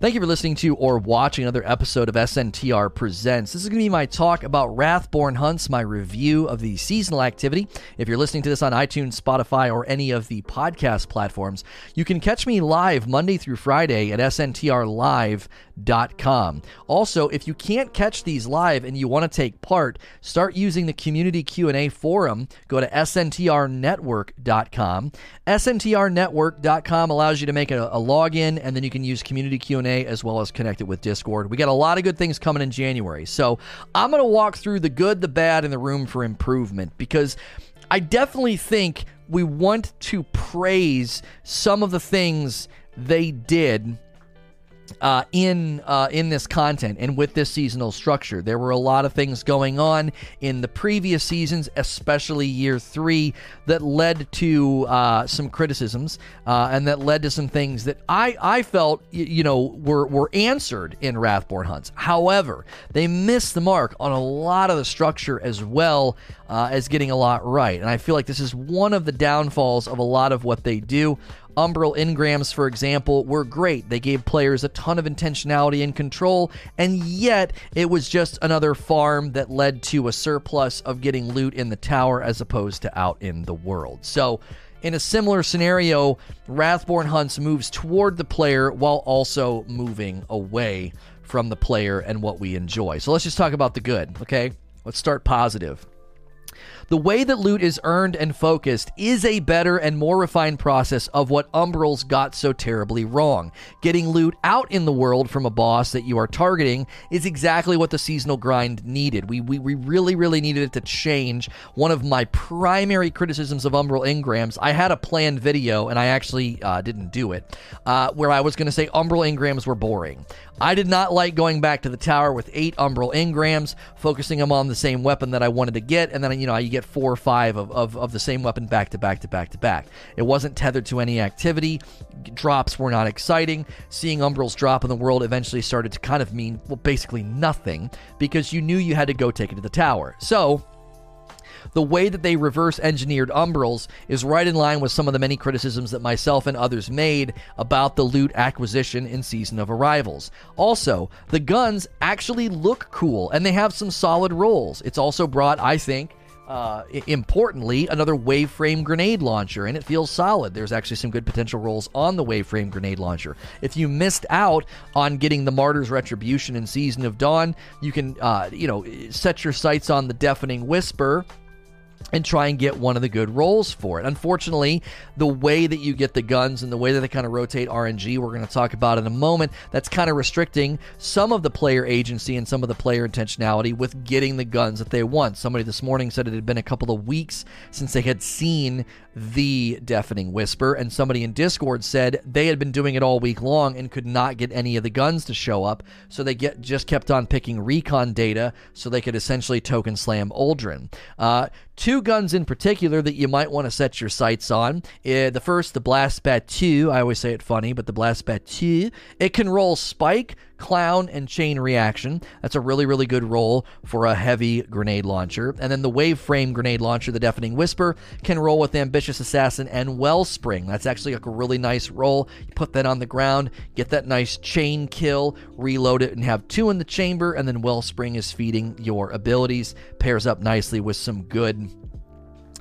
Thank you for listening to or watching another episode of SNTR Presents. This is going to be my talk about Wrathborn Hunts, my review of the seasonal activity. If you're listening to this on iTunes, Spotify, or any of the podcast platforms, you can catch me live Monday through Friday at sntrlive.com. Also, if you can't catch these live and you want to take part, start using the community Q&A forum. Go to sntrnetwork.com. sntrnetwork.com allows you to make a, a login and then you can use community Q&A as well as connect it with Discord. We got a lot of good things coming in January. So I'm going to walk through the good, the bad, and the room for improvement because I definitely think we want to praise some of the things they did uh, in uh, in this content and with this seasonal structure. There were a lot of things going on in the previous seasons, especially year three, that led to uh, some criticisms uh, and that led to some things that I I felt you know were were answered in Wrathborn Hunts. However, they missed the mark on a lot of the structure as well uh, as getting a lot right, and I feel like this is one of the downfalls of a lot of what they do. Umbral engrams, for example, were great. They gave players a ton of intentionality and control, and yet it was just another farm that led to a surplus of getting loot in the tower as opposed to out in the world. So, in a similar scenario, Wrathborn Hunts moves toward the player while also moving away from the player and what we enjoy. So, let's just talk about the good, okay? Let's start positive. The way that loot is earned and focused is a better and more refined process of what Umbrals got so terribly wrong. Getting loot out in the world from a boss that you are targeting is exactly what the seasonal grind needed. We, we, we really, really needed it to change. One of my primary criticisms of Umbral Engrams, I had a planned video and I actually uh, didn't do it, uh, where I was going to say Umbral Engrams were boring. I did not like going back to the tower with eight Umbral Engrams, focusing them on the same weapon that I wanted to get, and then, you know, you get four or five of, of, of the same weapon back to back to back to back. It wasn't tethered to any activity. Drops were not exciting. Seeing Umbrals drop in the world eventually started to kind of mean, well, basically nothing, because you knew you had to go take it to the tower. So, the way that they reverse engineered Umbrals is right in line with some of the many criticisms that myself and others made about the loot acquisition in Season of Arrivals. Also, the guns actually look cool and they have some solid rolls. It's also brought, I think, uh, importantly, another waveframe grenade launcher, and it feels solid. There's actually some good potential rolls on the waveframe grenade launcher. If you missed out on getting the Martyr's Retribution in Season of Dawn, you can, uh, you know, set your sights on the Deafening Whisper and try and get one of the good rolls for it. Unfortunately, the way that you get the guns and the way that they kind of rotate RNG, we're going to talk about in a moment, that's kind of restricting some of the player agency and some of the player intentionality with getting the guns that they want. Somebody this morning said it had been a couple of weeks since they had seen the deafening whisper, and somebody in Discord said they had been doing it all week long and could not get any of the guns to show up, so they get just kept on picking recon data so they could essentially token slam Uldren. Uh, two guns in particular that you might want to set your sights on. Uh, the first, the Blast Bat 2. I always say it funny, but the Blast Bat 2. It can roll Spike, Clown, and Chain Reaction. That's a really, really good roll for a heavy grenade launcher. And then the Wave Frame grenade launcher, the Deafening Whisper, can roll with Ambitious Assassin and Wellspring. That's actually a really nice roll. You put that on the ground, get that nice chain kill, reload it, and have two in the chamber, and then Wellspring is feeding your abilities. Pairs up nicely with some good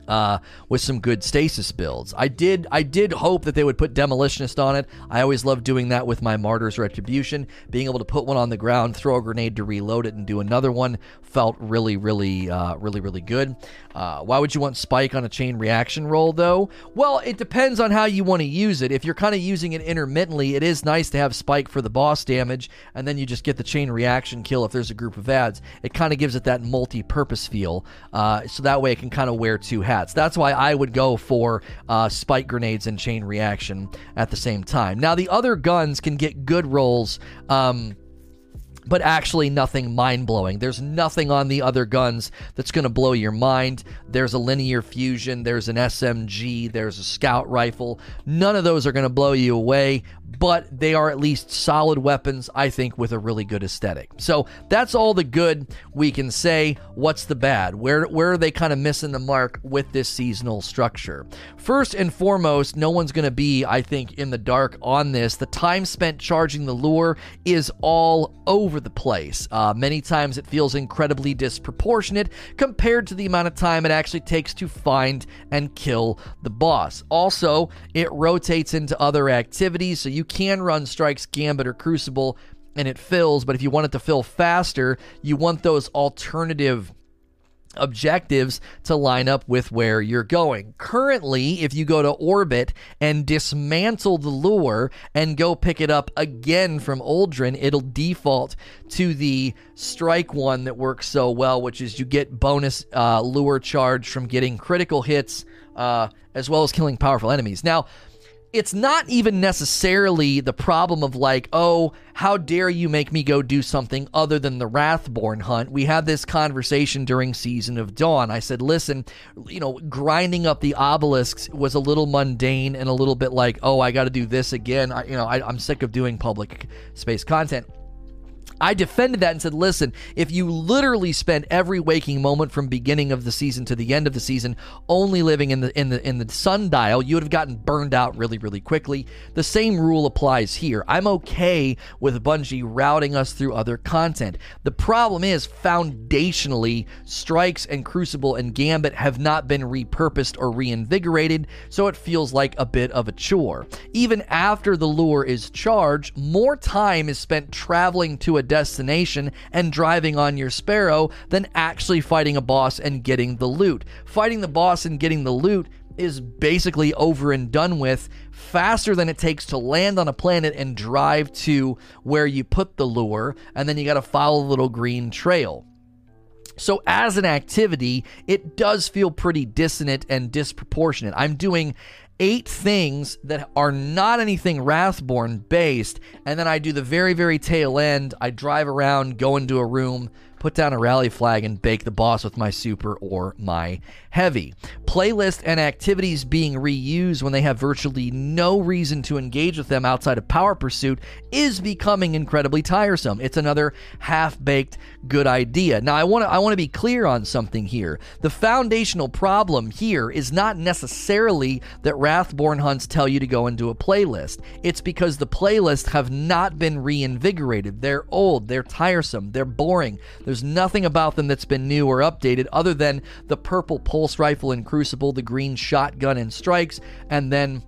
uh, with some good stasis builds. I did I did hope that they would put demolitionist on it. I always love doing that with my martyr's retribution. Being able to put one on the ground, throw a grenade to reload it, and do another one felt really really uh, really really good. Uh, why would you want spike on a chain reaction roll though? Well, it depends on how you want to use it. If you're kind of using it intermittently, it is nice to have spike for the boss damage, and then you just get the chain reaction kill if there's a group of ads. It kind of gives it that multi-purpose feel, uh, so that way it can kind of wear two hats hats. That's why I would go for uh, spike grenades and chain reaction at the same time. Now, the other guns can get good rolls. Um, but actually nothing mind blowing. There's nothing on the other guns that's going to blow your mind. There's a linear fusion, there's an SMG, there's a scout rifle. None of those are going to blow you away, but they are at least solid weapons, I think, with a really good aesthetic. So that's all the good we can say. What's the bad? Where, where are they kind of missing the mark with this seasonal structure? First and foremost, no one's going to be, I think, in the dark on this. The time spent charging the lure is all over the place. Uh, many times it feels incredibly disproportionate compared to the amount of time it actually takes to find and kill the boss. Also, it rotates into other activities, so you can run Strikes, Gambit, or Crucible and it fills, but if you want it to fill faster, you want those alternative objectives to line up with where you're going. Currently, if you go to orbit and dismantle the lure and go pick it up again from Uldren, it'll default to the strike one that works so well, which is you get bonus uh, lure charge from getting critical hits uh, as well as killing powerful enemies. Now, it's not even necessarily the problem of like, oh, how dare you make me go do something other than the Wrathborn hunt? We had this conversation during Season of Dawn. I said, listen, you know, grinding up the obelisks was a little mundane and a little bit like, oh, I got to do this again. I, you know, I, I'm sick of doing public space content. I defended that and said, listen, if you literally spent every waking moment from beginning of the season to the end of the season only living in the in the in the sundial, you would have gotten burned out really, really quickly. The same rule applies here. I'm okay with Bungie routing us through other content. The problem is foundationally, Strikes and Crucible and Gambit have not been repurposed or reinvigorated, so it feels like a bit of a chore. Even after the lure is charged, more time is spent traveling to a destination and driving on your Sparrow than actually fighting a boss and getting the loot. Fighting the boss and getting the loot is basically over and done with faster than it takes to land on a planet and drive to where you put the lure, and then you got to follow the little green trail. So, as an activity, it does feel pretty dissonant and disproportionate. I'm doing eight things that are not anything Wrathborn based, and then I do the very, very tail end. I drive around, go into a room, put down a rally flag, and bake the boss with my super or my heavy. Playlist and activities being reused when they have virtually no reason to engage with them outside of Power Pursuit is becoming incredibly tiresome. It's another half-baked good idea. Now I want to I want to be clear on something here. The foundational problem here is not necessarily that Wrathborn hunts tell you to go into a playlist. It's because the playlists have not been reinvigorated. They're old, they're tiresome, they're boring. There's nothing about them that's been new or updated other than the purple pulse rifle in Crucible, the green shotgun in Strikes, and then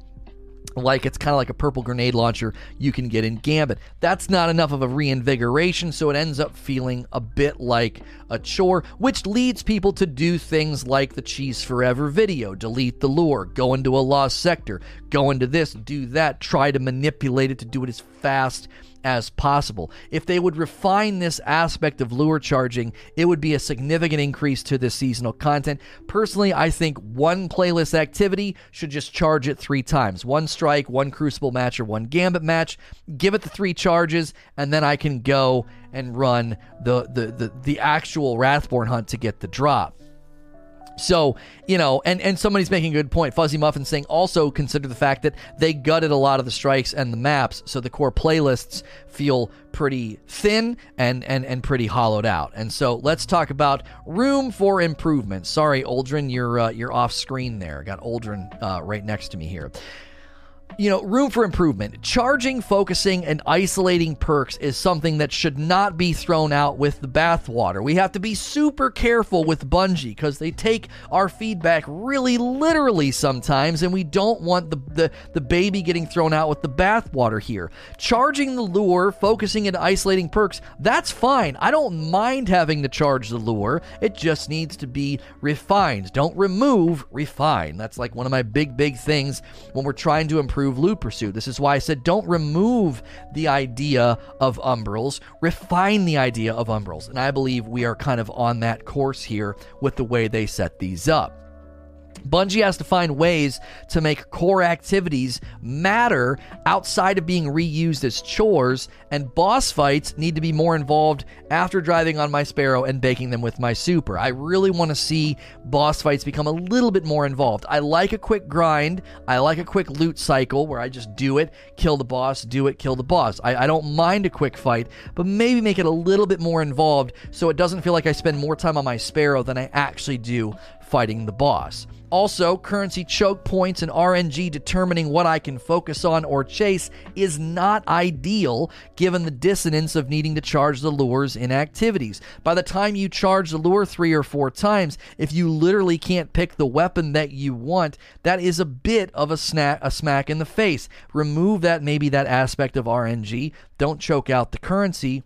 like it's kind of like a purple grenade launcher you can get in Gambit. That's not enough of a reinvigoration, so it ends up feeling a bit like a chore, which leads people to do things like the Cheese Forever video delete the lure, go into a lost sector, go into this, do that, try to manipulate it to do it as fast as possible. If they would refine this aspect of lure charging, it would be a significant increase to the seasonal content. Personally, I think one playlist activity should just charge it three times one strike, one crucible match, or one gambit match. Give it the three charges, and then I can go and run the, the, the, the actual Wrathborn hunt to get the drop. So, you know, and, and somebody's making a good point. Fuzzy Muffin saying also consider the fact that they gutted a lot of the strikes and the maps, so the core playlists feel pretty thin and, and, and pretty hollowed out. And so let's talk about room for improvement. Sorry, Uldren, you're uh, you're off screen there. Got Uldren uh, right next to me here you know, room for improvement. Charging, focusing, and isolating perks is something that should not be thrown out with the bathwater. We have to be super careful with Bungie because they take our feedback really literally sometimes, and we don't want the, the, the baby getting thrown out with the bathwater here. Charging the lure, focusing, and isolating perks, that's fine. I don't mind having to charge the lure. It just needs to be refined. Don't remove, refine. That's like one of my big, big things when we're trying to improve improve loot pursuit. This is why I said don't remove the idea of umbrals, refine the idea of umbrals. And I believe we are kind of on that course here with the way they set these up. Bungie has to find ways to make core activities matter outside of being reused as chores, and boss fights need to be more involved after driving on my Sparrow and baking them with my Super. I really want to see boss fights become a little bit more involved. I like a quick grind, I like a quick loot cycle where I just do it, kill the boss, do it, kill the boss. I, I don't mind a quick fight, but maybe make it a little bit more involved so it doesn't feel like I spend more time on my Sparrow than I actually do fighting the boss. Also, currency choke points and RNG determining what I can focus on or chase is not ideal given the dissonance of needing to charge the lures in activities. By the time you charge the lure three or four times, if you literally can't pick the weapon that you want, that is a bit of a, a smack in the face. Remove that, maybe that aspect of RNG. Don't choke out the currency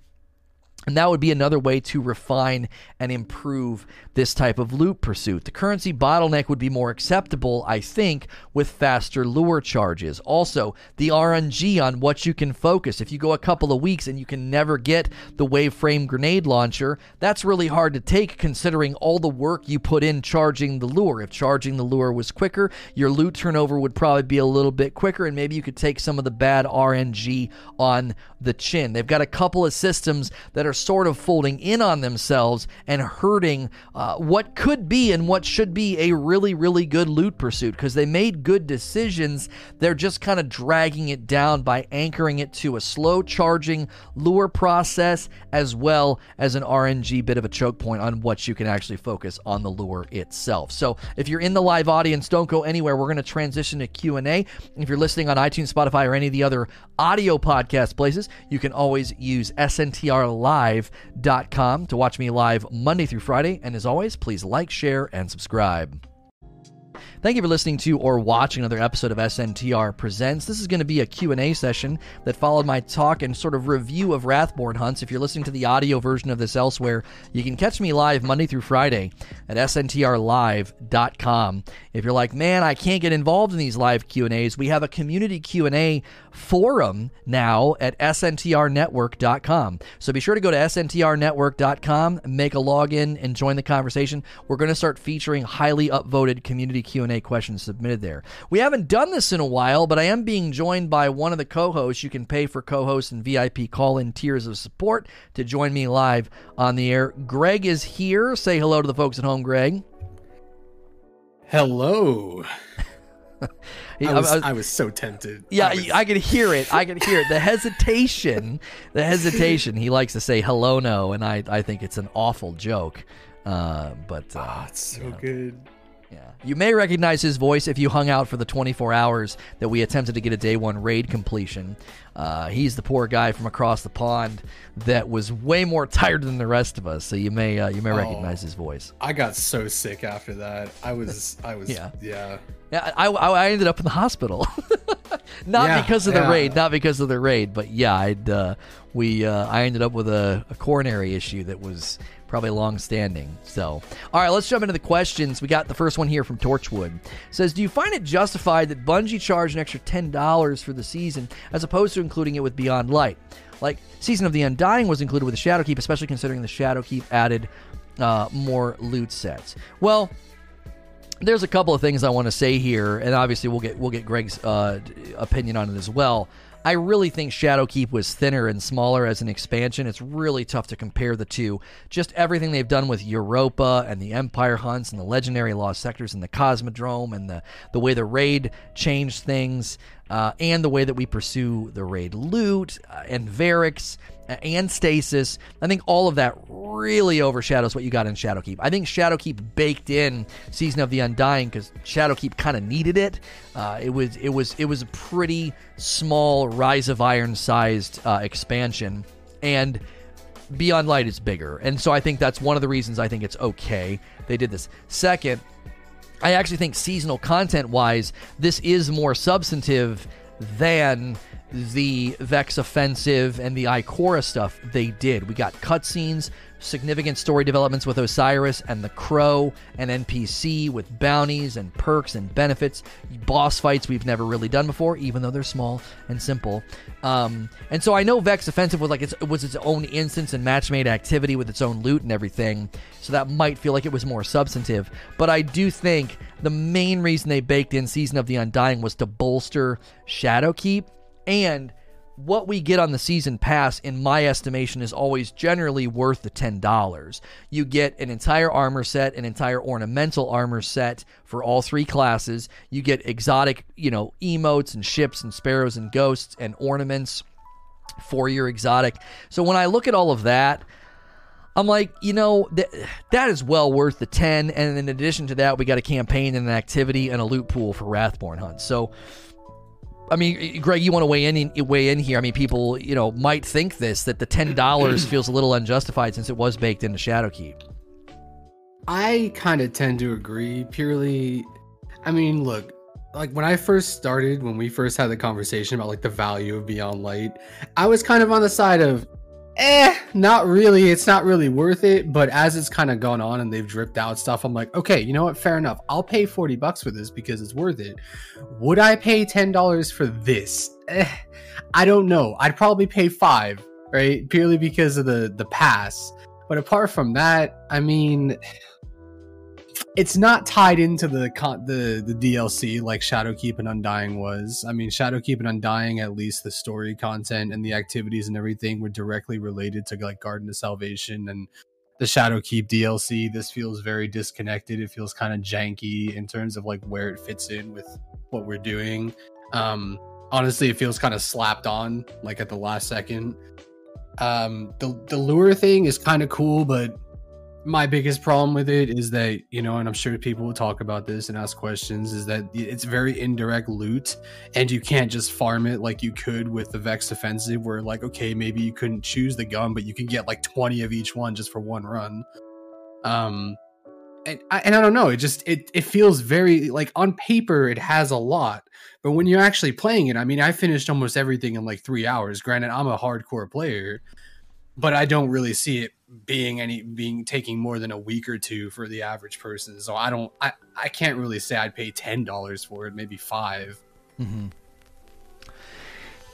and that would be another way to refine and improve this type of loot pursuit. The currency bottleneck would be more acceptable, I think, with faster lure charges. Also, the RNG on what you can focus. If you go a couple of weeks and you can never get the Waveframe grenade launcher, that's really hard to take considering all the work you put in charging the lure. If charging the lure was quicker, your loot turnover would probably be a little bit quicker, and maybe you could take some of the bad RNG on the chin. They've got a couple of systems that are sort of folding in on themselves and hurting uh, what could be and what should be a really, really good loot pursuit because they made good decisions. They're just kind of dragging it down by anchoring it to a slow charging lure process as well as an RNG bit of a choke point on what you can actually focus on the lure itself. So if you're in the live audience, don't go anywhere. We're going to transition to Q&A. If you're listening on iTunes, Spotify, or any of the other audio podcast places, you can always use sntrlive.com to watch me live Monday through Friday. And as always, please like, share, and subscribe. Thank you for listening to or watching another episode of SNTR Presents. This is going to be a Q&A session that followed my talk and sort of review of Wrathborn hunts. If you're listening to the audio version of this elsewhere, you can catch me live Monday through Friday at sntrlive.com. If you're like, "Man, I can't get involved in these live Q&As," we have a community Q&A forum now at sntrnetwork.com. So be sure to go to sntrnetwork.com, make a login and join the conversation. We're going to start featuring highly upvoted community Q&A questions submitted there. We haven't done this in a while, but I am being joined by one of the co-hosts. You can pay for co-hosts and VIP call-in tiers of support to join me live on the air. Greg is here. Say hello to the folks at home, Greg. Hello. I was, I, I was, so tempted. Yeah, I, was... I could hear it. I could hear it. The hesitation, the hesitation. He likes to say hello, no, and I, I think it's an awful joke. Uh, but uh, oh, it's so you know. good. You may recognize his voice if you hung out for the 24 hours that we attempted to get a day one raid completion. Uh, he's the poor guy from across the pond that was way more tired than the rest of us. So you may uh, you may oh, recognize his voice. I got so sick after that. I was I was yeah yeah. Yeah, I, I ended up in the hospital, not yeah, because of the yeah. raid, not because of the raid, but yeah, I'd uh, we uh, I ended up with a, a coronary issue that was probably long standing. So, all right, let's jump into the questions. We got the first one here from Torchwood. It says, "Do you find it justified that Bungie charged an extra ten dollars for the season as opposed to including it with Beyond Light? Like Season of the Undying was included with the Shadowkeep, especially considering the Shadowkeep added uh, more loot sets." Well. There's a couple of things I want to say here, and obviously we'll get we'll get Greg's uh, opinion on it as well. I really think Shadowkeep was thinner and smaller as an expansion. It's really tough to compare the two. Just everything they've done with Europa and the Empire hunts and the legendary lost sectors and the Cosmodrome and the, the way the raid changed things uh, and the way that we pursue the raid loot uh, and Variks and Stasis. I think all of that really overshadows what you got in Shadowkeep. I think Shadowkeep baked in Season of the Undying because Shadowkeep kind of needed it. Uh, it was it was it was a pretty small Rise of Iron sized uh, expansion, and Beyond Light is bigger, and so I think that's one of the reasons I think it's okay they did this. Second. I actually think seasonal content wise, this is more substantive than the Vex offensive and the Ikora stuff, they did. We got cutscenes, significant story developments with Osiris and the Crow, and NPC with bounties and perks and benefits, boss fights we've never really done before, even though they're small and simple. Um, and so I know Vex Offensive was like its, it was its own instance and match made activity with its own loot and everything, so that might feel like it was more substantive. But I do think the main reason they baked in Season of the Undying was to bolster Shadowkeep and what we get on the season pass, in my estimation, is always generally worth the $10. You get an entire armor set, an entire ornamental armor set for all three classes. You get exotic, you know, emotes and ships and sparrows and ghosts and ornaments for your exotic. So when I look at all of that, I'm like, you know, that that is well worth the 10 and in addition to that, we got a campaign and an activity and a loot pool for Wrathborn Hunt. So I mean, Greg, you want to weigh in weigh in here? I mean, people, you know, might think this that the ten dollars feels a little unjustified since it was baked into Shadowkeep. I kind of tend to agree. Purely, I mean, look, like when I first started, when we first had the conversation about like the value of Beyond Light, I was kind of on the side of eh, not really. It's not really worth it. But as it's kind of gone on and they've dripped out stuff, I'm like, okay, you know what? Fair enough. I'll pay 40 bucks for this because it's worth it. Would I pay $10 for this? Eh, I don't know. I'd probably pay five, right? Purely because of the the pass. But apart from that, I mean, it's not tied into the the the DLC like Shadowkeep and Undying was. I mean, Shadowkeep and Undying, at least the story content and the activities and everything were directly related to like Garden of Salvation and the Shadowkeep DLC. This feels very disconnected. It feels kind of janky in terms of like where it fits in with what we're doing. Um, honestly, it feels kind of slapped on like at the last second. Um, the the lure thing is kind of cool, but my biggest problem with it is that you know and i'm sure people will talk about this and ask questions is that it's very indirect loot and you can't just farm it like you could with the vex offensive where like okay maybe you couldn't choose the gun but you can get like 20 of each one just for one run. Um and I, and I don't know it just it it feels very like on paper it has a lot but when you're actually playing it i mean i finished almost everything in like three hours. Granted i'm a hardcore player but I don't really see it being any being taking more than a week or two for the average person. So I don't I, I can't really say I'd pay ten dollars for it, maybe 5 mm-hmm.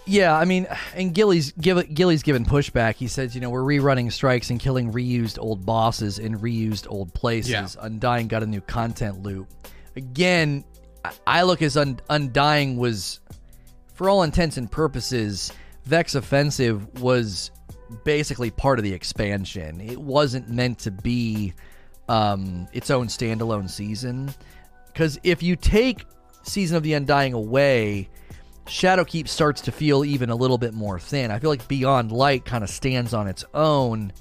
Yeah, I mean, and Gilly's give, Gilly's given pushback. He says, you know, we're rerunning strikes and killing reused old bosses in reused old places. Yeah. Undying got a new content loop. Again, I look as Un- Undying was, for all intents and purposes, Vex Offensive was basically part of the expansion. It wasn't meant to be um, its own standalone season. Because if you take Season of the Undying away, Shadowkeep starts to feel even a little bit more thin. I feel like Beyond Light kind of stands on its own.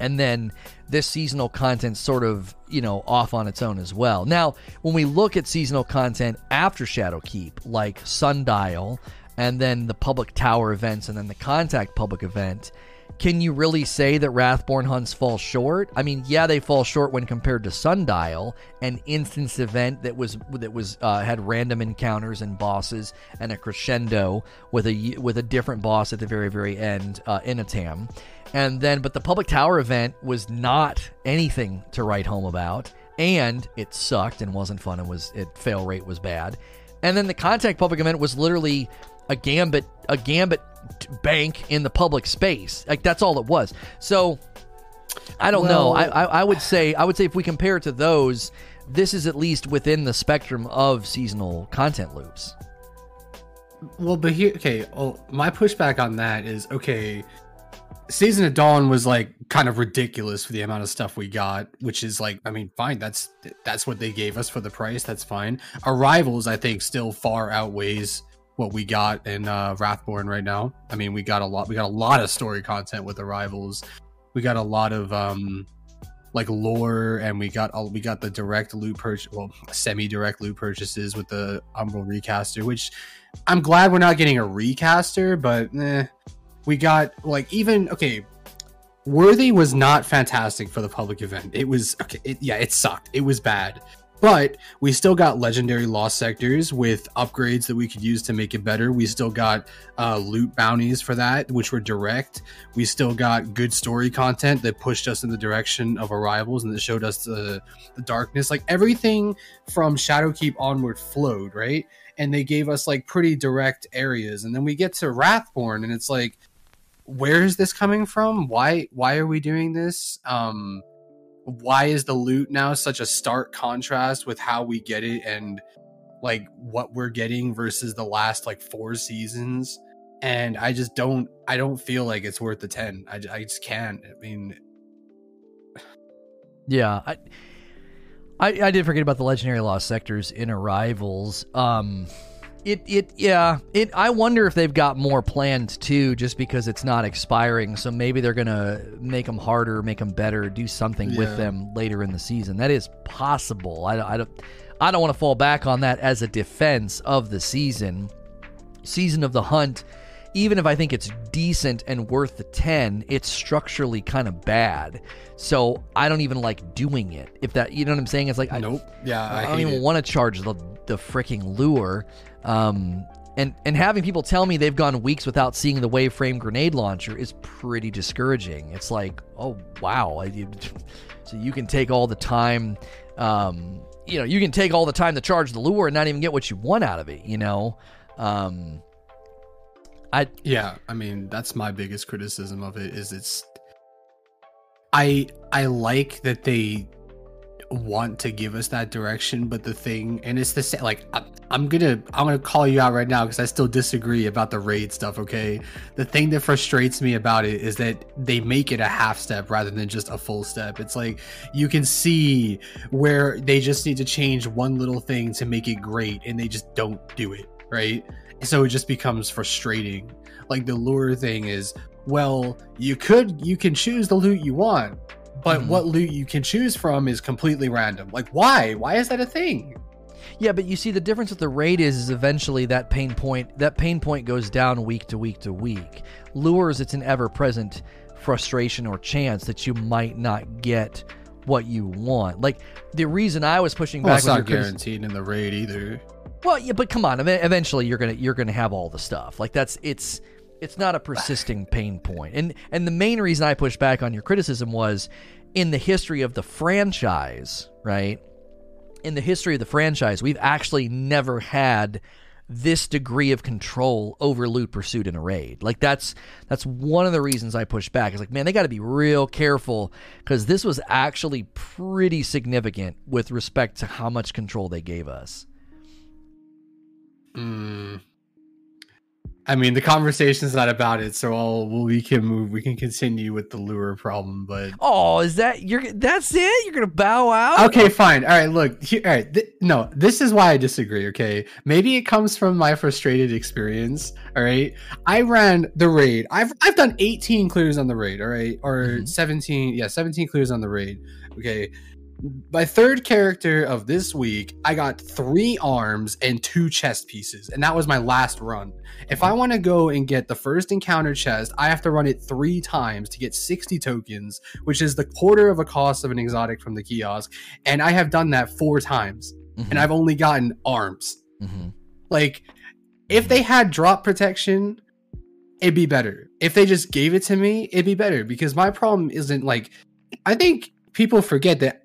And then this seasonal content sort of, you know, off on its own as well. Now, when we look at seasonal content after Shadowkeep, like Sundial, and then the public tower events and then the contact public event, can you really say that Wrathborn hunts fall short? I mean, yeah, they fall short when compared to Sundial, an instance event that was that was uh, had random encounters and bosses and a crescendo with a with a different boss at the very very end uh, Tam. and then but the public tower event was not anything to write home about, and it sucked and wasn't fun. It was it fail rate was bad, and then the contact public event was literally a gambit a gambit bank in the public space. Like that's all it was. So I don't well, know. I, I, I would say I would say if we compare it to those, this is at least within the spectrum of seasonal content loops. Well, but here, okay. Well, my pushback on that is okay. Season of Dawn was like kind of ridiculous for the amount of stuff we got, which is like, I mean, fine. That's that's what they gave us for the price. That's fine. Arrivals, I think, still far outweighs what we got in uh, Wrathborn right now. I mean, we got a lot. We got a lot of story content with Arrivals. We got a lot of um, like lore, and we got all we got the direct loot purchase, well, semi-direct loot purchases with the Umbral recaster. Which I'm glad we're not getting a recaster, but eh, we got like even okay. Worthy was not fantastic for the public event. It was okay. It, yeah, it sucked. It was bad but we still got legendary lost sectors with upgrades that we could use to make it better. We still got uh, loot bounties for that, which were direct. We still got good story content that pushed us in the direction of arrivals and that showed us the, the darkness. Like everything from Shadowkeep onward flowed, right? And they gave us like pretty direct areas. And then we get to Wrathborn and it's like, where is this coming from? Why why are we doing this? Um why is the loot now such a stark contrast with how we get it and like what we're getting versus the last like four seasons? And i just don't i don't feel like it's worth the 10 i, I just can't. I mean yeah I, I i did forget about the legendary lost sectors in arrivals. Um it it yeah it I wonder if they've got more planned too just because it's not expiring. So maybe they're gonna make them harder make them better do something yeah. with them later in the season. That is possible. I, I don't I don't want to fall back on that as a defense of the season. Season of the hunt even if I think it's decent and worth the 10 it's structurally kind of bad. So I don't even like doing it if that you know what I'm saying? It's like nope. I, yeah I, I don't even want to charge the the freaking lure. Um, and and having people tell me they've gone weeks without seeing the Waveframe grenade launcher is pretty discouraging. It's like, oh wow, so you can take all the time, um, you know, you can take all the time to charge the lure and not even get what you want out of it. You know, um, I yeah, I mean that's my biggest criticism of it is it's. I I like that they want to give us that direction but the thing and it's the same like I, i'm gonna i'm gonna call you out right now because i still disagree about the raid stuff okay the thing that frustrates me about it is that they make it a half step rather than just a full step it's like you can see where they just need to change one little thing to make it great and they just don't do it right so it just becomes frustrating like the lure thing is well you could you can choose the loot you want but mm-hmm. what loot you can choose from is completely random. Like, why? Why is that a thing? Yeah, but you see, the difference with the raid is, is eventually that pain point that pain point goes down week to week to week. Lures, it's an ever present frustration or chance that you might not get what you want. Like the reason I was pushing well, back. It's not guaranteed in the raid either. Well, yeah, but come on. Eventually, you're gonna you're gonna have all the stuff. Like that's it's it's not a persisting pain point. And and the main reason I pushed back on your criticism was in the history of the franchise, right? In the history of the franchise, we've actually never had this degree of control over loot pursuit in a raid. Like that's that's one of the reasons I push back. It's like, man, they got to be real careful because this was actually pretty significant with respect to how much control they gave us. Mm, I mean, the conversation's not about it, so I'll well, we can move. We can continue with the lure problem, but oh, is that you're? That's it? You're gonna bow out? Okay, fine. All right, look. Here, all right, th- no, this is why I disagree. Okay, maybe it comes from my frustrated experience. All right, I ran the raid. I've I've done 18 clears on the raid. All right, or mm-hmm. 17. Yeah, 17 clears on the raid. Okay, my third character of this week, I got three arms and two chest pieces, and that was my last run. If I want to go and get the first encounter chest, I have to run it three times to get 60 tokens, which is the quarter of a cost of an exotic from the kiosk. And I have done that four times, mm-hmm. and I've only gotten arms. Mm-hmm. Like, if they had drop protection, it'd be better. If they just gave it to me, it'd be better because my problem isn't like, I think people forget that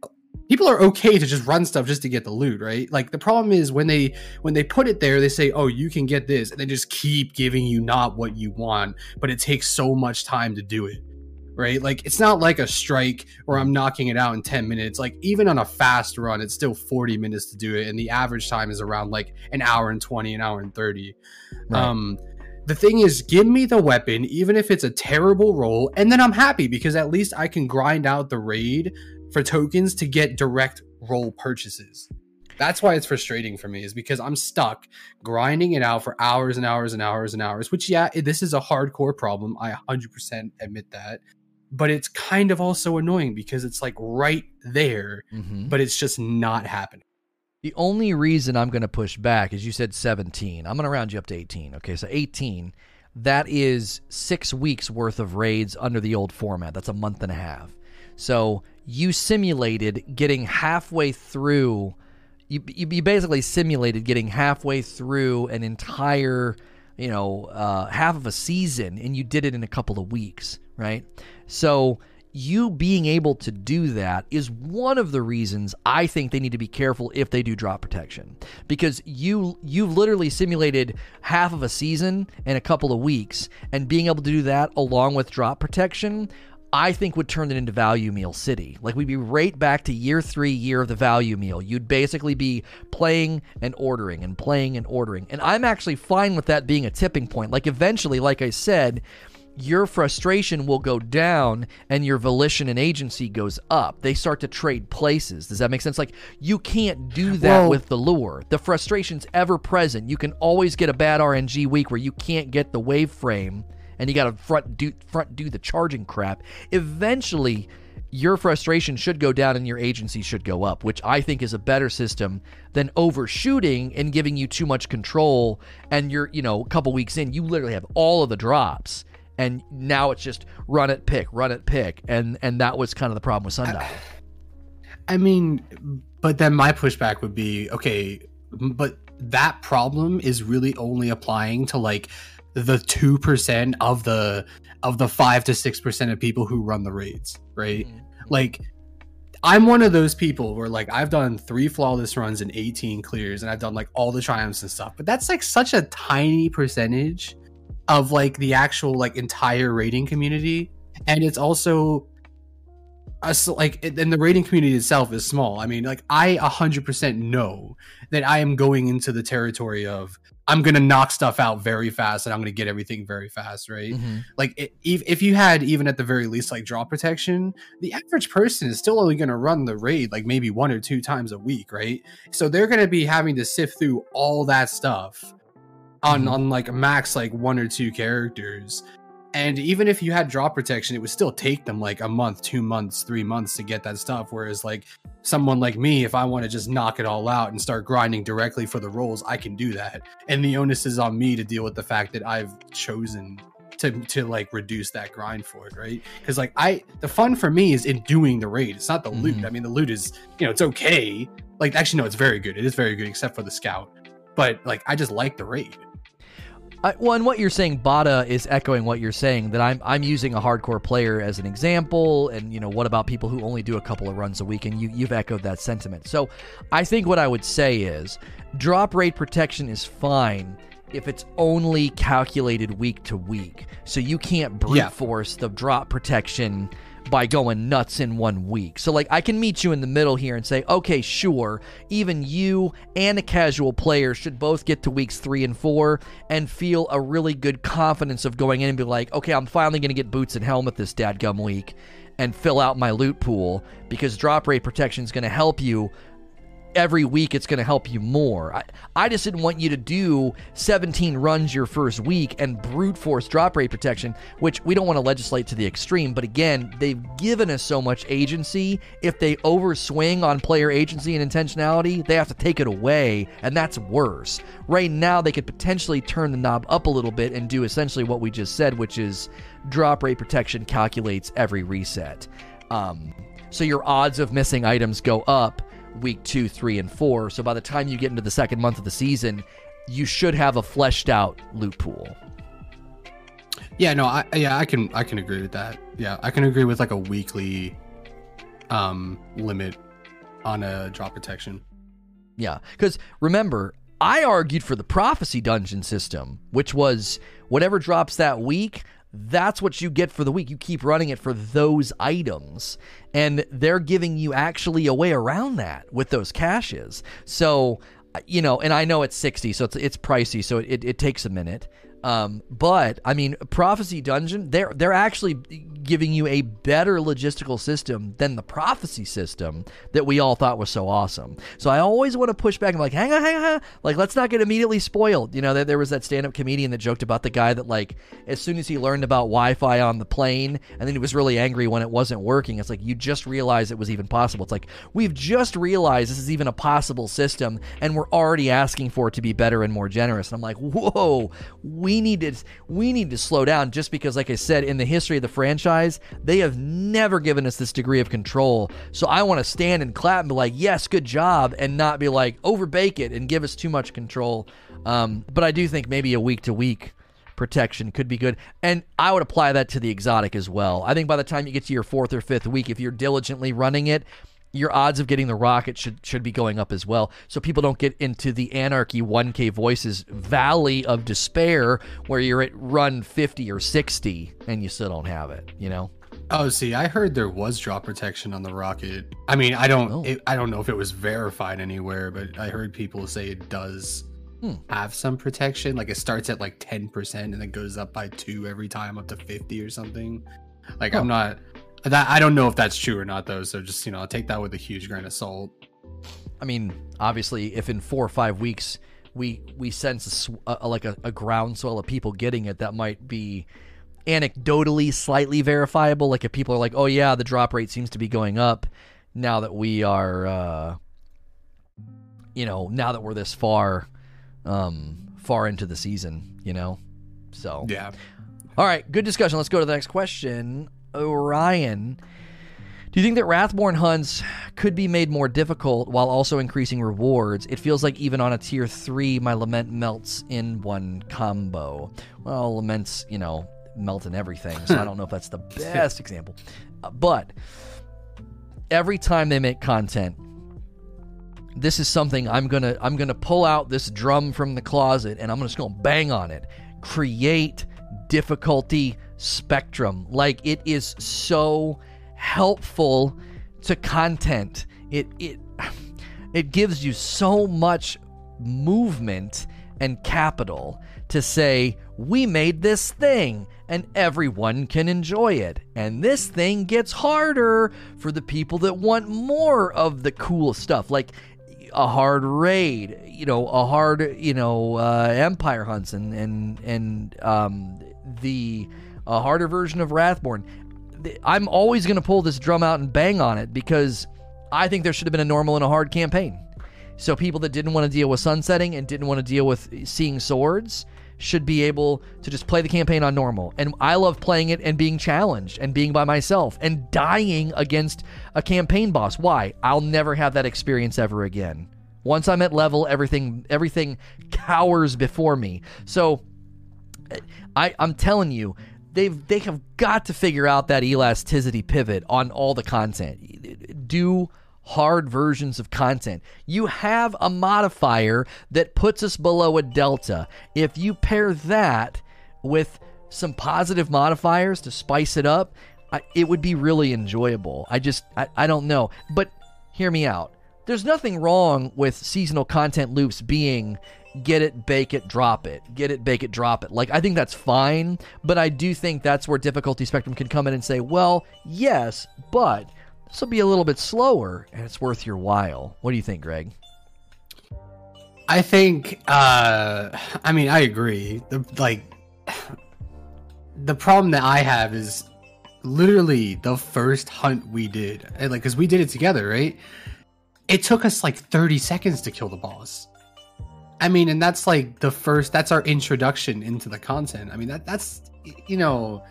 people are okay to just run stuff just to get the loot right? Like the problem is when they when they put it there they say oh you can get this and they just keep giving you not what you want but it takes so much time to do it right? Like it's not like a strike where i'm knocking it out in 10 minutes. Like even on a fast run it's still 40 minutes to do it and the average time is around like an hour and 20 an hour and 30 right. um the thing is give me the weapon even if it's a terrible roll and then i'm happy because at least i can grind out the raid for tokens to get direct roll purchases. That's why it's frustrating for me is because I'm stuck grinding it out for hours and hours and hours and hours, which yeah, this is a hardcore problem. I 100% admit that. But it's kind of also annoying because it's like right there, mm-hmm. but it's just not happening. The only reason I'm going to push back is you said 17. I'm going to round you up to 18. Okay, so 18, that is six weeks worth of raids under the old format. That's a month and a half. So you simulated getting halfway through you, you you basically simulated getting halfway through an entire you know uh, half of a season, and you did it in a couple of weeks, right? So you being able to do that is one of the reasons I think they need to be careful if they do drop protection because you you've literally simulated half of a season in a couple of weeks and being able to do that along with drop protection I think would turn it into value meal city. Like we'd be right back to year three, year of the value meal. You'd basically be playing and ordering and playing and ordering. And I'm actually fine with that being a tipping point. Like eventually, like I said, your frustration will go down and your volition and agency goes up. They start to trade places. Does that make sense? Like you can't do that well, with the lure. The frustration's ever present. You can always get a bad RNG week where you can't get the wave frame and you got to front do front do the charging crap. Eventually your frustration should go down and your agency should go up, which I think is a better system than overshooting and giving you too much control. And you're, you know, a couple weeks in, you literally have all of the drops and now it's just run it pick run it pick and and that was kind of the problem with sundial I, I mean but then my pushback would be okay but that problem is really only applying to like the 2% of the of the 5 to 6% of people who run the raids right mm-hmm. like I'm one of those people where like I've done three flawless runs and 18 clears and I've done like all the triumphs and stuff, but that's like such a tiny percentage of like the actual like entire raiding community and it's also us like and the raiding community itself is small i mean like i 100% know that i am going into the territory of i'm gonna knock stuff out very fast and i'm gonna get everything very fast right mm-hmm. like it, if, if you had even at the very least like draw protection the average person is still only gonna run the raid like maybe one or two times a week right so they're gonna be having to sift through all that stuff on mm-hmm. on like max like one or two characters and even if you had drop protection it would still take them like a month two months three months to get that stuff. Whereas like someone like me if i want to just knock it all out and start grinding directly for the rolls i can do that. And the onus is on me to deal with the fact that i've chosen to to like reduce that grind for it right? Because like i the fun for me is in doing the raid. It's not the mm-hmm. loot i mean the loot is you know it's okay. Like actually no it's very good. It is very good except for the scout. But like i just like the raid I, well, and what you're saying, Bada is echoing what you're saying. That I'm I'm using a hardcore player as an example, and you know what about people who only do a couple of runs a week? And you you've echoed that sentiment. So, I think what I would say is, drop rate protection is fine if it's only calculated week to week. So you can't brute yeah. force the drop protection by going nuts in one week. So, like, I can meet you in the middle here and say, okay, sure, even you and a casual player should both get to weeks three and four and feel a really good confidence of going in and be like, okay, I'm finally going to get boots and helmet this dadgum week and fill out my loot pool because drop rate protection is going to help you every week it's going to help you more. I, I just didn't want you to do 17 runs your first week and brute force drop rate protection, which we don't want to legislate to the extreme. But again, they've given us so much agency. If they overswing on player agency and intentionality, they have to take it away, and that's worse. Right now, they could potentially turn the knob up a little bit and do essentially what we just said, which is drop rate protection calculates every reset. Um, so your odds of missing items go up week two, three, and four. So by the time you get into the second month of the season, you should have a fleshed out loot pool. Yeah, no, I yeah, I can I can agree with that. Yeah, I can agree with like a weekly um limit on a drop protection. Yeah, because remember, I argued for the prophecy dungeon system, which was whatever drops that week, that's what you get for the week. You keep running it for those items. And they're giving you actually a way around that with those caches. So, uh, you know, and I know it's 60, so it's, it's pricey, so it, it takes a minute. Um, but I mean, Prophecy Dungeon, they're they're actually giving you a better logistical system than the prophecy system that we all thought was so awesome. So I always want to push back and like, hang on, hang on, like let's not get immediately spoiled. You know, there, there was that stand-up comedian that joked about the guy that like as soon as he learned about Wi-Fi on the plane, and then he was really angry when it wasn't working. It's like you just realized it was even possible. It's like we've just realized this is even a possible system, and we're already asking for it to be better and more generous. And I'm like, whoa, we need to we need to slow down just because, like I said, in the history of the franchise franchise, they have never given us this degree of control. So I want to stand and clap and be like, yes, good job, and not be like, overbake it and give us too much control. Um, but I do think maybe a week to week protection could be good. And I would apply that to the exotic as well. I think by the time you get to your fourth or fifth week, if you're diligently running it, your odds of getting the rocket should should be going up as well. So people don't get into the anarchy 1K voices valley of despair where you're at run 50 or 60 and you still don't have it, you know? Oh, see, I heard there was drop protection on the rocket. I mean, I don't, Oh. it, I don't know if it was verified anywhere, but I heard people say it does Hmm. have some protection. Like it starts at like ten percent and then goes up by two every time, up to fifty or something. Like. I'm not that I don't know if that's true or not though. So just you know, I'll take that with a huge grain of salt. I mean, obviously, if in four or five weeks we we sense a, a, like a, a groundswell of people getting it, that might be anecdotally slightly verifiable. Like if people are like, "Oh yeah, the drop rate seems to be going up," now that we are, uh, you know, now that we're this far, um, far into the season, you know, so Yeah. all right, good discussion. Let's go to the next question. Orion, do you think that Wrathborn hunts could be made more difficult while also increasing rewards? It feels like even on a tier three, my lament melts in one combo. Well, laments, you know, melt in everything, so I don't know if that's the best example. Uh, but every time they make content, this is something I'm gonna I'm gonna pull out this drum from the closet and I'm just gonna bang on it. Create difficulty spectrum. Like it is so helpful to content. It it it gives you so much movement and capital to say we made this thing and everyone can enjoy it. And this thing gets harder for the people that want more of the cool stuff. Like a hard raid, you know, a hard, you know, uh, Empire hunts and and and um, the a harder version of Wrathborn. I'm always going to pull this drum out and bang on it because I think there should have been a normal and a hard campaign. So people that didn't want to deal with sunsetting and didn't want to deal with seeing swords should be able to just play the campaign on normal. And I love playing it and being challenged and being by myself and dying against a campaign boss. Why? I'll never have that experience ever again. Once I'm at level, everything everything cowers before me. So I, I'm telling you, they've they have got to figure out that elasticity pivot on all the content. Do hard versions of content. You have a modifier that puts us below a delta. If you pair that with some positive modifiers to spice it up, I, it would be really enjoyable. I just I, I don't know, but hear me out. There's nothing wrong with seasonal content loops being get it, bake it, drop it. Get it, bake it, drop it. Like, I think that's fine, but I do think that's where Difficulty Spectrum can come in and say, well, yes, but this will be a little bit slower and it's worth your while. What do you think, Greg? I think uh I mean I agree. The like the problem that I have is literally the first hunt we did. Like cuz we did it together, right? It took us like 30 seconds to kill the boss. I mean, and that's like the first that's our introduction into the content. I mean, that that's you know,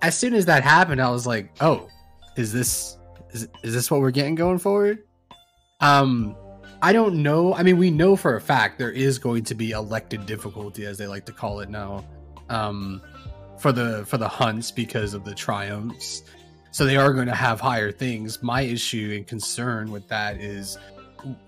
as soon as that happened, I was like, "Oh, is this is, is this what we're getting going forward?" Um I don't know. I mean, we know for a fact there is going to be elected difficulty, as they like to call it now, um, for the for the hunts because of the triumphs. So they are going to have higher things. My issue and concern with that is,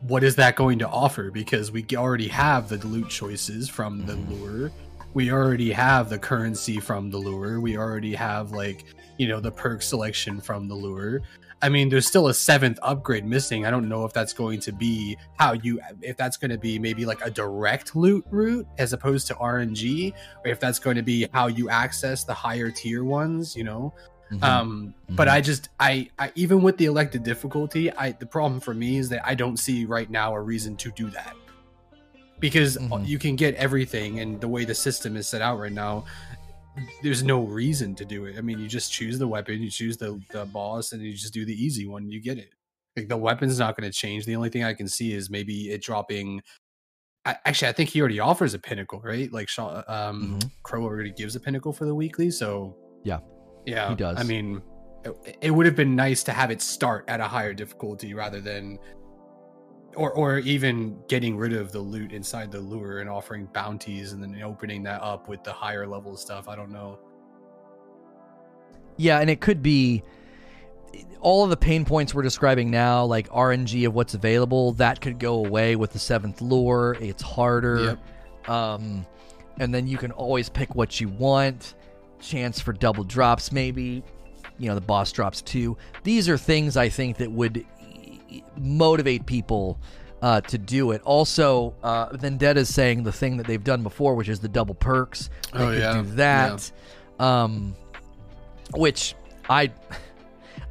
what is that going to offer? Because we already have the loot choices from the lure. We already have the currency from the lure. We already have like you know the perk selection from the lure. I mean, there's still a seventh upgrade missing. I don't know if that's going to be how you, if that's going to be maybe like a direct loot route as opposed to RNG, or if that's going to be how you access the higher tier ones, you know. Mm-hmm. Um, but I just, I, I, even with the elected difficulty, I, the problem for me is that I don't see right now a reason to do that because Mhm. you can get everything, and the way the system is set out right now, there's no reason to do it. I mean, you just choose the weapon, you choose the, the boss, and you just do the easy one. You get it. Like the weapon's not going to change. The only thing I can see is maybe it dropping. I, actually, I think he already offers a pinnacle, right? Like Shaw, um, Mhm. Crow already gives a pinnacle for the weekly. So Yeah. Yeah, He does. I mean, it, it would have been nice to have it start at a higher difficulty rather than, or or even getting rid of the loot inside the lure and offering bounties and then opening that up with the higher level stuff. I don't know. Yeah, and it could be all of the pain points we're describing now, like RNG of what's available, that could go away with the seventh lure. It's harder. Um, and then you can always pick what you want. Chance for double drops, maybe. You know, the boss drops too. These are things I think that would motivate people uh, to do it. Also, uh, Vendetta is saying the thing that they've done before, which is the double perks. They Oh, could yeah. do that. Um, which I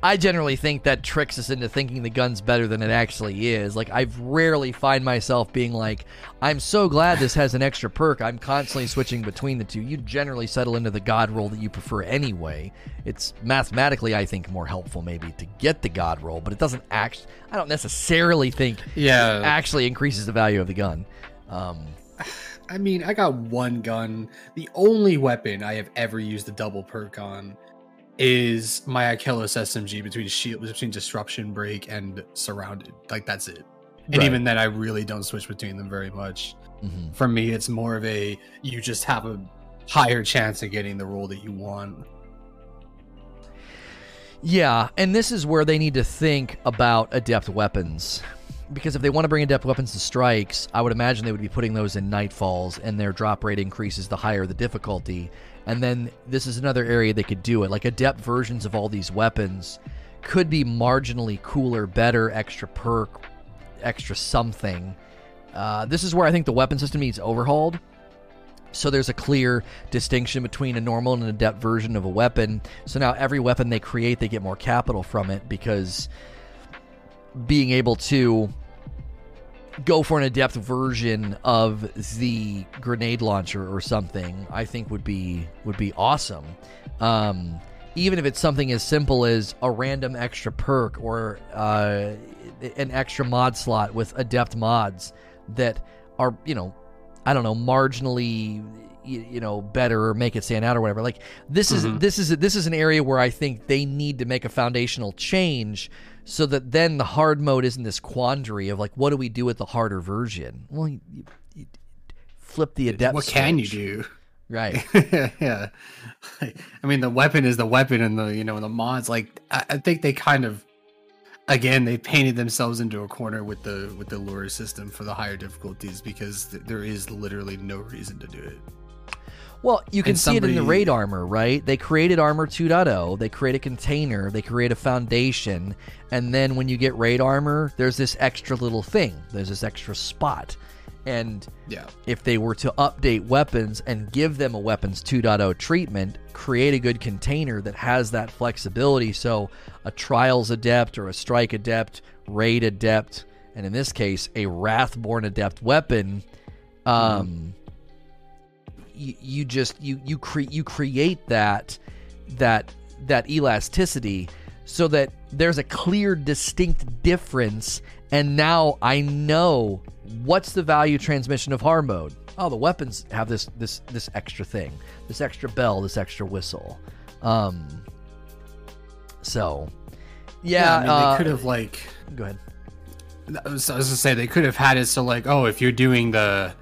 I generally think that tricks us into thinking the gun's better than it actually is. Like I've rarely find myself being like, I'm so glad this has an extra perk. I'm constantly switching between the two. You generally settle into the god roll that you prefer anyway. It's mathematically, I think, more helpful maybe to get the god roll, but it doesn't act. I don't necessarily think Yeah, actually increases the value of the gun. Um, I mean, I got one gun. The only weapon I have ever used the double perk on is my Ikelos SMG between shield between disruption break and surrounded. Like that's it. And Right. even then, I really don't switch between them very much. mhm. For me, it's more of a you just have a higher chance of getting the role that you want. Yeah, and this is where they need to think about adept weapons. Because if they want to bring adept weapons to strikes, I would imagine they would be putting those in nightfalls, and their drop rate increases the higher the difficulty. And then this is another area they could do it. Like adept versions of all these weapons could be marginally cooler, better, extra perk, extra something. Uh, this is where I think the weapon system needs overhauled. So there's a clear distinction between a normal and an adept version of a weapon. So now every weapon they create, they get more capital from it because being able to go for an adept version of the grenade launcher or something, I think would be would be awesome. Um, even if it's something as simple as a random extra perk or uh, an extra mod slot with adept mods that are you know I don't know, marginally, you, you know, better or make it stand out or whatever. Like this is Mhm. this is this is an area where I think they need to make a foundational change so that then the hard mode isn't this quandary of like, what do we do with the harder version? Well, you, you, flip the adept. what can you do? Right. yeah. Like, I mean, the weapon is the weapon, and the you know the mods. Like, I, I think they kind of, again, they painted themselves into a corner with the with the lure system for the higher difficulties because th- there is literally no reason to do it. Well, you can see it in the raid armor, right? They created armor 2.0, they create a container, they create a foundation, and then when you get raid armor, there's this extra little thing. There's this extra spot. And Yeah. if they were to update weapons and give them a weapons 2.0 treatment, create a good container that has that flexibility. So a trials adept or a strike adept, raid adept, and in this case, a wrathborn adept weapon. Um, you, you just you you create you create that that that elasticity so that there's a clear distinct difference and now I know what's the value transmission of hard mode. Oh, the weapons have this this this extra thing, this extra bell, this extra whistle. Um so yeah, I mean, uh, they could have like. go ahead. I was, I was gonna say they could have had it so like, oh, if you're doing the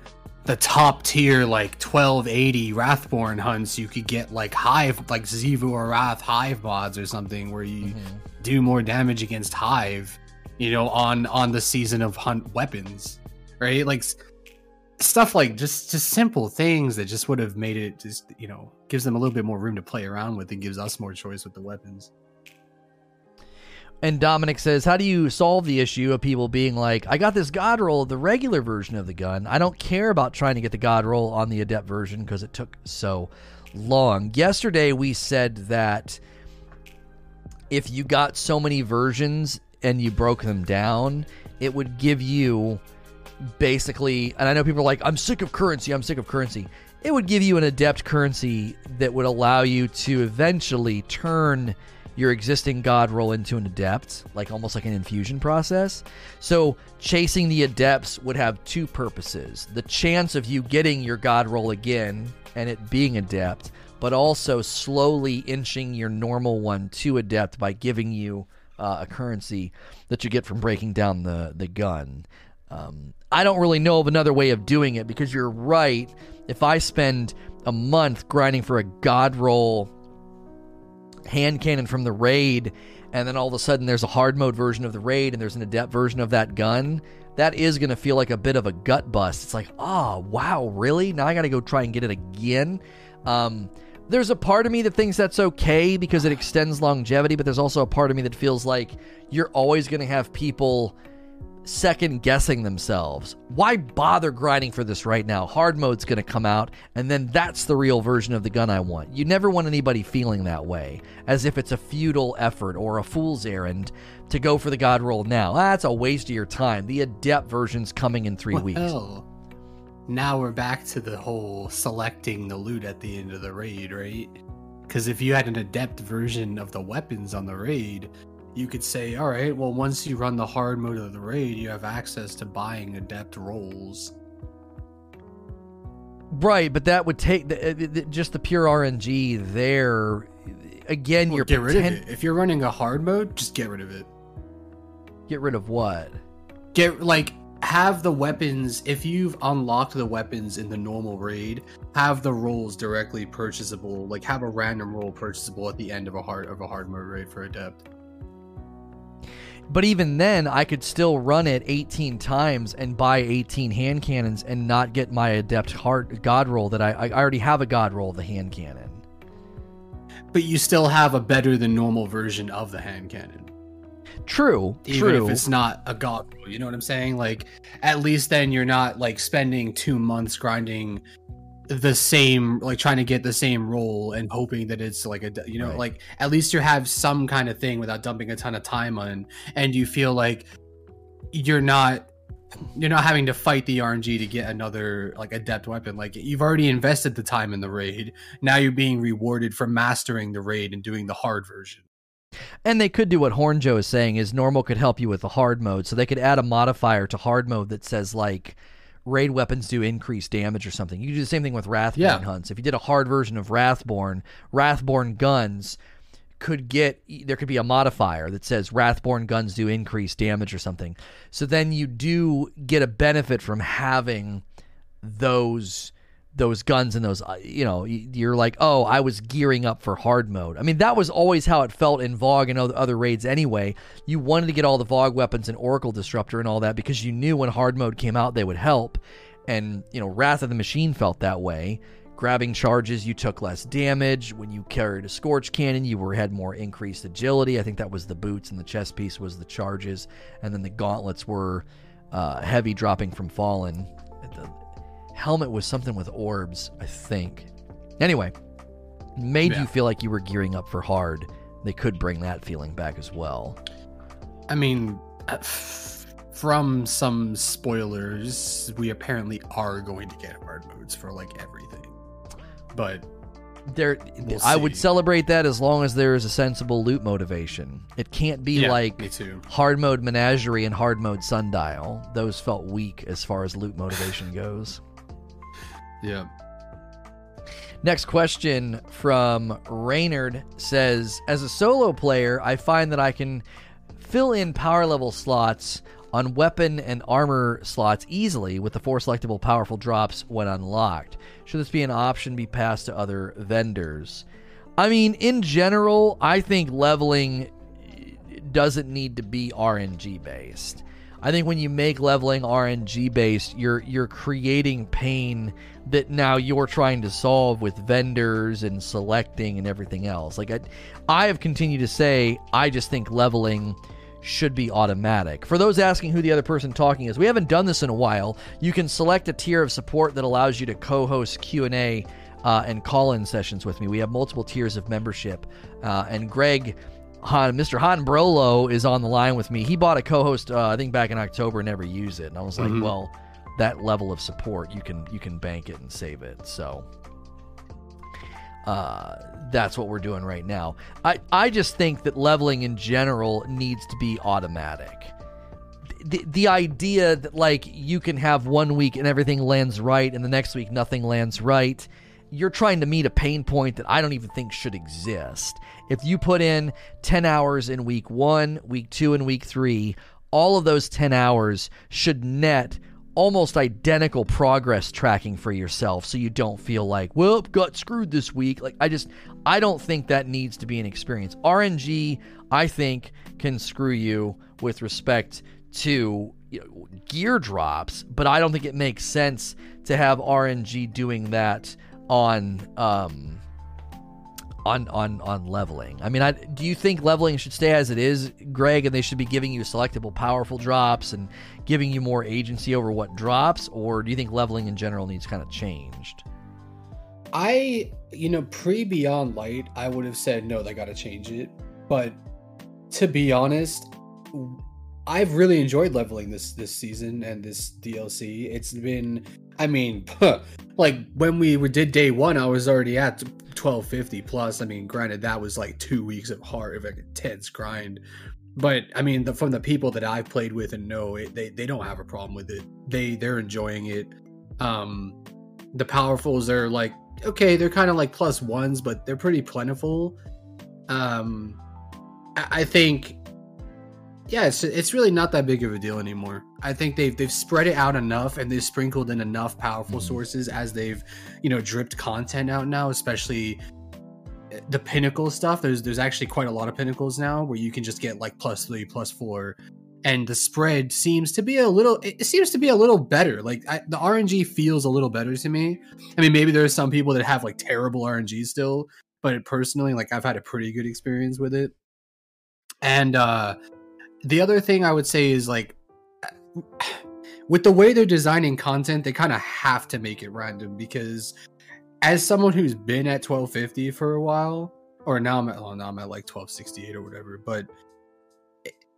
the top tier like 1280 Wrathborn hunts, you could get like Hive, like Xivu or Wrath Hive mods or something where you Mm-hmm. do more damage against Hive, you know, on on the season of hunt weapons, right? Like stuff like just just simple things that just would have made it just you know gives them a little bit more room to play around with and gives us more choice with the weapons. And Dominic says, How do you solve the issue of people being like, I got this God roll the regular version of the gun. I don't care about trying to get the God roll on the Adept version because it took so long. Yesterday, we said that if you got so many versions and you broke them down, it would give you basically, and I know people are like, I'm sick of currency, I'm sick of currency. It would give you an adept currency that would allow you to eventually turn your existing god roll into an adept, like almost like an infusion process. So, chasing the adepts would have two purposes the chance of you getting your god roll again and it being adept, but also slowly inching your normal one to adept by giving you uh, a currency that you get from breaking down the the gun. Um, I don't really know of another way of doing it because you're right. If I spend a month grinding for a god roll hand cannon from the raid, and then all of a sudden there's a hard mode version of the raid and there's an adept version of that gun, that is going to feel like a bit of a gut bust. It's like, oh, wow, really? Now I got to go try and get it again. Um, there's a part of me that thinks that's okay because it extends longevity, but there's also a part of me that feels like you're always going to have people second guessing themselves. Why bother grinding for this right now? Hard mode's going to come out, and then that's the real version of the gun I want. You never want anybody feeling that way, as if it's a futile effort or a fool's errand to go for the god roll now. Ah, that's a waste of your time. The adept version's coming in three Well, weeks. now we're back to the whole selecting the loot at the end of the raid, right? Because if you had an adept version of the weapons on the raid, you could say, all right, well, once you run the hard mode of the raid, you have access to buying adept rolls. Right, but that would take the, uh, the- the- just the pure RNG there. Again, Well, you're get rid of it. If you're running a hard mode, just get rid of it. Get rid of what? Get like have the weapons if you've unlocked the weapons in the normal raid, have the rolls directly purchasable. Like have a random roll purchasable at the end of a hard of a hard mode raid for adept. But even then, I could still run it 18 times and buy 18 hand cannons and not get my adept heart god roll that I, I already have a god roll of the hand cannon. But you still have a better than normal version of the hand cannon. True, Even true. if it's not a god roll. You know what I'm saying? Like at least then you're not like spending two months grinding the same like trying to get the same role and hoping that it's like a you know Right. like at least you have some kind of thing without dumping a ton of time on and you feel like you're not you're not having to fight the RNG to get another like adept weapon like you've already invested the time in the raid now you're being rewarded for mastering the raid and doing the hard version And they could do what Horn Joe is saying is normal could help you with the hard mode. So they could add a modifier to hard mode that says like raid weapons do increased damage or something. You do the same thing with Wrathborn Yeah. hunts. If you did a hard version of Wrathborn, Wrathborn guns could get there could be a modifier that says Wrathborn guns do increased damage or something. So then you do get a benefit from having those those guns and those uh, you know you're like oh i was gearing up for hard mode. I mean that was always how it felt in VoG and other raids anyway. You wanted to get all the VoG weapons and oracle disruptor and all that because you knew when hard mode came out they would help. And you know wrath of the machine felt that way. Grabbing charges you took less damage. When you carried a scorch cannon you were had more increased agility. I think that was the boots and the chest piece was the charges. And then the gauntlets were uh, heavy dropping from fallen the helmet was something with orbs i think. Anyway made Yeah. you feel like you were gearing up for hard. They could bring that feeling back as well. I mean, uh, from some spoilers, we apparently are going to get hard modes for like everything. But there We'll i would celebrate that as long as there is a sensible loot motivation. It can't be yeah, like hard mode menagerie and hard mode sundial. Those felt weak as far as loot motivation goes Yeah. Next question from Raynard says As a solo player, I find that I can fill in power level slots on weapon and armor slots easily with the four selectable powerful drops when unlocked. Should this be an option be passed to other vendors? I mean, in general, I think leveling doesn't need to be RNG based. I think when you make leveling RNG based, you're you're creating pain that now you're trying to solve with vendors and selecting and everything else. Like I, I have continued to say, I just think leveling should be automatic. For those asking who the other person talking is, we haven't done this in a while. You can select a tier of support that allows you to co-host Q and A uh, and call-in sessions with me. We have multiple tiers of membership, uh, and Greg. Han, Mr. Han Brolo is on the line with me. He bought a co-host, uh, I think, back in October, and never used it. And I was like, Mhm. well, that level of support, you can you can bank it and save it. So uh, that's what we're doing right now. I I just think that leveling in general needs to be automatic. The, the idea that like you can have one week and everything lands right and the next week nothing lands right you're trying to meet a pain point that I don't even think should exist. If you put in 10 hours in week one, week two, and week three, all of those 10 hours should net almost identical progress tracking for yourself so you don't feel like, well, got screwed this week. Like, I just, I don't think that needs to be an experience. RNG, I think, can screw you with respect to you know, gear drops, but I don't think it makes sense to have RNG doing that on um, on on on leveling. I mean, I, do you think leveling should stay as it is, Greg, and they should be giving you selectable, powerful drops and giving you more agency over what drops, or do you think leveling in general needs kind of changed? I, you know, pre Beyond Light, I would have said no, they got to change it. But to be honest, I've really enjoyed leveling this this season and this DLC. It's been, I mean, like when we did day one, I was already at 1250 plus. I mean, granted, that was like two weeks of hard, of intense grind. But I mean, the, from the people that I've played with and know, it, they they don't have a problem with it. They they're enjoying it. Um, the powerfuls are like okay, they're kind of like plus ones, but they're pretty plentiful. Um, I, I think yeah, it's it's really not that big of a deal anymore. I think they've they've spread it out enough and they've sprinkled in enough powerful sources as they've, you know, dripped content out now, especially eh, the pinnacle stuff. There's there's actually quite a lot of pinnacles now where you can just get like plus three, plus four, and the spread seems to be a little. It seems to be a little better. Like I, the RNG feels a little better to me. I mean, maybe there's some people that have like terrible RNG still, but personally, like I've had a pretty good experience with it, and uh the other thing I would say is like with the way they're designing content, they kind of have to make it random because as someone who's been at 1250 for a while, or now I'm at well, now I'm at like 1268 or whatever, but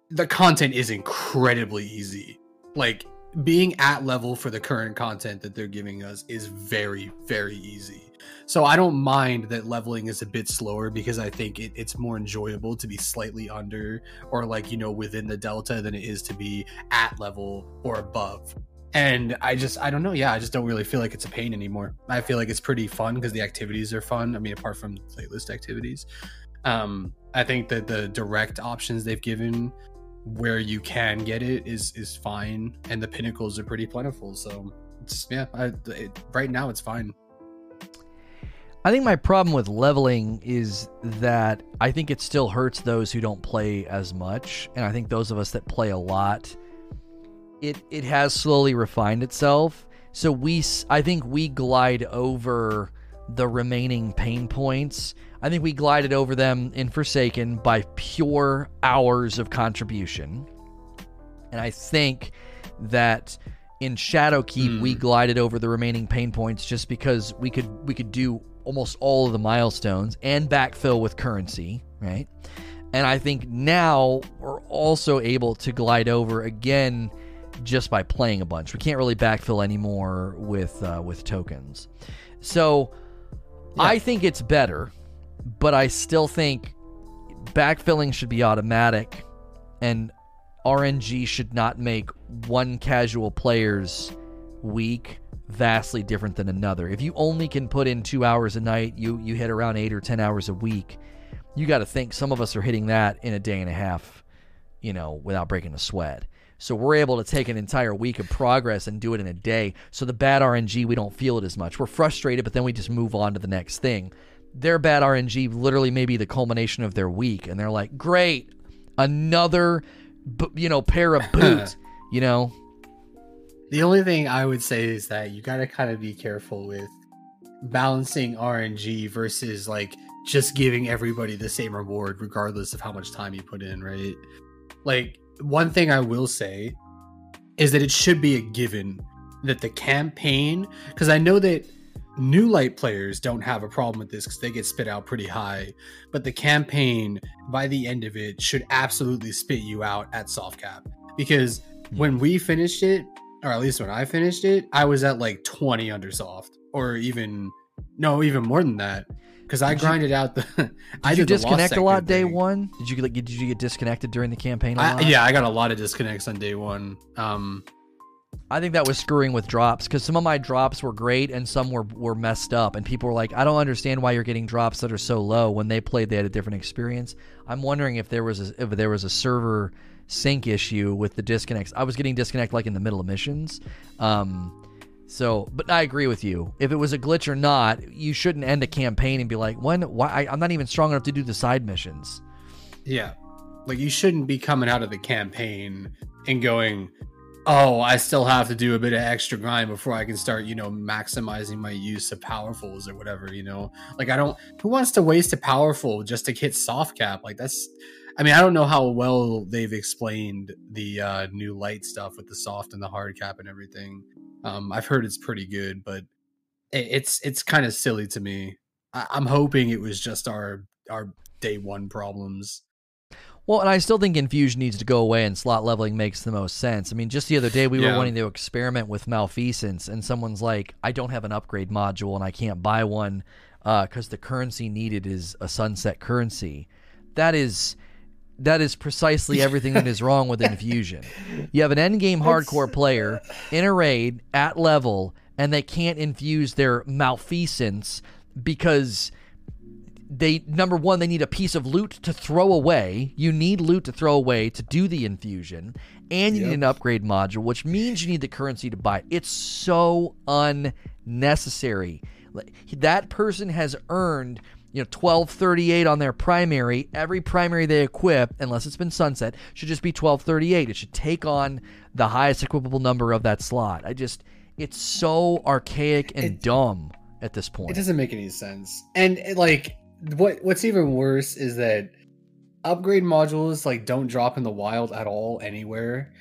the content is incredibly easy. Like being at level for the current content that they're giving us is very, very easy. So I don't mind that leveling is a bit slower because I think it, it's more enjoyable to be slightly under or like, you know, within the delta than it is to be at level or above. And I just, I don't know. Yeah, I just don't really feel like it's a pain anymore. I feel like it's pretty fun because the activities are fun. I mean, apart from playlist activities. Um, I think that the direct options they've given where you can get it is is fine and the pinnacles are pretty plentiful so yeah I, it, right now it's fine I think my problem with leveling is that I think it still hurts those who don't play as much, and I think those of us that play a lot, it it has slowly refined itself. So we, I think we glide over the remaining pain points. I think we glided over them in Forsaken by pure hours of contribution, and I think that in Shadowkeep mm. we hmm. glided over the remaining pain points just because we could we could do almost all of the milestones and backfill with currency, right? And I think now we're also able to glide over again just by playing a bunch. We can't really backfill anymore with uh, with tokens. So yeah. I think it's better, but I still think backfilling should be automatic and RNG should not make one casual player's week vastly different than another. If you only can put in two hours a night, you you hit around eight or ten hours a week. You got to think some of us are hitting that in a day and a half, you know, without breaking a sweat. So we're able to take an entire week of progress and do it in a day. So the bad RNG, we don't feel it as much. We're frustrated, but then we just move on to the next thing. Their bad RNG literally may be the culmination of their week, and they're like, "Great, another, you know, pair of boots." you know, the only thing I would say is that you got to kind of be careful with balancing RNG versus like just giving everybody the same reward regardless of how much time you put in, right? Like one thing I will say is that it should be a given that the campaign because I know that new light players don't have a problem with this because they get spit out pretty high but the campaign by the end of it should absolutely spit you out at soft cap because hmm. when we finished it or at least when I finished it, I was at like 20 under soft, or even no, even more than that. Because I grinded you, out the. Did I did you disconnect a lot day thing. one? Did you like? Did you get disconnected during the campaign? I, yeah, I got a lot of disconnects on day one. Um, I think that was screwing with drops because some of my drops were great and some were, were messed up. And people were like, I don't understand why you're getting drops that are so low. When they played, they had a different experience. I'm wondering if there was a, if there was a server sync issue with the disconnects. I was getting disconnect like in the middle of missions. Um, so, but I agree with you. If it was a glitch or not, you shouldn't end a campaign and be like, "When? Why? I, I'm not even strong enough to do the side missions." Yeah, like you shouldn't be coming out of the campaign and going, "Oh, I still have to do a bit of extra grind before I can start, you know, maximizing my use of powerfuls or whatever." You know, like I don't. Who wants to waste a powerful just to hit soft cap? Like that's. I mean, I don't know how well they've explained the uh, new light stuff with the soft and the hard cap and everything. Um, I've heard it's pretty good, but it, it's it's kind of silly to me. I, I'm hoping it was just our our day one problems. Well, and I still think infusion needs to go away and slot leveling makes the most sense. I mean, just the other day we Yeah. were wanting to experiment with malfeasance, and someone's like, "I don't have an upgrade module and I can't buy one because the currency needed is a sunset currency." That is that is precisely everything that is wrong with infusion. You have an endgame hardcore player in a raid at level, and they can't infuse their malfeasance because they number one they need a piece of loot to throw away you need loot to throw away to do the infusion and you need an upgrade module which means you need the currency to buy it. it's so unnecessary that person has earned you know 1238 on their primary every primary they equip unless it's been sunset should just be 1238 it should take on the highest equipable number of that slot i just it's so archaic and It- dumb at this point It doesn't make any sense. And it, like what what's even worse is that upgrade modules like don't drop in the wild at all anywhere.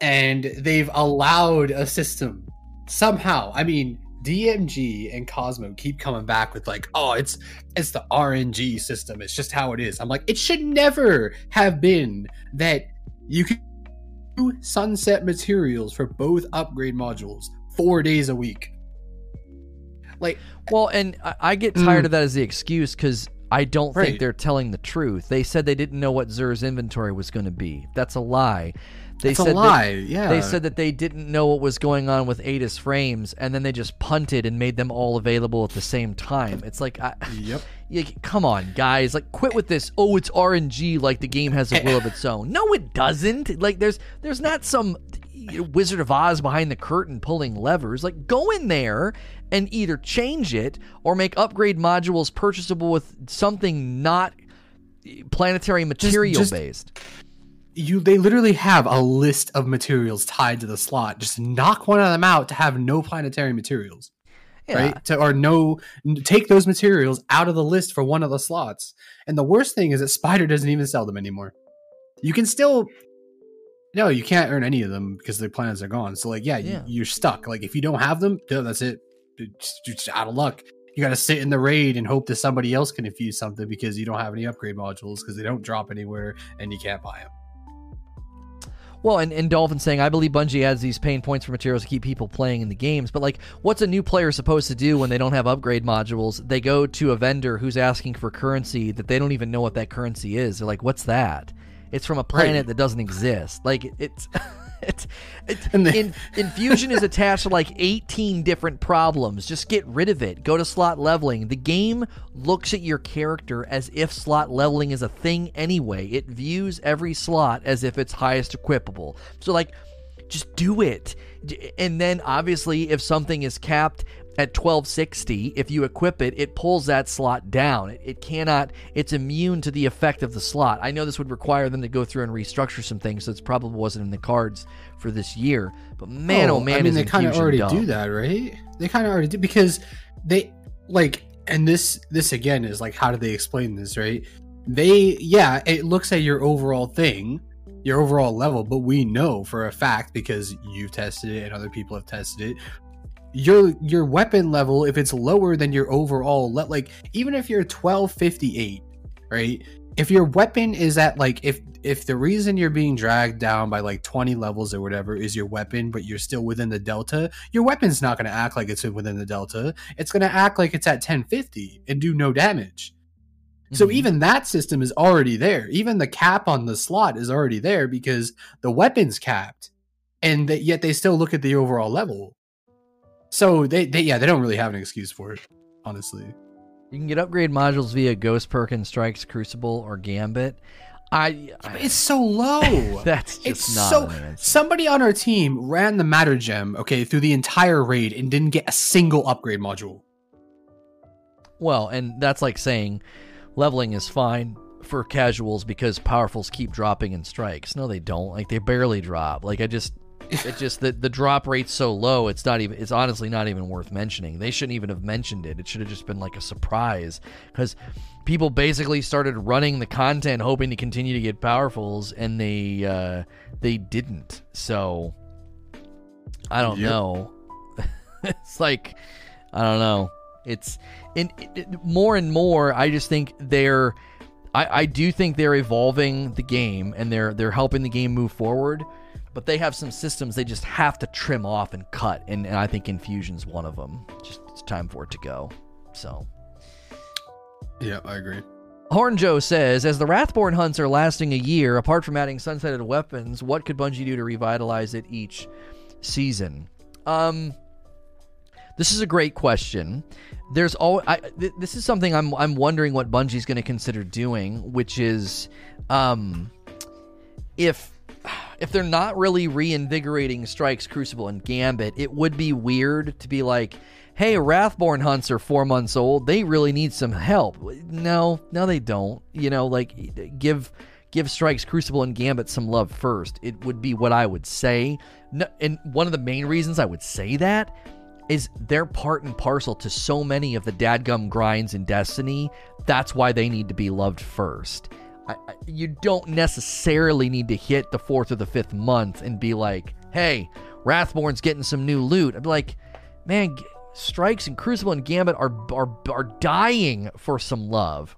And they've allowed a system somehow. I mean, DMG and Cozmo keep coming back with like, "Oh, it's it's the RNG system. It's just how it is." I'm like, "It should never have been that you can do sunset materials for both upgrade modules 4 days a week." Like Well, and I, I get tired Mm. of that as the excuse because I don't think they're telling the truth. They said they didn't know what Xur's inventory was going to be. That's a lie. They it's said a lie. That, yeah. They said that they didn't know what was going on with Atis frames, and then they just punted and made them all available at the same time. It's like, I, Yep. come on, guys! Like, quit with this. Oh, it's RNG. Like the game has a will of its own. No, it doesn't. Like, there's there's not some Wizard of Oz behind the curtain pulling levers. Like, go in there and either change it or make upgrade modules purchasable with something not planetary material just- based. You they literally have a list of materials tied to the slot. Just knock one of them out to have no planetary materials. Yeah. Right? To, or no take those materials out of the list for one of the slots. And the worst thing is that Spider doesn't even sell them anymore. You can still No, you can't earn any of them because the planets are gone. So like yeah, Yeah. You, you're stuck. Like if you don't have them, duh, that's it. You're you're just out of luck. You got to sit in the raid and hope that somebody else can infuse something because you don't have any upgrade modules because they don't drop anywhere and you can't buy them. Well, and, and Dolphin saying, I believe Bungie adds these pain points for materials to keep people playing in the games. But, like, what's a new player supposed to do when they don't have upgrade modules? They go to a vendor who's asking for currency that they don't even know what that currency is. They're like, what's that? It's from a planet Right. that doesn't exist. Like, it's. And they- in, infusion is attached to like 18 different problems. Just get rid of it. Go to slot leveling. The game looks at your character as if slot leveling is a thing anyway. It views every slot as if it's highest equipable. So like just do it. And then obviously if something is capped at 1260, if you equip it, it pulls that slot down. It, it cannot it's immune to the effect of the slot. I know this would require them to go through and restructure some things, so it's probably wasn't in the cards for this year. But man, oh, oh man, I mean, they kind of already dumb. do that, right? They kind of already do because they like, and this this again is like, how do they explain this, right? They, yeah, it looks at your overall thing, your overall level, but we know for a fact because you've tested it and other people have tested it. Your your weapon level, if it's lower than your overall, le- like even if you're twelve fifty eight, right? If your weapon is at like if if the reason you're being dragged down by like 20 levels or whatever is your weapon, but you're still within the delta, your weapon's not going to act like it's within the delta. It's going to act like it's at 1050 and do no damage. So Mhm. even that system is already there. Even the cap on the slot is already there because the weapon's capped. and that yet they still look at the overall level. So they, they yeah they don't really have an excuse for it, honestly. You can get upgrade modules via Ghost perk in, Strikes, Crucible, or Gambit. I, I it's so low. that's just it's not so somebody on our team ran the matter gem okay through the entire raid and didn't get a single upgrade module. Well, and that's like saying leveling is fine for casuals because powerfuls keep dropping in strikes. No, they don't. Like they barely drop. Like I just it just the the drop rate's so low. It's not even. It's honestly not even worth mentioning. They shouldn't even have mentioned it. It should have just been like a surprise because people basically started running the content hoping to continue to get powerfuls, and they uh, they didn't. So I don't Yep. know. it's like I don't know. It's and it, it- more and more. I just think they're. I, I do think they're evolving the game and they're they're helping the game move forward, but they have some systems they just have to trim off and cut, and, and I think Infusion's one of them. Just it's time for it to go. So Yeah, I agree. Horn Joe says, as the Wrathborn hunts are lasting a year, apart from adding sunsetted weapons, what could Bungie do to revitalize it each season? Um, this is a great question. There's all I, th- this is something I'm I'm wondering what Bungie's going to consider doing, which is, um, if if they're not really reinvigorating Strikes, Crucible, and Gambit, it would be weird to be like, hey, Wrathborn hunts are four months old. They really need some help. No, no, they don't. You know, like give give Strikes, Crucible, and Gambit some love first. It would be what I would say. No, and one of the main reasons I would say that is they're part and parcel to so many of the dadgum grinds in Destiny. That's why they need to be loved first. I, you don't necessarily need to hit the fourth or the fifth month and be like, hey, Wrathborn's getting some new loot. I'd be like, man, G- Strikes and Crucible and Gambit are, are, are dying for some love.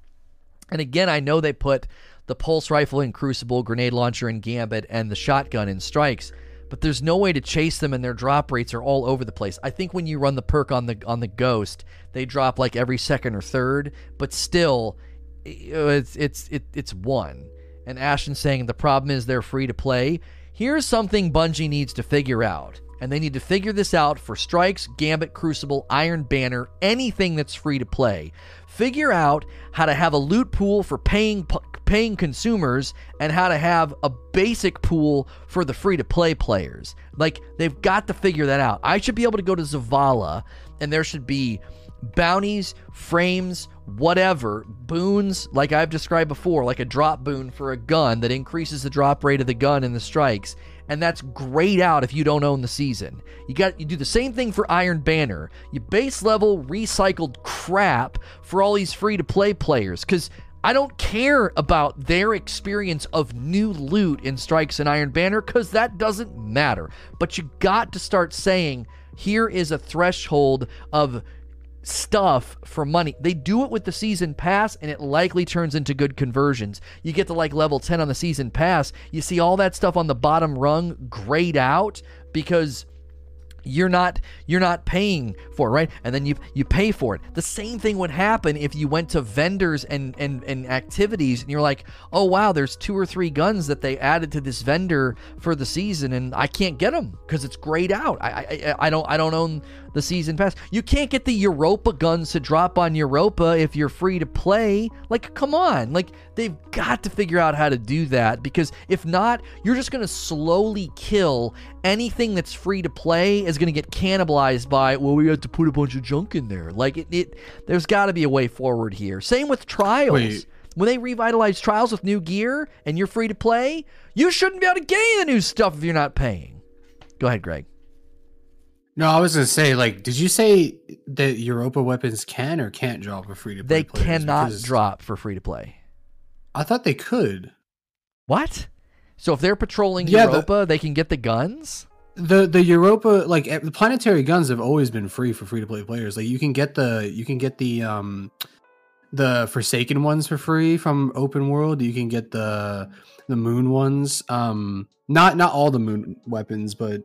And again, I know they put the pulse rifle in Crucible, grenade launcher in Gambit, and the shotgun in Strikes, but there's no way to chase them, and their drop rates are all over the place. I think when you run the perk on the on the Ghost, they drop like every second or third, but still, it's it's it, it's one. And Ashton saying the problem is they're free to play. Here's something Bungie needs to figure out. And they need to figure this out for Strikes, Gambit, Crucible, Iron Banner, anything that's free to play. Figure out how to have a loot pool for paying paying consumers and how to have a basic pool for the free to play players. Like they've got to figure that out. I should be able to go to Zavala and there should be bounties, frames, whatever, boons, like I've described before, like a drop boon for a gun that increases the drop rate of the gun and the strikes. And that's grayed out if you don't own the season. You got you do the same thing for Iron Banner. You base level recycled crap for all these free to play players cuz I don't care about their experience of new loot in Strikes and Iron Banner cuz that doesn't matter. But you got to start saying here is a threshold of stuff for money. They do it with the season pass and it likely turns into good conversions. You get to like level 10 on the season pass, you see all that stuff on the bottom rung grayed out because you're not you're not paying for it, right? And then you you pay for it. The same thing would happen if you went to vendors and and and activities and you're like, "Oh wow, there's two or three guns that they added to this vendor for the season and I can't get them because it's grayed out. I, I I don't I don't own the season pass. You can't get the Europa guns to drop on Europa if you're free to play. Like come on. Like they've got to figure out how to do that because if not, you're just going to slowly kill anything that's free to play is going to get cannibalized by well we had to put a bunch of junk in there. Like it, it there's got to be a way forward here. Same with trials. Wait. When they revitalize trials with new gear and you're free to play, you shouldn't be able to get any of the new stuff if you're not paying. Go ahead, Greg. No, I was gonna say, like, did you say that Europa weapons can or can't drop for free to play? They cannot Because drop for free to play. I thought they could. What? So if they're patrolling Yeah, the- Europa, they can get the guns? The the Europa like eh, the planetary guns have always been free for free to play players. Like you can get the you can get the um the Forsaken ones for free from open world. You can get the the moon ones. Um not not all the moon weapons, but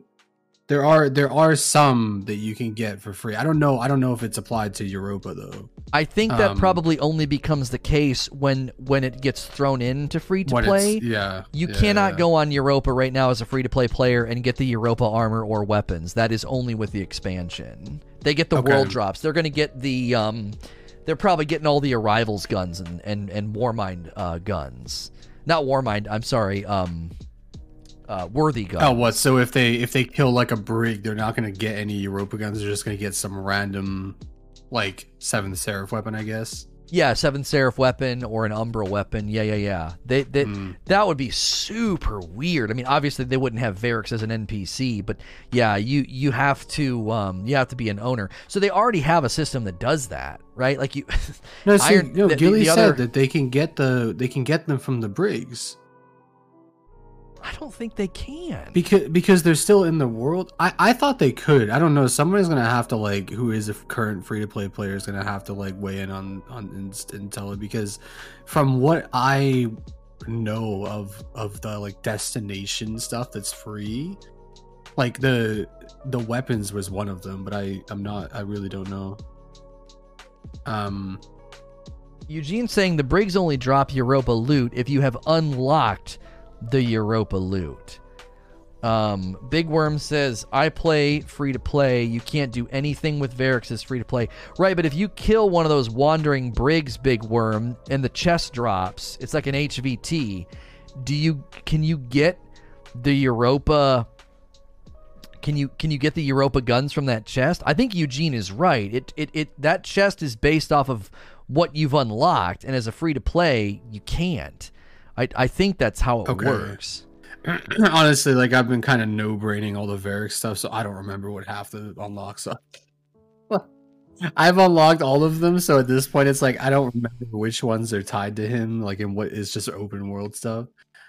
there are there are some that you can get for free. I don't know. I don't know if it's applied to Europa though. I think that Um, probably only becomes the case when when it gets thrown into free to play. yeah, You yeah, cannot yeah. go on Europa right now as a free to play player and get the Europa armor or weapons. That is only with the expansion. They get the Okay. world drops. They're going to get the um they're probably getting all the arrivals guns and and and Warmind uh guns. Not Warmind, I'm sorry. Um uh worthy gun. Oh, what? So if they if they kill like a brig, they're not going to get any Europa guns. They're just going to get some random, like seventh Seraph weapon, I guess. Yeah, seventh seraph weapon or an umbra weapon. Yeah, yeah, yeah. They, they Mm. that would be super weird. I mean, obviously they wouldn't have Variks as an NPC, but yeah, you you have to um you have to be an owner. So they already have a system that does that, right? Like you No, see, Iron- no, the- the- Gilly the said other- that they can get the they can get them from the brigs I don't think they can. because because they're still in the world. I I thought they could. I don't know. Someone's gonna have to like who is a current free to play player is gonna have to like weigh in on on and, and tell it because from what I know of of the like destination stuff that's free, like the the weapons was one of them, but I I'm not. I really don't know. Um. Eugene saying the brigs only drop Europa loot if you have unlocked the Europa loot. Um, Big Worm says, I play free to play. You can't do anything with Variks as free to play. Right, but if you kill one of those wandering brigs, Big Worm, and the chest drops, it's like an HVT. Do you can you get the Europa can you can you get the Europa guns from that chest? I think Eugene is right. It it, it that chest is based off of what you've unlocked, and as a free to play, you can't. I I think that's how it Okay. works. honestly, like I've been kind of no braining all the Variks stuff, so I don't remember what half the unlocks are. I've unlocked all of them, so at this point, it's like I don't remember which ones are tied to him, like in what is just open world stuff.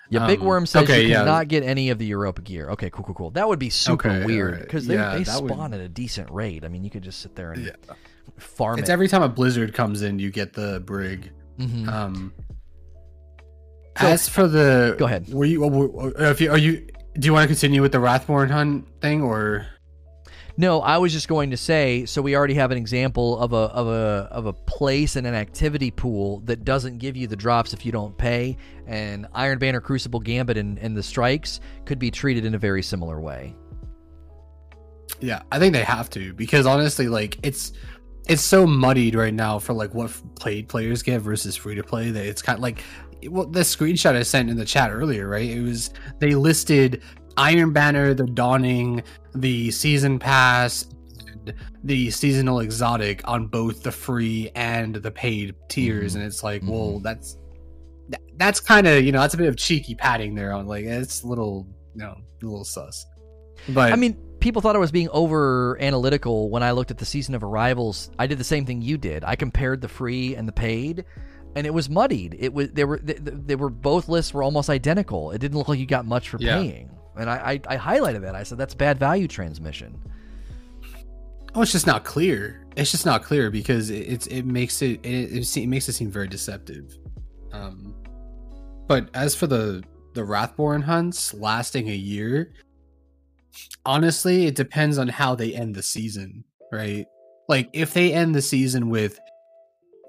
Yeah, Big Um, Worm says okay, you yeah. cannot get any of the Europa gear. Okay, cool, cool, cool. That would be super Okay, weird because they, Yeah, they would- spawn at a decent rate. I mean, you could just sit there and Yeah. farm It's it. every time a blizzard comes in, you get the brig. Mhm. Um, So- as for the, Go ahead. Were you? were- If you are you? Do you want to continue with the Wrathborn hunt thing, or No, I was just going to say. So we already have an example of a of a of a place and an activity pool that doesn't give you the drops if you don't pay. And Iron Banner, Crucible, Gambit, and, and the strikes could be treated in a very similar way. Yeah, I think they have to because honestly, like it's it's so muddied right now for like what played players get versus free to play that it's kind of like well the screenshot I sent in the chat earlier, right? It was they listed Iron Banner, the Dawning, the season pass, and the seasonal exotic on both the free and the paid tiers, Mhm. and it's like, Mhm. well, that's that- that's kind of you know that's a bit of cheeky padding there on like it's a little you know a little sus. But I mean, people thought I was being over analytical when I looked at the season of arrivals. I did the same thing you did. I compared the free and the paid, and it was muddied. It was they were they, they were both lists were almost identical. It didn't look like you got much for Yeah. paying, and I, I I highlighted that. I said that's bad value transmission. Oh, it's just not clear. It's just not clear because it, it's it makes it it, it, makes it seem very deceptive. Um, but as for the the Wrathborn hunts lasting a year, honestly, it depends on how they end the season, right? Like if they end the season with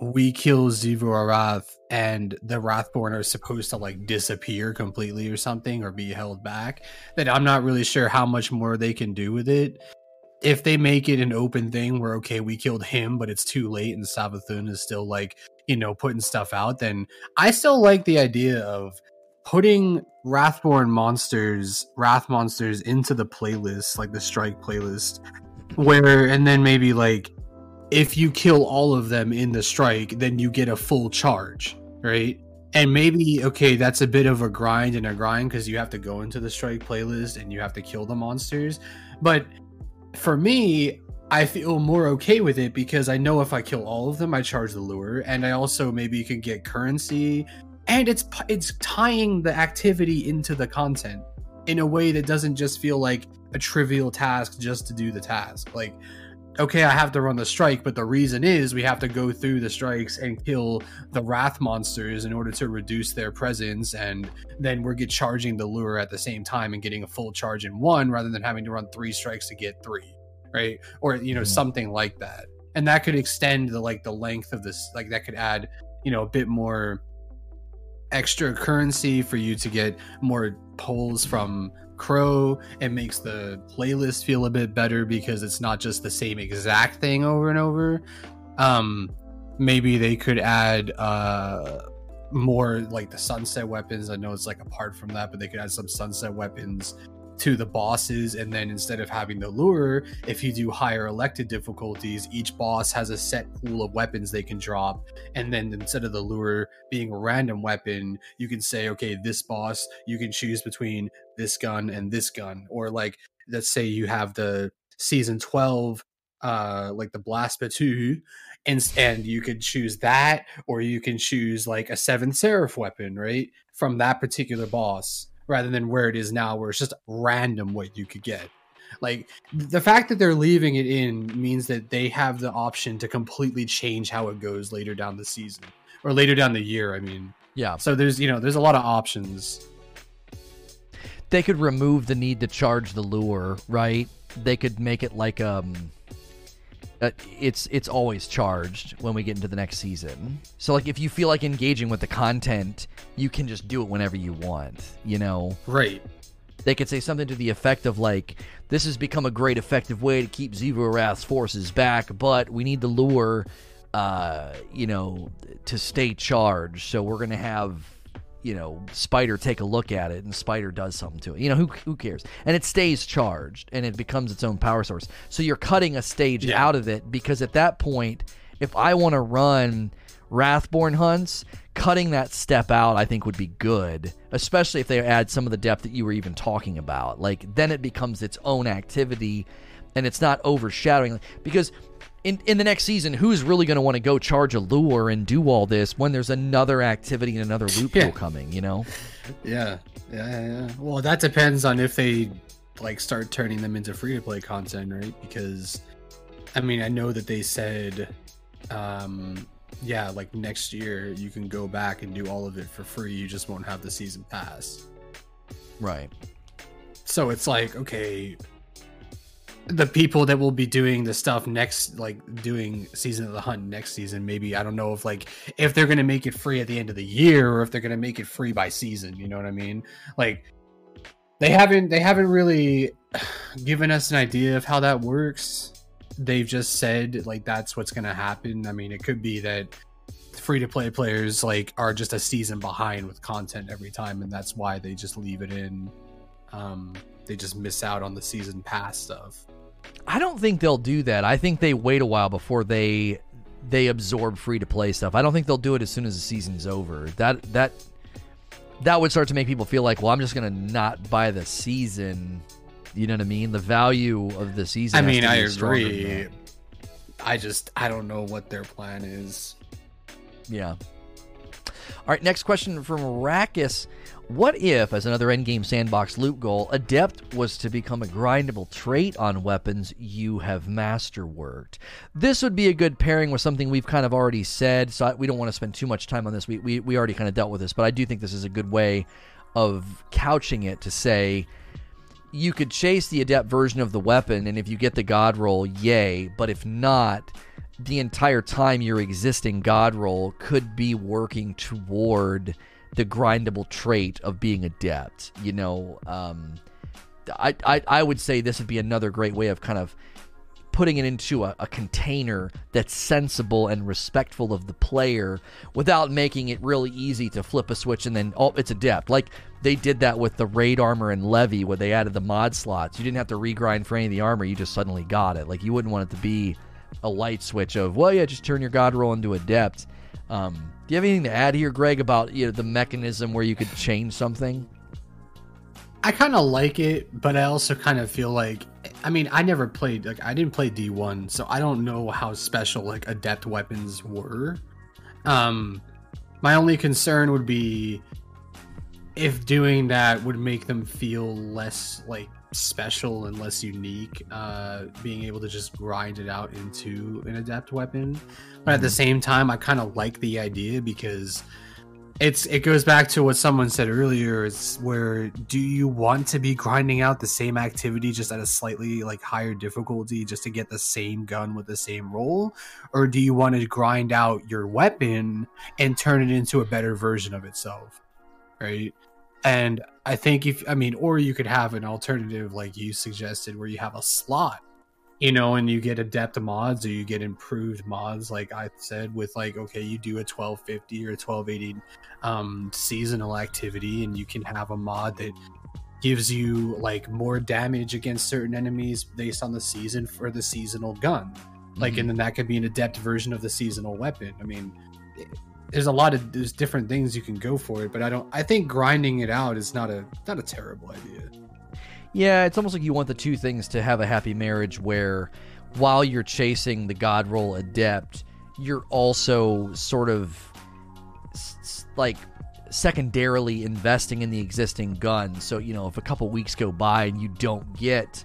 we kill Xivu Arath and the Wrathborn are supposed to like disappear completely or something or be held back, then I'm not really sure how much more they can do with it. If they make it an open thing where okay we killed him but it's too late and Savathun is still like you know putting stuff out then I still like the idea of putting Wrathborn monsters Wrath monsters into the playlist like the strike playlist where and then maybe like if you kill all of them in the strike then you get a full charge right? And maybe okay that's a bit of a grind and a grind because you have to go into the strike playlist and you have to kill the monsters. But for me, I feel more okay with it because I know if I kill all of them, I charge the lure, and I also maybe can get currency, and it's it's tying the activity into the content in a way that doesn't just feel like a trivial task just to do the task. Like okay, I have to run the strike, but the reason is we have to go through the strikes and kill the wrath monsters in order to reduce their presence, and then we're get charging the lure at the same time and getting a full charge in one rather than having to run three strikes to get three, right? Or you know Mhm. something like that, and that could extend the like the length of this, like that could add you know a bit more extra currency for you to get more pulls from Crow. It makes the playlist feel a bit better because it's not just the same exact thing over and over. Um, maybe they could add uh more like the sunset weapons. I know it's like apart from that, but they could add some sunset weapons to the bosses and then instead of having the lure if you do higher elected difficulties each boss has a set pool of weapons they can drop. And then instead of the lure being a random weapon you can say okay this boss you can choose between this gun and this gun. Or like let's say you have the season 12 uh like the Blast Battue and and you could choose that or you can choose like a seventh seraph weapon right from that particular boss rather than where it is now where it's just random what you could get like the fact that they're leaving it in means that they have the option to completely change how it goes later down the season or later down the year i mean Yeah. so there's you know there's a lot of options They could remove the need to charge the lure, right? They could make it like um uh, it's it's always charged when we get into the next season. So like if you feel like engaging with the content, you can just do it whenever you want, you know. right They could say something to the effect of like, "This has become a great effective way to keep Xivu Arath's forces back, but we need the lure, uh, you know, to stay charged. So we're gonna have, you know, Spider take a look at it, and Spider does something to it. You know, who who cares? And it stays charged, and it becomes its own power source. So you're cutting a stage Yeah. out of it because at that point, if I want to run Wrathborn hunts, cutting that step out, I think would be good, especially if they add some of the depth that you were even talking about. Like then it becomes its own activity, and it's not overshadowing. Because in in the next season, who's really going to want to go charge a lure and do all this when there's another activity and another loot pool Yeah. coming? You know? Yeah, yeah, yeah, yeah. Well, that depends on if they like start turning them into free to play content, right? Because I mean, I know that they said, um, yeah, like next year you can go back and do all of it for free. You just won't have the season pass. Right. So it's like, okay, the people that will be doing the stuff next, like doing season of the hunt next season, maybe I don't know if like if they're gonna make it free at the end of the year or if they're gonna make it free by season. You know what I mean? Like they haven't they haven't really given us an idea of how that works. They've just said like that's what's gonna happen. I mean, it could be that free to play players like are just a season behind with content every time, and that's why they just leave it in. Um, they just miss out on the season pass stuff. I don't think they'll do that. I think they wait a while before they they absorb free to play stuff. I don't think they'll do it as soon as the season's over. That that that would start to make people feel like, well, I'm just gonna not buy the season. You know what I mean? The value of the season. I mean, I agree. I just I don't know what their plan is. Yeah. All right, next question from Rakis. What if, as another endgame sandbox loot goal, Adept was to become a grindable trait on weapons you have masterworked? This would be a good pairing with something we've kind of already said, so we don't want to spend too much time on this. We, we, we already kind of dealt with this, but I do think this is a good way of couching it to say you could chase the adept version of the weapon, and if you get the god roll, yay. But if not, the entire time your existing god roll could be working toward the grindable trait of being adept. You know, um, I, I I would say this would be another great way of kind of putting it into a, a container that's sensible and respectful of the player without making it really easy to flip a switch and then oh it's adept. Like they did that with the raid armor and levy where they added the mod slots. You didn't have to regrind for any of the armor. You just suddenly got it. Like you wouldn't want it to be a light switch of well yeah just turn your god roll into adept um, do you have anything to add here greg about you know the mechanism where you could change something I kind of like it, but I also kind of feel like I mean, I never played like I didn't play D1, so I don't know how special like adept weapons were. Um my only concern would be if doing that would make them feel less like special and less unique uh being able to just grind it out into an adept weapon. But at the same time i kind of like the idea because it's it goes back to what someone said earlier it's where do you want to be grinding out the same activity just at a slightly like higher difficulty just to get the same gun with the same roll? Or do you want to grind out your weapon and turn it into a better version of itself right? And i think if i mean or you could have an alternative like you suggested where you have a slot you know, and you get adept mods or you get improved mods, like I said, with like, okay, you do a 1250 or 1280 um, seasonal activity, and you can have a mod that gives you like more damage against certain enemies based on the season for the seasonal gun. Like, Mhm. and then that could be an adept version of the seasonal weapon. I mean, there's a lot of there's different things you can go for it, but I don't. I think grinding it out is not a not a terrible idea. Yeah, it's almost like you want the two things to have a happy marriage where while you're chasing the God roll adept, you're also sort of s- like secondarily investing in the existing gun. So, you know, if a couple weeks go by and you don't get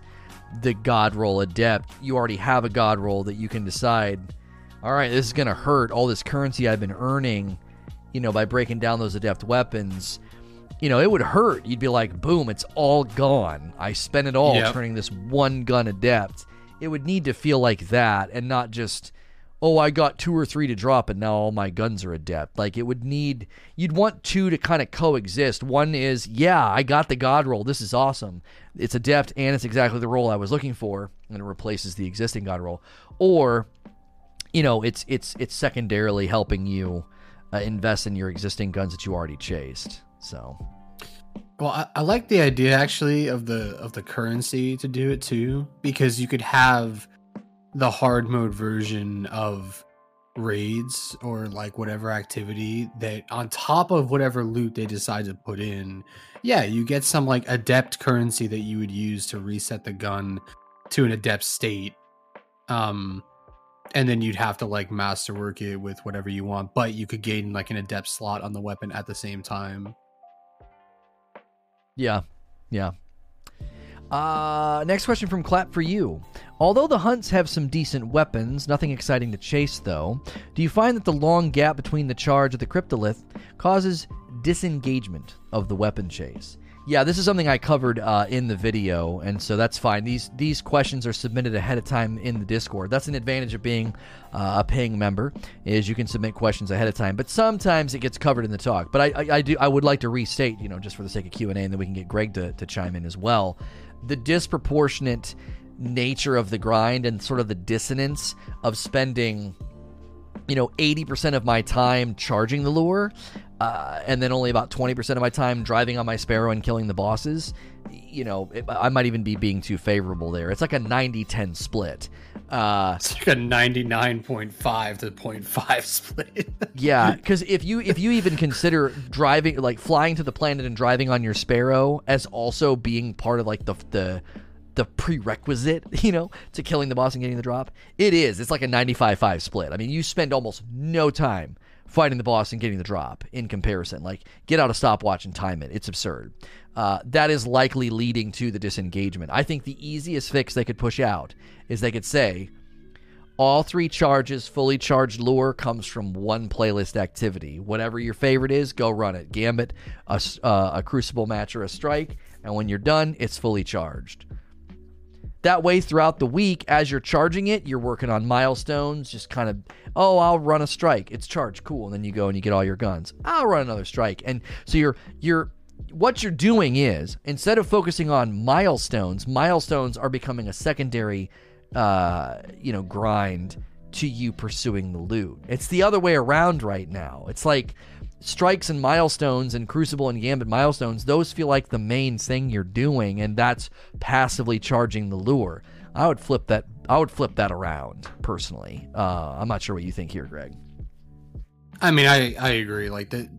the God roll adept, you already have a God roll that you can decide, all right, this is going to hurt all this currency I've been earning, you know, by breaking down those adept weapons you know, it would hurt. You'd be like, boom, it's all gone. I spent it all Yep. turning this one gun adept. It would need to feel like that and not just, oh, I got two or three to drop and now all my guns are adept. Like, it would need, you'd want two to kind of coexist. One is, yeah, I got the God roll. This is awesome. It's adept and it's exactly the role I was looking for and it replaces the existing God roll. Or, you know, it's it's it's secondarily helping you uh, invest in your existing guns that you already chased. So, Well, I, I like the idea actually of the of the currency to do it too, because you could have the hard mode version of raids or like whatever activity that on top of whatever loot they decide to put in, yeah, you get some like adept currency that you would use to reset the gun to an adept state. Um and then you'd have to like masterwork it with whatever you want, but you could gain like an adept slot on the weapon at the same time. yeah, yeah. Uh, next question from Clap for you. Although the hunts have some decent weapons, nothing exciting to chase though, do you find that the long gap between the charge of the cryptolith causes disengagement of the weapon chase? Yeah, this is something I covered uh, in the video, and so that's fine. These these questions are submitted ahead of time in the Discord. That's an advantage of being uh, a paying member is you can submit questions ahead of time. But sometimes it gets covered in the talk. But I, I, I do I would like to restate, you know, just for the sake of Q and A, and then we can get Greg to, to chime in as well. The disproportionate nature of the grind and sort of the dissonance of spending you know 80% of my time charging the lure uh, and then only about 20% of my time driving on my sparrow and killing the bosses you know it, i might even be being too favorable there it's like a 90-10 split uh, It's like a 99.5 to 0.5 split. yeah because if you if you even consider driving like flying to the planet and driving on your sparrow as also being part of like the the the prerequisite, you know, to killing the boss and getting the drop. It is. It's like a 95-5 split. I mean, you spend almost no time fighting the boss and getting the drop in comparison. Like, get out a stopwatch and time it. It's absurd. Uh, that is likely leading to the disengagement. I think the easiest fix they could push out is they could say, all three charges, fully charged lure, comes from one playlist activity. Whatever your favorite is, go run it. Gambit, a, uh, a crucible match, or a strike. And when you're done, it's fully charged. That way, throughout the week, as you're charging it, you're working on milestones. Just kind of, oh, I'll run a strike. It's charged, cool. And then you go and you get all your guns. I'll run another strike. And so you're you're what you're doing is instead of focusing on milestones, milestones are becoming a secondary, uh, you know, grind to you pursuing the loot. It's the other way around right now. It's like strikes and milestones and crucible and gambit milestones those feel like the main thing you're doing and that's passively charging the lure i would flip that i would flip that around personally uh, i'm not sure what you think here greg I mean, I I agree. Like the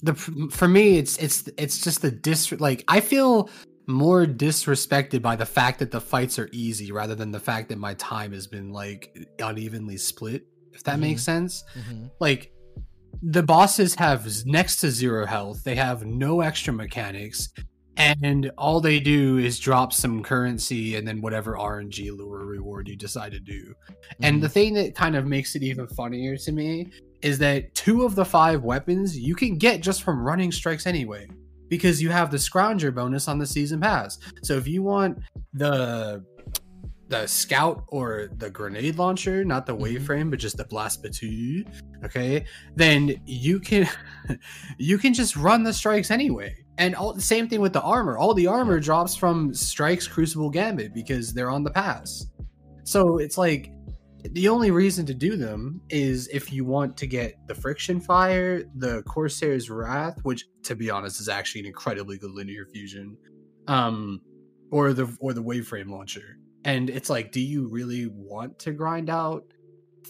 the for me, it's it's it's just the dis like I feel more disrespected by the fact that the fights are easy rather than the fact that my time has been like unevenly split. If that Mhm. makes sense, like the bosses have next to zero health. They have no extra mechanics. and all they do is drop some currency and then whatever RNG lure reward you decide to do. And the mm-hmm. thing that kind of makes it even funnier to me is that two of the five weapons you can get just from running strikes anyway, because you have the scrounger bonus on the season pass. So if you want the the scout or the grenade launcher, not the Mhm. waveframe, but just the Blast Battue, okay, then you can you can just run the strikes anyway. And all the same thing with the armor. All the armor drops from strikes, crucible, gambit because they're on the pass. So it's like the only reason to do them is if you want to get the friction fire, the Corsair's Wrath, which to be honest is actually an incredibly good linear fusion, um, or the or the waveframe launcher. And it's like, do you really want to grind out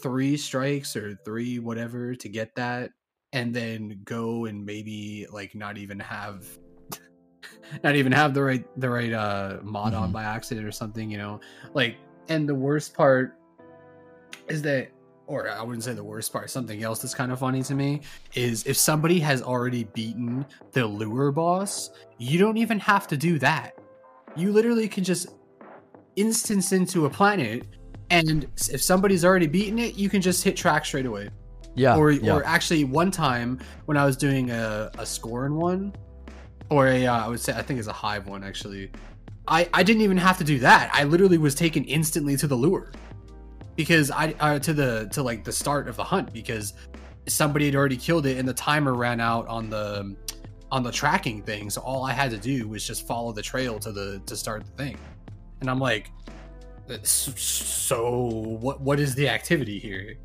three strikes or three whatever to get that, and then go and maybe like not even have not even have the right the right uh mod on Mhm. by accident or something, you know? Like and the worst part is that or I wouldn't say the worst part, something else that's kind of funny to me is if somebody has already beaten the lure boss, you don't even have to do that. You literally can just instance into a planet and if somebody's already beaten it, you can just hit track straight away Yeah. or yeah. or actually one time when I was doing a, a score in one, or a uh, I would say I think it's a hive one actually. I I didn't even have to do that. I literally was taken instantly to the lure because I uh, to the to like the start of the hunt because somebody had already killed it and the timer ran out on the on the tracking thing. So all I had to do was just follow the trail to the to start the thing, and I'm like. Uh, so what? What is the activity here?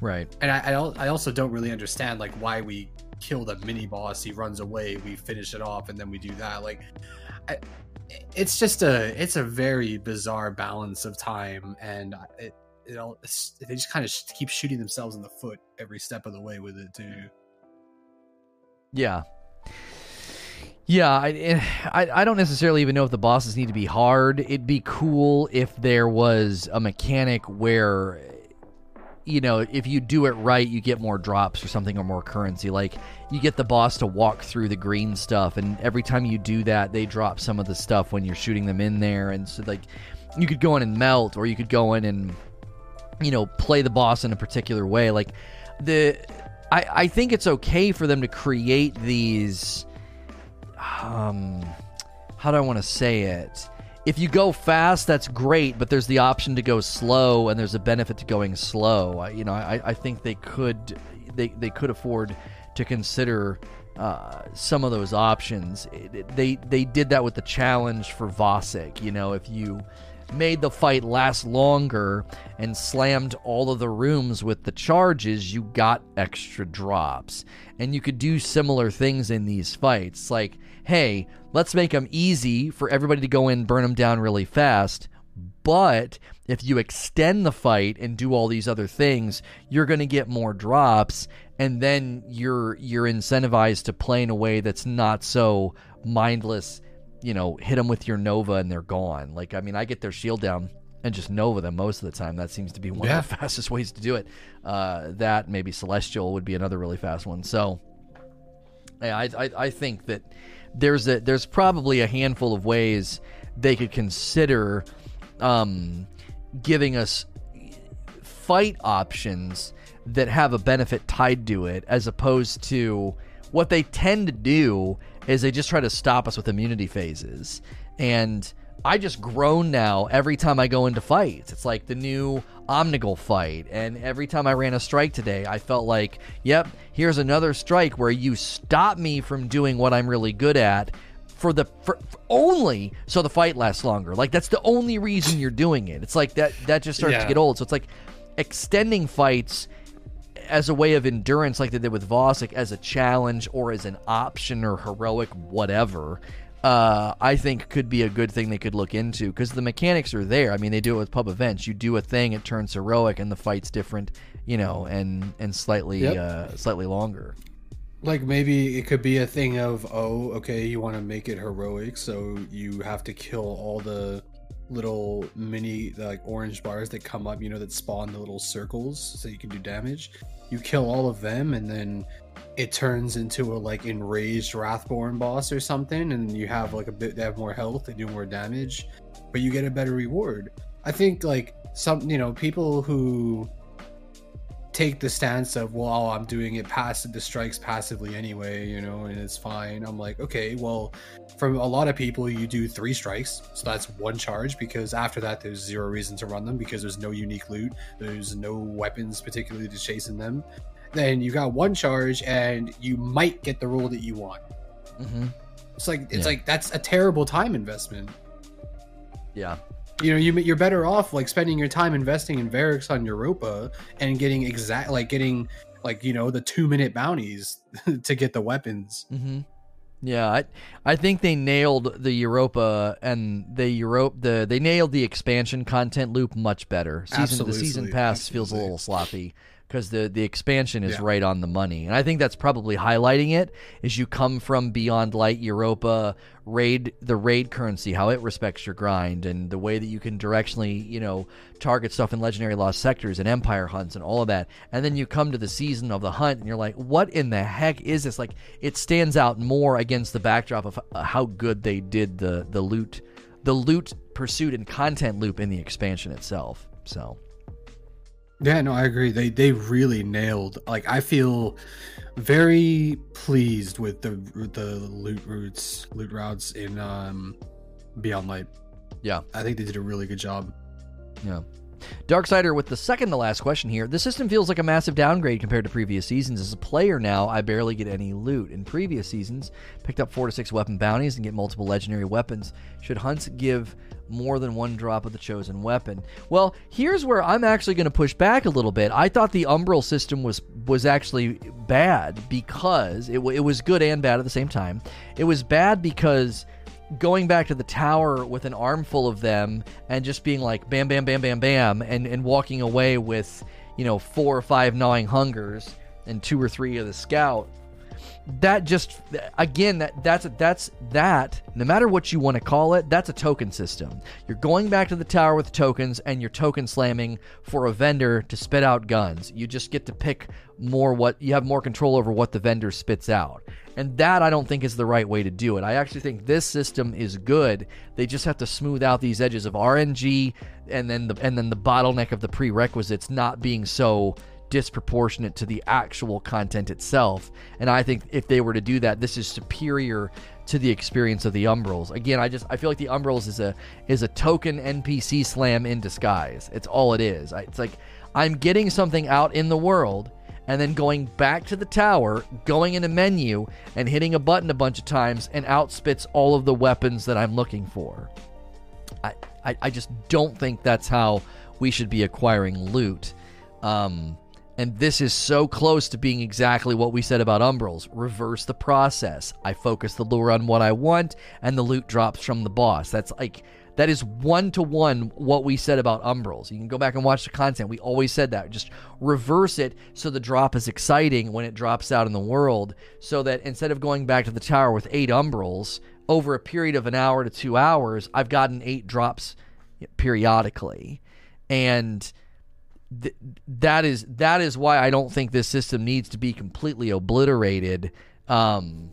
right. and I, I I also don't really understand like why we kill the mini boss. He runs away, we finish it off, and then we do that. Like, I, it's just a it's a very bizarre balance of time, and it it all it's, they just kind of keep shooting themselves in the foot every step of the way with it too. Yeah. Yeah, I, eh, I I don't necessarily even know if the bosses need to be hard. It'd be cool if there was a mechanic where, you know, if you do it right, you get more drops or something or more currency. Like you get the boss to walk through the green stuff, and every time you do that, they drop some of the stuff when you're shooting them in there. And so, like, you could go in and melt, or you could go in and, you know, play the boss in a particular way. Like the, I I think it's okay for them to create these um how do I want to say it? If you go fast, that's great, but there's the option to go slow, and there's a benefit to going slow. I, you know, I, I think they could they, they could afford to consider uh, some of those options. They they did that with the challenge for Vosik. You know, if you made the fight last longer and slammed all of the rooms with the charges, you got extra drops. And you could do similar things in these fights. Like, hey, let's make them easy for everybody to go in, burn them down really fast. But if you extend the fight and do all these other things, you're going to get more drops, and then you're you're incentivized to play in a way that's not so mindless. You know, hit them with your Nova and they're gone. Like, I mean, I get their shield down and just Nova them most of the time. That seems to be one Yeah. of the fastest ways to do it. Uh, that maybe Celestial would be another really fast one. So, I, I, I think that there's a there's probably a handful of ways they could consider um, giving us fight options that have a benefit tied to it, as opposed to what they tend to do is they just try to stop us with immunity phases. And I just groan now every time I go into fights. It's like the new Omnigul fight. And every time I ran a strike today, I felt like, yep, here's another strike where you stop me from doing what I'm really good at for the for, for only so the fight lasts longer. Like that's the only reason you're doing it. It's like that that just starts to get old. So it's like extending fights as a way of endurance, like they did with Vosik, as a challenge or as an option or heroic whatever. Uh, I think could be a good thing they could look into because the mechanics are there. I mean, they do it with pub events. You do a thing, it turns heroic, and the fight's different, you know, and and slightly Yep. uh, slightly longer. Like maybe it could be a thing of oh okay you want to make it heroic so you have to kill all the little mini like orange bars that come up, you know, that spawn the little circles so you can do damage. You kill all of them, and then it turns into a like enraged Wrathborn boss or something, and you have like a bit. They have more health, they do more damage, but you get a better reward. I think like some you know people who take the stance of well oh, i'm doing it passive the strikes passively anyway you know and it's fine i'm like okay well from a lot of people you do three strikes so that's one charge because after that there's zero reason to run them because there's no unique loot there's no weapons particularly to chase in them then you got one charge and you might get the roll that you want Mm-hmm. it's like it's Yeah. like that's a terrible time investment Yeah. you know you, you're better off like spending your time investing in Variks on Europa and getting exact like getting like you know the two minute bounties to get the weapons Mm-hmm. Yeah, I I think they nailed the Europa and the Europe the they nailed the expansion content loop much better. Season the season Absolutely, pass feels a little sloppy because the the expansion is Yeah. right on the money, and I think that's probably highlighting it. Is you come from Beyond Light Europa raid the raid currency, how it respects your grind, and the way that you can directionally you know target stuff in legendary lost sectors and empire hunts and all of that, and then you come to the season of the hunt, and you're like, what in the heck is this? Like it stands out more against the backdrop of uh, how good they did the the loot the loot pursuit and content loop in the expansion itself. So. Yeah no i agree they they really nailed like i feel very pleased with the the loot routes loot routes in um beyond light Yeah. i think they did a really good job Yeah. Darksider with the second to last question here. The system feels like a massive downgrade compared to previous seasons. As a player now, I barely get any loot. In previous seasons, picked up four to six weapon bounties and get multiple legendary weapons. Should hunts give more than one drop of the chosen weapon? Well, here's where I'm actually going to push back a little bit. I thought the Umbral system was was actually bad because it, it was good and bad at the same time. It was bad because going back to the tower with an armful of them and just being like bam bam bam bam bam and and walking away with you know four or five gnawing hungers and two or three of the scout that just again that that's that's that no matter what you want to call it that's a token system you're going back to the tower with tokens and you're token slamming for a vendor to spit out guns you just get to pick more what you have more control over what the vendor spits out and that I don't think is the right way to do it. I actually think this system is good. They just have to smooth out these edges of RNG and then the and then the bottleneck of the prerequisites not being so disproportionate to the actual content itself. And I think if they were to do that, this is superior to the experience of the Umbrals. Again, I just I feel like the Umbrals is a is a token NPC slam in disguise. It's all it is. It's like I'm getting something out in the world and then going back to the tower, going in a menu and hitting a button a bunch of times and outspits all of the weapons that I'm looking for. I, I, I just don't think that's how we should be acquiring loot. Um, and this is so close to being exactly what we said about Umbrals. Reverse the process. I focus the lure on what I want, and the loot drops from the boss. That's like that is one to one what we said about Umbrals. You can go back and watch the content. We always said that. Just reverse it so the drop is exciting when it drops out in the world. So that instead of going back to the tower with eight Umbrals over a period of an hour to two hours, I've gotten eight drops periodically, and th- that is that is why I don't think this system needs to be completely obliterated. Um,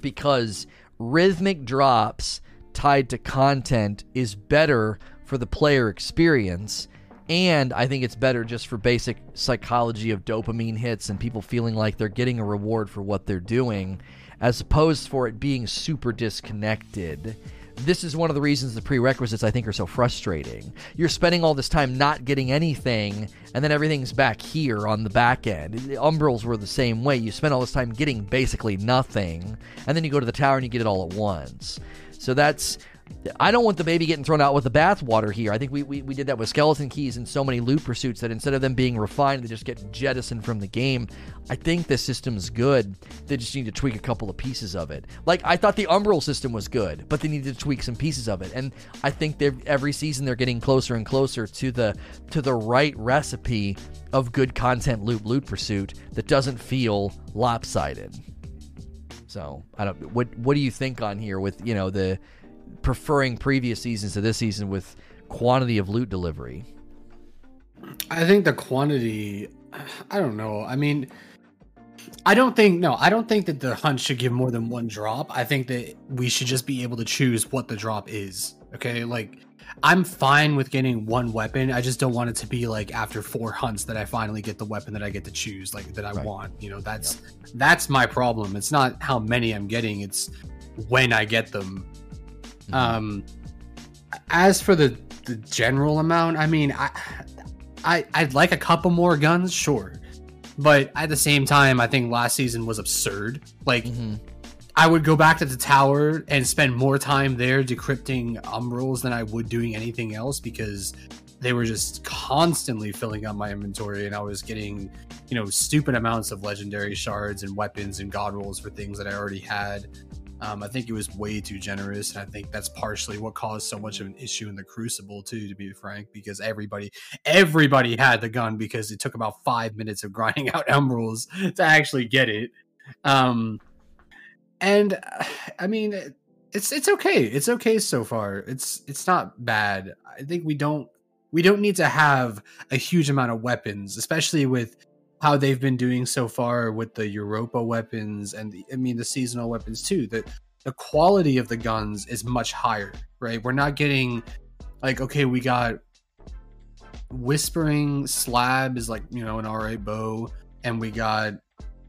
because rhythmic drops tied to content is better for the player experience and I think it's better just for basic psychology of dopamine hits and people feeling like they're getting a reward for what they're doing as opposed for it being super disconnected. This is one of the reasons the prerequisites I think are so frustrating. You're spending all this time not getting anything, and then everything's back here on the back end. The Umbrals were the same way. You spend all this time getting basically nothing, and then you go to the tower and you get it all at once. So that's. I don't want the baby getting thrown out with the bathwater here. I think we, we, we did that with skeleton keys and so many loot pursuits that instead of them being refined, they just get jettisoned from the game. I think the system's good. They just need to tweak a couple of pieces of it. Like I thought the Umbral system was good, but they needed to tweak some pieces of it. And I think they're every season they're getting closer and closer to the to the right recipe of good content loop loot pursuit that doesn't feel lopsided. So I don't. What what do you think on here with you know the preferring previous seasons to this season with quantity of loot delivery. I think the quantity. I don't know. I mean, I don't think no. I don't think that the hunt should give more than one drop. I think that we should just be able to choose what the drop is. Okay, like I'm fine with getting one weapon. I just don't want it to be like after four hunts that I finally get the weapon that I get to choose, like that I right. want. You know, that's yep. that's my problem. It's not how many I'm getting; it's when I get them. Mm-hmm. Um, as for the the general amount, I mean, I I I'd like a couple more guns, sure, but at the same time, I think last season was absurd. Like. Mm-hmm. I would go back to the tower and spend more time there decrypting umbrals than I would doing anything else because they were just constantly filling up my inventory and I was getting, you know, stupid amounts of legendary shards and weapons and god rolls for things that I already had. Um, I think it was way too generous, and I think that's partially what caused so much of an issue in the Crucible too. To be frank, because everybody, everybody had the gun because it took about five minutes of grinding out umbrals to actually get it. Um, and I mean, it's it's okay. It's okay so far. It's it's not bad. I think we don't we don't need to have a huge amount of weapons, especially with how they've been doing so far with the Europa weapons and the, I mean the seasonal weapons too. That the quality of the guns is much higher, right? We're not getting like okay, we got Whispering Slab is like you know an RA bow, and we got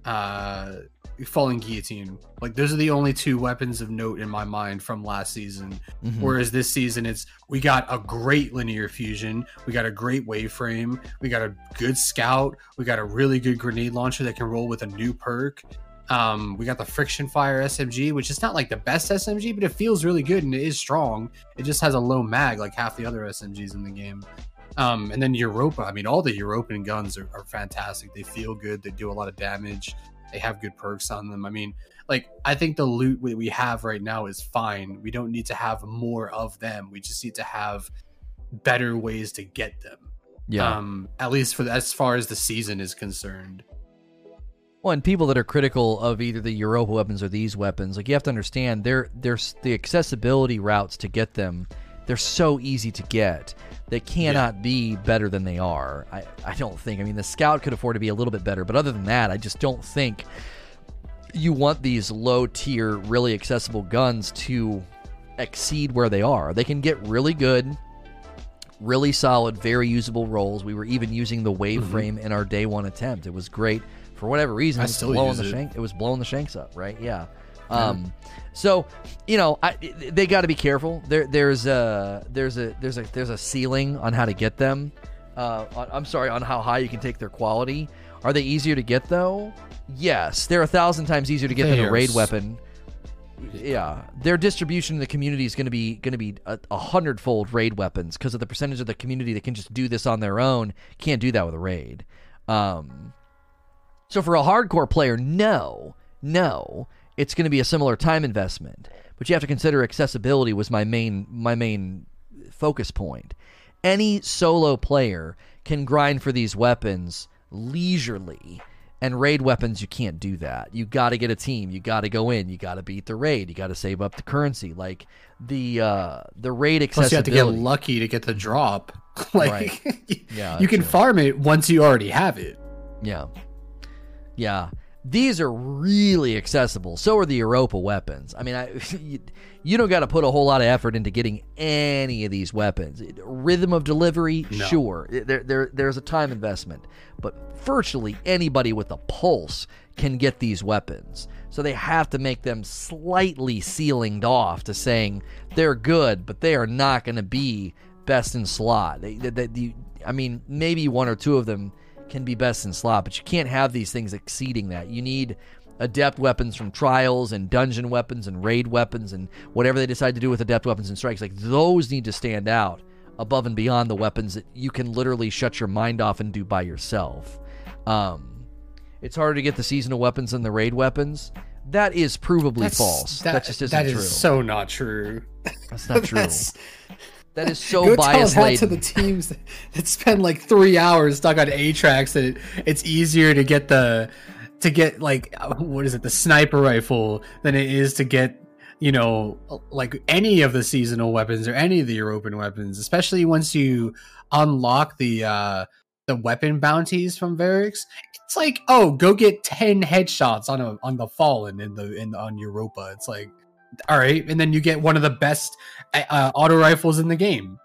uh falling guillotine. Like those are the only two weapons of note in my mind from last season. Mm-hmm. Whereas this season, it's we got a great linear fusion, we got a great waveframe, we got a good scout, we got a really good grenade launcher that can roll with a new perk. Um, we got the friction fire SMG, which is not like the best SMG, but it feels really good and it is strong. It just has a low mag, like half the other SMGs in the game. Um, and then Europa, I mean, all the European guns are, are fantastic. They feel good. They do a lot of damage. They have good perks on them. I mean, like I think the loot we have right now is fine. We don't need to have more of them. We just need to have better ways to get them. Yeah. Um, at least for the, as far as the season is concerned. Well, and people that are critical of either the Europa weapons or these weapons, like you have to understand, they're there's the accessibility routes to get them. They're so easy to get. They cannot yeah. be better than they are. I, I don't think. I mean, the Scout could afford to be a little bit better, but other than that, I just don't think you want these low tier, really accessible guns to exceed where they are. They can get really good, really solid, very usable rolls. We were even using the wave mm-hmm. frame in our day one attempt. It was great for whatever reason. I still blowing the it. shank. It was blowing the shanks up, right? Yeah. Um, so you know, I, they got to be careful. There, there's a there's a there's a there's a ceiling on how to get them. Uh, on, I'm sorry, on how high you can take their quality. Are they easier to get though? Yes, they're a thousand times easier to get than a raid weapon. Yeah, their distribution in the community is going to be going to be a, a hundredfold raid weapons because of the percentage of the community that can just do this on their own. Can't do that with a raid. Um, so for a hardcore player, no, no, it's going to be a similar time investment. But you have to consider accessibility was my main my main focus point. Any solo player can grind for these weapons leisurely. And raid weapons, you can't do that. You got to get a team. You got to go in. You got to beat the raid. You got to save up the currency. Like the uh, the raid accessibility. Plus, you have to get lucky to get the drop. like, right. yeah, you can true. farm it once you already have it. Yeah, yeah these are really accessible. So are the Europa weapons. I mean, I, you, don't got to put a whole lot of effort into getting any of these weapons. Rhythm of delivery, no. sure, there, there, there's a time investment, but virtually anybody with a pulse can get these weapons. So they have to make them slightly ceilinged off to saying they're good, but they are not going to be best in slot. They, they, they, I mean, maybe one or two of them can be best in slot, but you can't have these things exceeding that. You need adept weapons from trials and dungeon weapons and raid weapons and whatever they decide to do with adept weapons and strikes. Like those need to stand out above and beyond the weapons that you can literally shut your mind off and do by yourself. Um, it's harder to get the seasonal weapons than the raid weapons. That is provably That's, false. That, that just isn't that true. is so not true. That's not true. That's, that is so Go bias tell that to the teams that, spend like three hours stuck on A tracks that it, it's easier to get the to get like what is it the sniper rifle than it is to get you know, like any of the seasonal weapons or any of the European weapons, especially once you unlock the uh the weapon bounties from Variks. It's like, oh, go get ten headshots on a on the Fallen in the in on Europa. It's like, all right, and then you get one of the best uh, auto rifles in the game.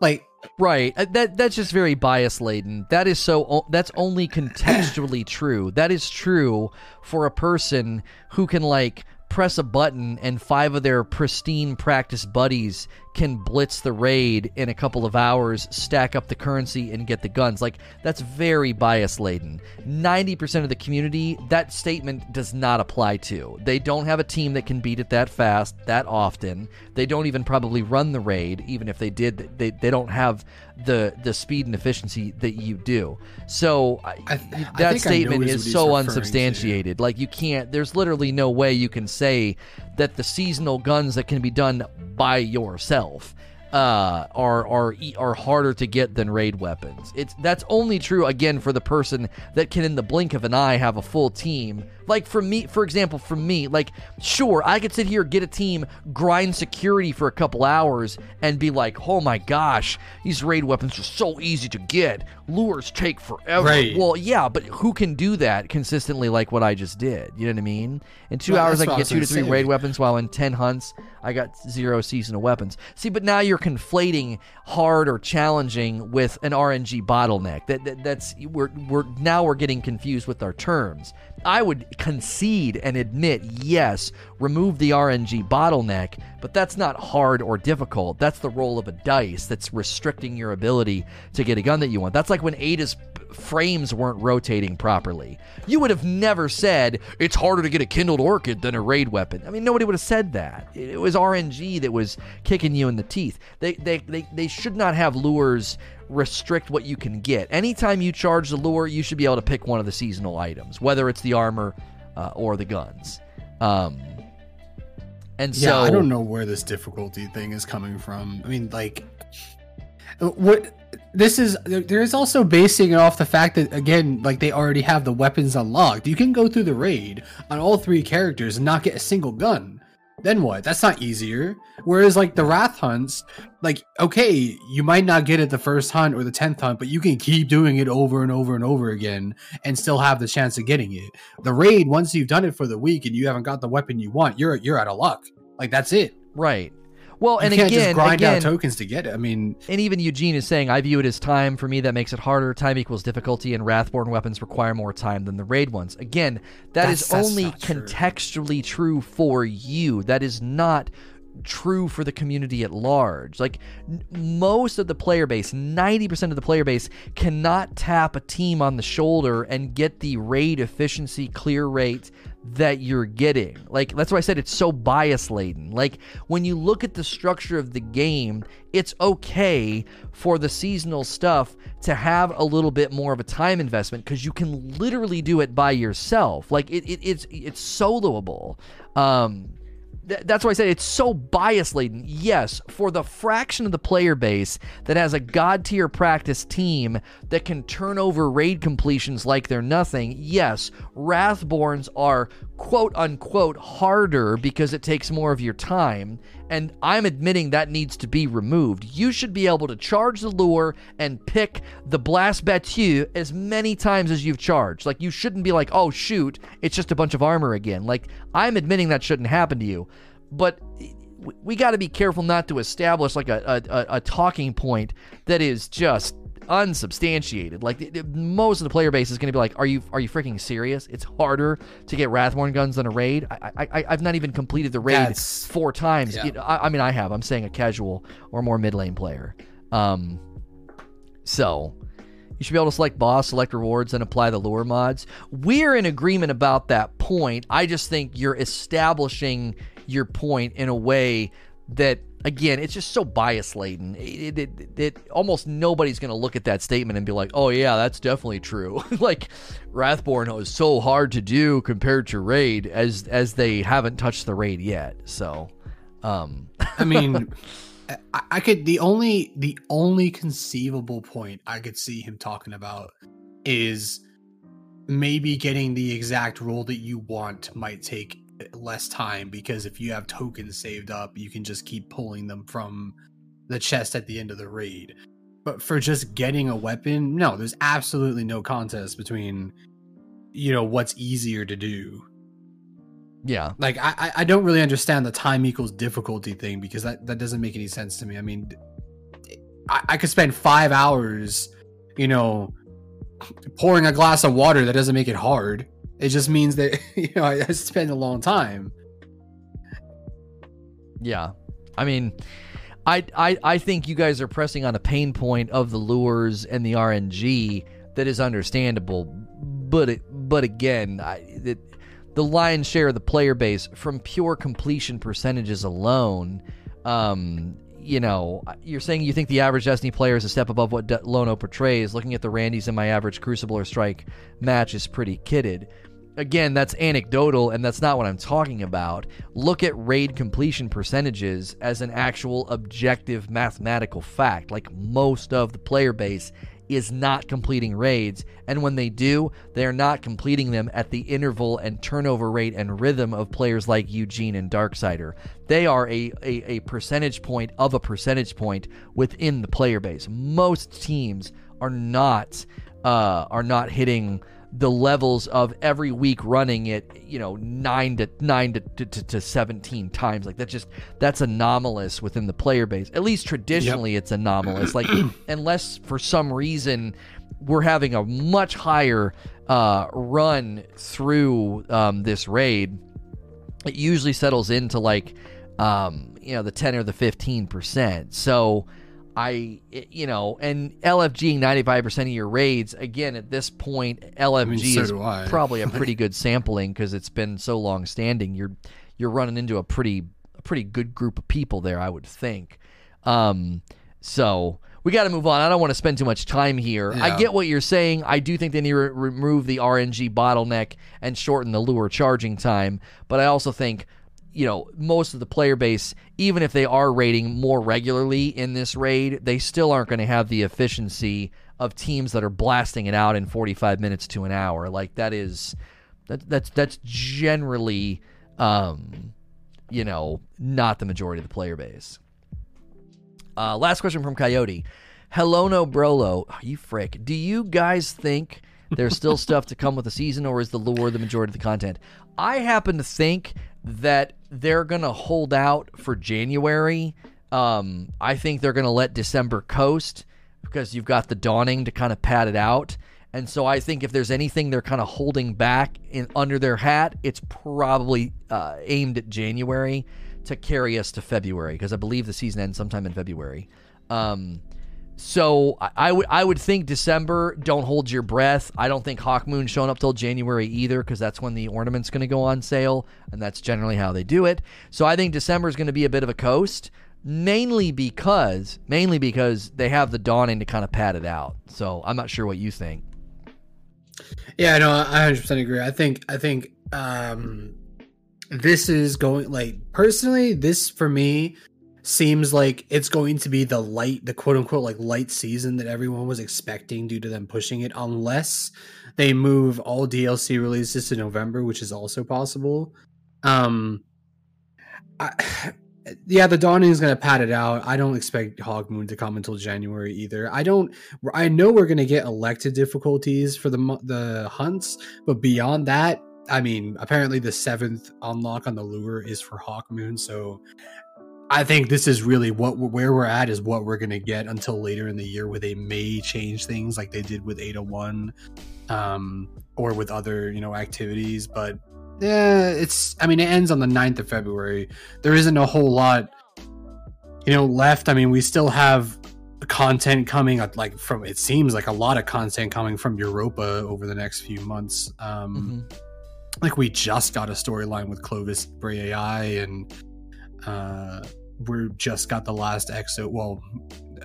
Like, right? Uh, that that's just very bias laden. That is so. That's only contextually true. That is true for a person who can like press a button and five of their pristine practice buddies can blitz the raid in a couple of hours, stack up the currency, and get the guns. Like, that's very bias laden. 90% of the community, that statement does not apply to. They don't have a team that can beat it that fast, that often. They don't even probably run the raid, even if they did, they, they don't have the the speed and efficiency that you do. So I, I, that statement is so unsubstantiated. To. Like you can't. There's literally no way you can say that the seasonal guns that can be done by yourself uh, are are are harder to get than raid weapons. It's that's only true again for the person that can in the blink of an eye have a full team like for me, for example, for me, like sure, I could sit here, get a team, grind security for a couple hours, and be like, oh my gosh, these raid weapons are so easy to get. Lures take forever. Right. Well, yeah, but who can do that consistently like what I just did? You know what I mean? In two well, hours, I can get two to three raid weapons, while in ten hunts, I got zero seasonal weapons. See, but now you're conflating hard or challenging with an RNG bottleneck. That, that that's we're we're now we're getting confused with our terms. I would concede and admit, yes, remove the RNG bottleneck, but that's not hard or difficult. That's the roll of a dice that's restricting your ability to get a gun that you want. That's like when Ada's frames weren't rotating properly. You would have never said it's harder to get a kindled orchid than a raid weapon. I mean, nobody would have said that. It was RNG that was kicking you in the teeth. They they they, they should not have lures restrict what you can get. Anytime you charge the lure, you should be able to pick one of the seasonal items, whether it's the armor uh, or the guns. Um, and so yeah, so I don't know where this difficulty thing is coming from. I mean, like, what this is there is also basing it off the fact that again, like they already have the weapons unlocked. You can go through the raid on all three characters and not get a single gun then what? That's not easier. Whereas like the wrath hunts, like okay, you might not get it the first hunt or the tenth hunt, but you can keep doing it over and over and over again and still have the chance of getting it. The raid, once you've done it for the week and you haven't got the weapon you want, you're you're out of luck. Like that's it. Right. Well, you and can't again, just grind again, out tokens to get it. I mean, and even Eugene is saying, I view it as time. For me, that makes it harder. Time equals difficulty, and Wrathborn weapons require more time than the raid ones. Again, that that's, is only contextually true. true for you. That is not true for the community at large. Like n- most of the player base, 90% of the player base cannot tap a team on the shoulder and get the raid efficiency clear rate that you're getting. Like that's why I said it's so bias laden. Like when you look at the structure of the game, it's okay for the seasonal stuff to have a little bit more of a time investment because you can literally do it by yourself. Like it, it it's it's soloable. Um, th- that's why I said it's so bias laden. Yes, for the fraction of the player base that has a god tier practice team that can turn over raid completions like they're nothing, yes, Wrathborns are quote unquote harder because it takes more of your time. And I'm admitting that needs to be removed. You should be able to charge the lure and pick the blast battue as many times as you've charged. Like, you shouldn't be like, oh, shoot, it's just a bunch of armor again. Like, I'm admitting that shouldn't happen to you. But we got to be careful not to establish like a, a, a talking point that is just unsubstantiated. Like the, the, most of the player base is going to be like, "Are you are you freaking serious? It's harder to get Wrathborn guns than a raid." I, I, I have not even completed the raid That's, four times. Yeah. I, I, mean, I have. I'm saying a casual or more mid lane player. Um, so you should be able to select boss, select rewards, and apply the lure mods. We're in agreement about that point. I just think you're establishing your point in a way that again, it's just so bias laden. It, it, it, it, almost nobody's going to look at that statement and be like, "Oh yeah, that's definitely true." like Wrathborn is so hard to do compared to Raid, as as they haven't touched the Raid yet. So, um, I mean, I, I could the only the only conceivable point I could see him talking about is maybe getting the exact role that you want might take less time because if you have tokens saved up, you can just keep pulling them from the chest at the end of the raid. But for just getting a weapon, no, there's absolutely no contest between you know what's easier to do. Yeah. Like I I don't really understand the time equals difficulty thing because that that doesn't make any sense to me. I mean, I, I could spend five hours, you know, pouring a glass of water. That doesn't make it hard. It just means that you know I, spend a long time. Yeah. I mean, I, I I think you guys are pressing on a pain point of the lures and the RNG that is understandable, but it, but again, I, it, the lion's share of the player base from pure completion percentages alone. Um, you know, you're saying you think the average Destiny player is a step above what De- Lono portrays. Looking at the Randys in my average Crucible or Strike match is pretty kidded again, that's anecdotal and that's not what I'm talking about. Look at raid completion percentages as an actual objective mathematical fact. Like most of the player base is not completing raids, and when they do, they are not completing them at the interval and turnover rate and rhythm of players like Eugene and Darksider. They are a, a, a percentage point of a percentage point within the player base. Most teams are not uh, are not hitting the levels of every week running it, you know, nine to nine to, to, to 17 times. Like that's just that's anomalous within the player base. At least traditionally, yep. it's anomalous. Like unless for some reason we're having a much higher uh, run through um, this raid, it usually settles into like um, you know the 10 or the 15 percent. So I, you know, and LFGing 95% of your raids, again, at this point, LFG I mean, so is probably a pretty good sampling because it's been so long standing. You're, you're running into a pretty, a pretty good group of people there, I would think. Um, so we got to move on. I don't want to spend too much time here. Yeah. I get what you're saying. I do think they need to re- remove the RNG bottleneck and shorten the lure charging time, but I also think you know, most of the player base, even if they are raiding more regularly in this raid, they still aren't going to have the efficiency of teams that are blasting it out in 45 minutes to an hour. Like that is that that's that's generally um you know, not the majority of the player base. Uh, last question from Coyote. Hello no brolo. Oh, you frick. Do you guys think there's still stuff to come with the season or is the lure the majority of the content? I happen to think that they're going to hold out for January. Um, I think they're going to let December coast because you've got the dawning to kind of pad it out. And so I think if there's anything they're kind of holding back in under their hat, it's probably uh, aimed at January to carry us to February because I believe the season ends sometime in February. Um, so I, I would I would think December. Don't hold your breath. I don't think Hawkmoon showing up till January either, because that's when the ornament's going to go on sale, and that's generally how they do it. So I think December is going to be a bit of a coast, mainly because mainly because they have the dawning to kind of pad it out. So I'm not sure what you think. Yeah, no, I 100 percent agree. I think I think um, this is going like personally. This for me seems like it's going to be the light, the quote unquote like light season that everyone was expecting due to them pushing it, unless they move all DLC releases to November, which is also possible. Um, I, yeah, the dawning is going to pad it out. I don't expect Hawkmoon to come until January either. I don't. I know we're going to get elected difficulties for the the hunts, but beyond that, I mean, apparently the seventh unlock on the lure is for Hawkmoon, so I think this is really what where we're at is what we're gonna get until later in the year, where they may change things like they did with 801, um, or with other you know activities. But yeah, it's I mean it ends on the 9th of February. There isn't a whole lot, you know, left. I mean, we still have content coming like from it seems like a lot of content coming from Europa over the next few months. Um, mm-hmm. Like we just got a storyline with Clovis Bray AI and uh, we just got the last exo. Well,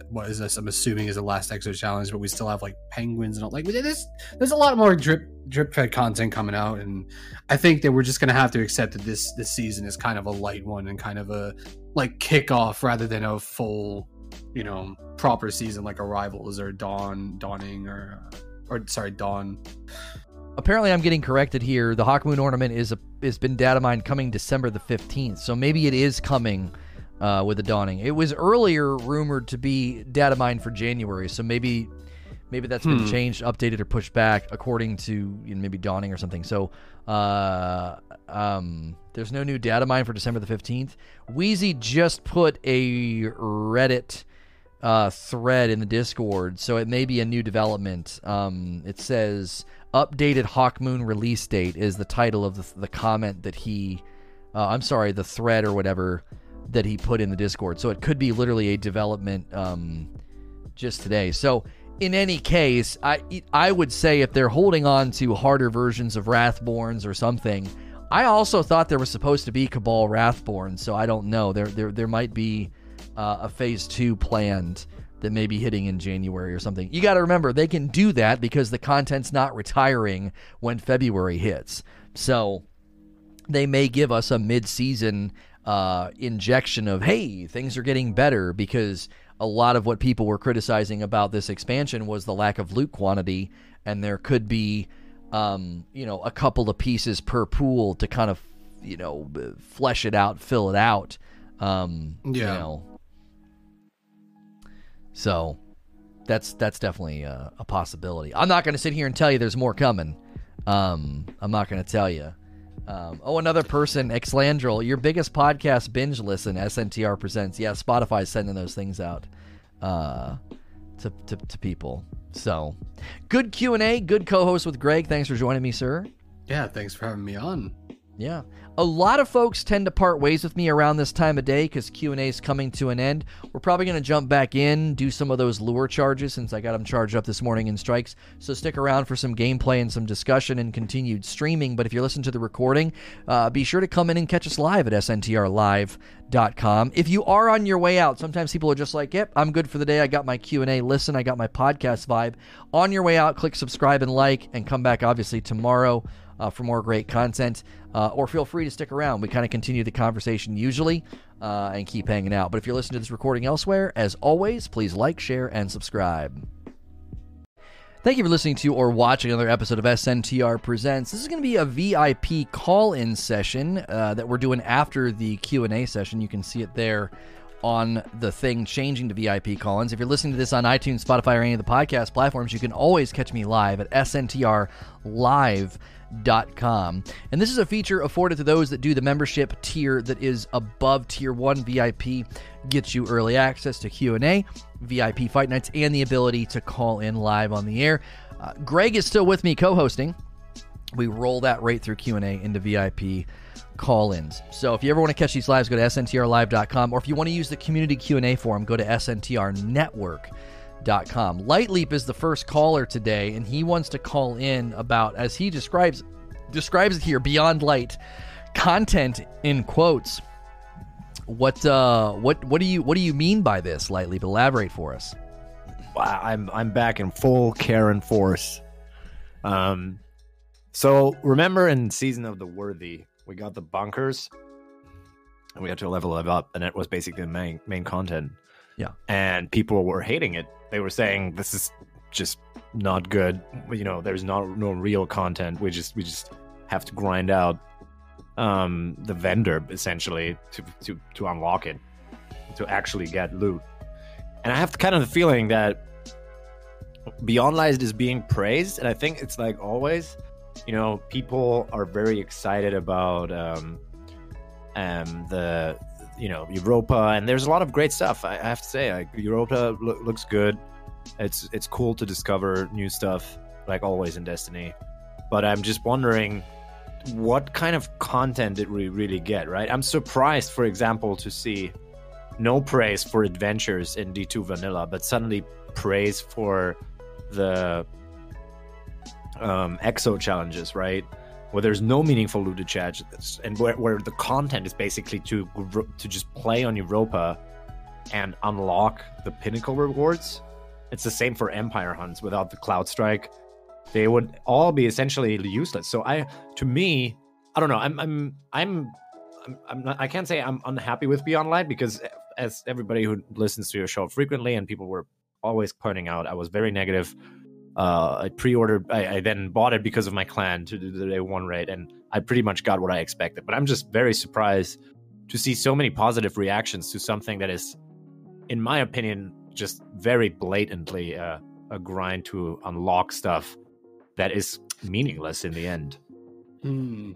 what is this? I'm assuming is the last exo challenge, but we still have like penguins and all. Like there's there's a lot more drip drip fed content coming out, and I think that we're just gonna have to accept that this this season is kind of a light one and kind of a like kickoff rather than a full, you know, proper season like Arrivals or Dawn Dawning or or sorry Dawn. Apparently I'm getting corrected here. The Hawk Moon ornament is a, has been data mined coming December the 15th. So maybe it is coming uh, with the dawning. It was earlier rumored to be data mined for January. So maybe maybe that's hmm. been changed, updated, or pushed back according to you know, maybe dawning or something. So uh, um, there's no new data mine for December the 15th. Wheezy just put a Reddit uh, thread in the Discord, so it may be a new development. Um, it says updated Hawkmoon release date is the title of the, the comment that he, uh, I'm sorry, the thread or whatever that he put in the Discord. So it could be literally a development um, just today. So in any case, I I would say if they're holding on to harder versions of Wrathborns or something, I also thought there was supposed to be Cabal Wrathborn. So I don't know. There there there might be uh, a phase two planned that may be hitting in January or something. You got to remember they can do that because the content's not retiring when February hits. So they may give us a mid-season uh, injection of hey, things are getting better because a lot of what people were criticizing about this expansion was the lack of loot quantity, and there could be, um, you know, a couple of pieces per pool to kind of, you know, flesh it out, fill it out. Um, yeah. You know, so that's that's definitely a, a possibility. I'm not going to sit here and tell you there's more coming. Um, I'm not going to tell you. Um, oh, another person, Exlandrel, your biggest podcast binge listen, SNTR presents. Yeah, Spotify's sending those things out uh, to, to, to people. So, good Q and A, good co-host with Greg. Thanks for joining me, sir. Yeah, thanks for having me on. Yeah. A lot of folks tend to part ways with me around this time of day because Q&A is coming to an end. We're probably going to jump back in, do some of those lure charges since I got them charged up this morning in strikes. So stick around for some gameplay and some discussion and continued streaming. But if you're listening to the recording, uh, be sure to come in and catch us live at sntrlive.com. If you are on your way out, sometimes people are just like, yep, I'm good for the day. I got my Q&A listen. I got my podcast vibe. On your way out, click subscribe and like and come back obviously tomorrow uh, for more great content. Uh, or feel free to stick around. We kind of continue the conversation usually uh, and keep hanging out. But if you're listening to this recording elsewhere, as always, please like, share, and subscribe. Thank you for listening to or watching another episode of SNTR Presents. This is going to be a VIP call-in session uh, that we're doing after the Q&A session. You can see it there on the thing changing to VIP call-ins. If you're listening to this on iTunes, Spotify, or any of the podcast platforms, you can always catch me live at SNTR Live com. And this is a feature afforded to those that do the membership tier that is above tier 1 VIP gets you early access to Q&A, VIP fight nights and the ability to call in live on the air. Uh, Greg is still with me co-hosting. We roll that right through Q&A into VIP call-ins. So if you ever want to catch these lives, go to sntrlive.com or if you want to use the community Q&A forum, go to SNTR Com. Lightleap is the first caller today, and he wants to call in about, as he describes describes it here, beyond light content in quotes. What uh, what what do you what do you mean by this, Lightleap? Elaborate for us. I'm I'm back in full Karen force. Um, so remember in season of the Worthy, we got the bunkers, and we had to level it up, and it was basically the main main content. Yeah, and people were hating it they were saying this is just not good. You know, there's not no real content. We just we just have to grind out um, the vendor essentially to to to unlock it to actually get loot. And I have kind of the feeling that Beyond Light is being praised, and I think it's like always, you know, people are very excited about um, um, the you know Europa, and there's a lot of great stuff. I have to say, Europa lo- looks good. It's it's cool to discover new stuff, like always in Destiny. But I'm just wondering what kind of content did we really get, right? I'm surprised, for example, to see no praise for adventures in D2 Vanilla, but suddenly praise for the um, exo challenges, right? Where there's no meaningful looted challenges and where, where the content is basically to to just play on Europa and unlock the pinnacle rewards. It's the same for Empire hunts without the Cloud Strike. They would all be essentially useless. So I, to me, I don't know. I'm I'm I'm I'm, I'm not, I can't say I'm unhappy with Beyond Light because as everybody who listens to your show frequently and people were always pointing out, I was very negative Uh, I pre-ordered. I, I then bought it because of my clan to do the day one raid, and I pretty much got what I expected. But I'm just very surprised to see so many positive reactions to something that is, in my opinion, just very blatantly uh, a grind to unlock stuff that is meaningless in the end. Hmm.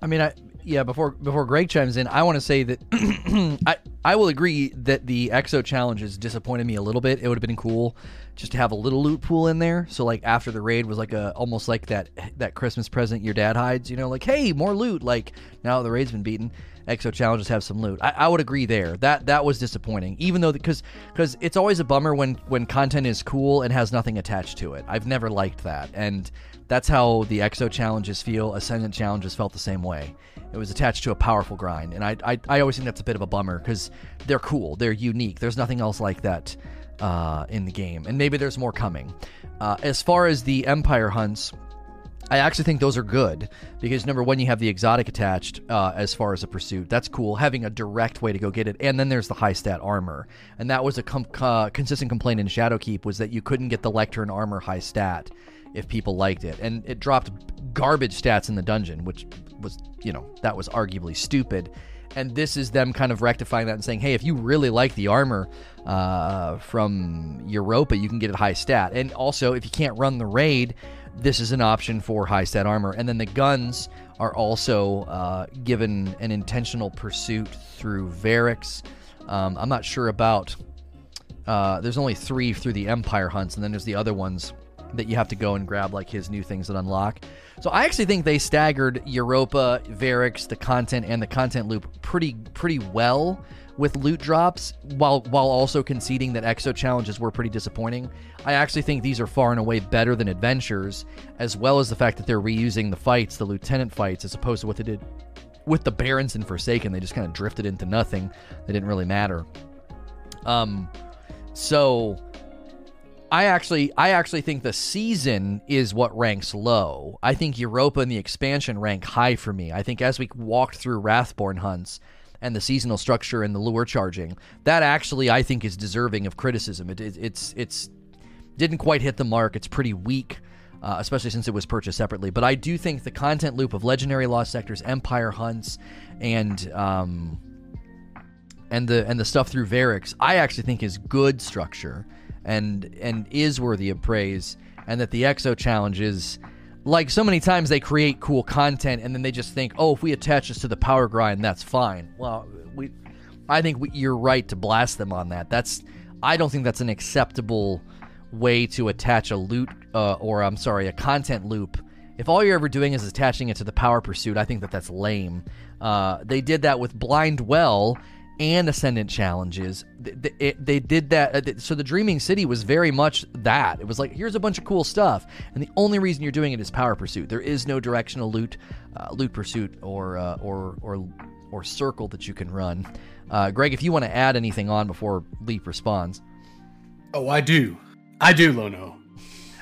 I mean, I yeah. Before before Greg chimes in, I want to say that I I will agree that the EXO challenges disappointed me a little bit. It would have been cool just to have a little loot pool in there. So like after the raid was like a almost like that that Christmas present your dad hides. You know, like hey, more loot. Like now the raid's been beaten. Exo challenges have some loot. I, I would agree there. That that was disappointing. Even though because because it's always a bummer when when content is cool and has nothing attached to it. I've never liked that, and that's how the Exo challenges feel. Ascendant challenges felt the same way. It was attached to a powerful grind, and I I, I always think that's a bit of a bummer because they're cool, they're unique. There's nothing else like that uh, in the game, and maybe there's more coming. Uh, as far as the Empire hunts. I actually think those are good because number one, you have the exotic attached uh, as far as a pursuit. That's cool, having a direct way to go get it. And then there's the high stat armor, and that was a com- uh, consistent complaint in Shadowkeep was that you couldn't get the Lectern armor high stat if people liked it, and it dropped garbage stats in the dungeon, which was you know that was arguably stupid. And this is them kind of rectifying that and saying, hey, if you really like the armor uh, from Europa, you can get it high stat. And also, if you can't run the raid, this is an option for high stat armor. And then the guns are also uh, given an intentional pursuit through Variks. Um, I'm not sure about. Uh, there's only three through the Empire hunts, and then there's the other ones that you have to go and grab like his new things that unlock. So I actually think they staggered Europa, Variks, the content, and the content loop pretty pretty well with loot drops, while while also conceding that exo challenges were pretty disappointing. I actually think these are far and away better than adventures, as well as the fact that they're reusing the fights, the lieutenant fights, as opposed to what they did with the Barons and Forsaken. They just kind of drifted into nothing. They didn't really matter. Um, so I actually I actually think the season is what ranks low. I think Europa and the expansion rank high for me. I think as we walked through Wrathborn hunts and the seasonal structure and the lure charging, that actually I think is deserving of criticism. It, it it's it's didn't quite hit the mark. It's pretty weak. Uh, especially since it was purchased separately. But I do think the content loop of legendary lost sectors, empire hunts, and um, and the and the stuff through Variks, I actually think is good structure and and is worthy of praise, and that the EXO challenges, like so many times they create cool content and then they just think, oh, if we attach this to the power grind, that's fine. Well, we, I think we, you're right to blast them on that. That's I don't think that's an acceptable way to attach a loot uh, or I'm sorry, a content loop. If all you're ever doing is attaching it to the power pursuit, I think that that's lame. Uh, they did that with Blind Well, and Ascendant challenges. They, it, they did that. Uh, so the Dreaming City was very much that. It was like, here's a bunch of cool stuff, and the only reason you're doing it is power pursuit. There is no directional loot, uh, loot pursuit, or uh, or or or circle that you can run. Uh, Greg, if you want to add anything on before Leap responds. Oh, I do. I do, Lono.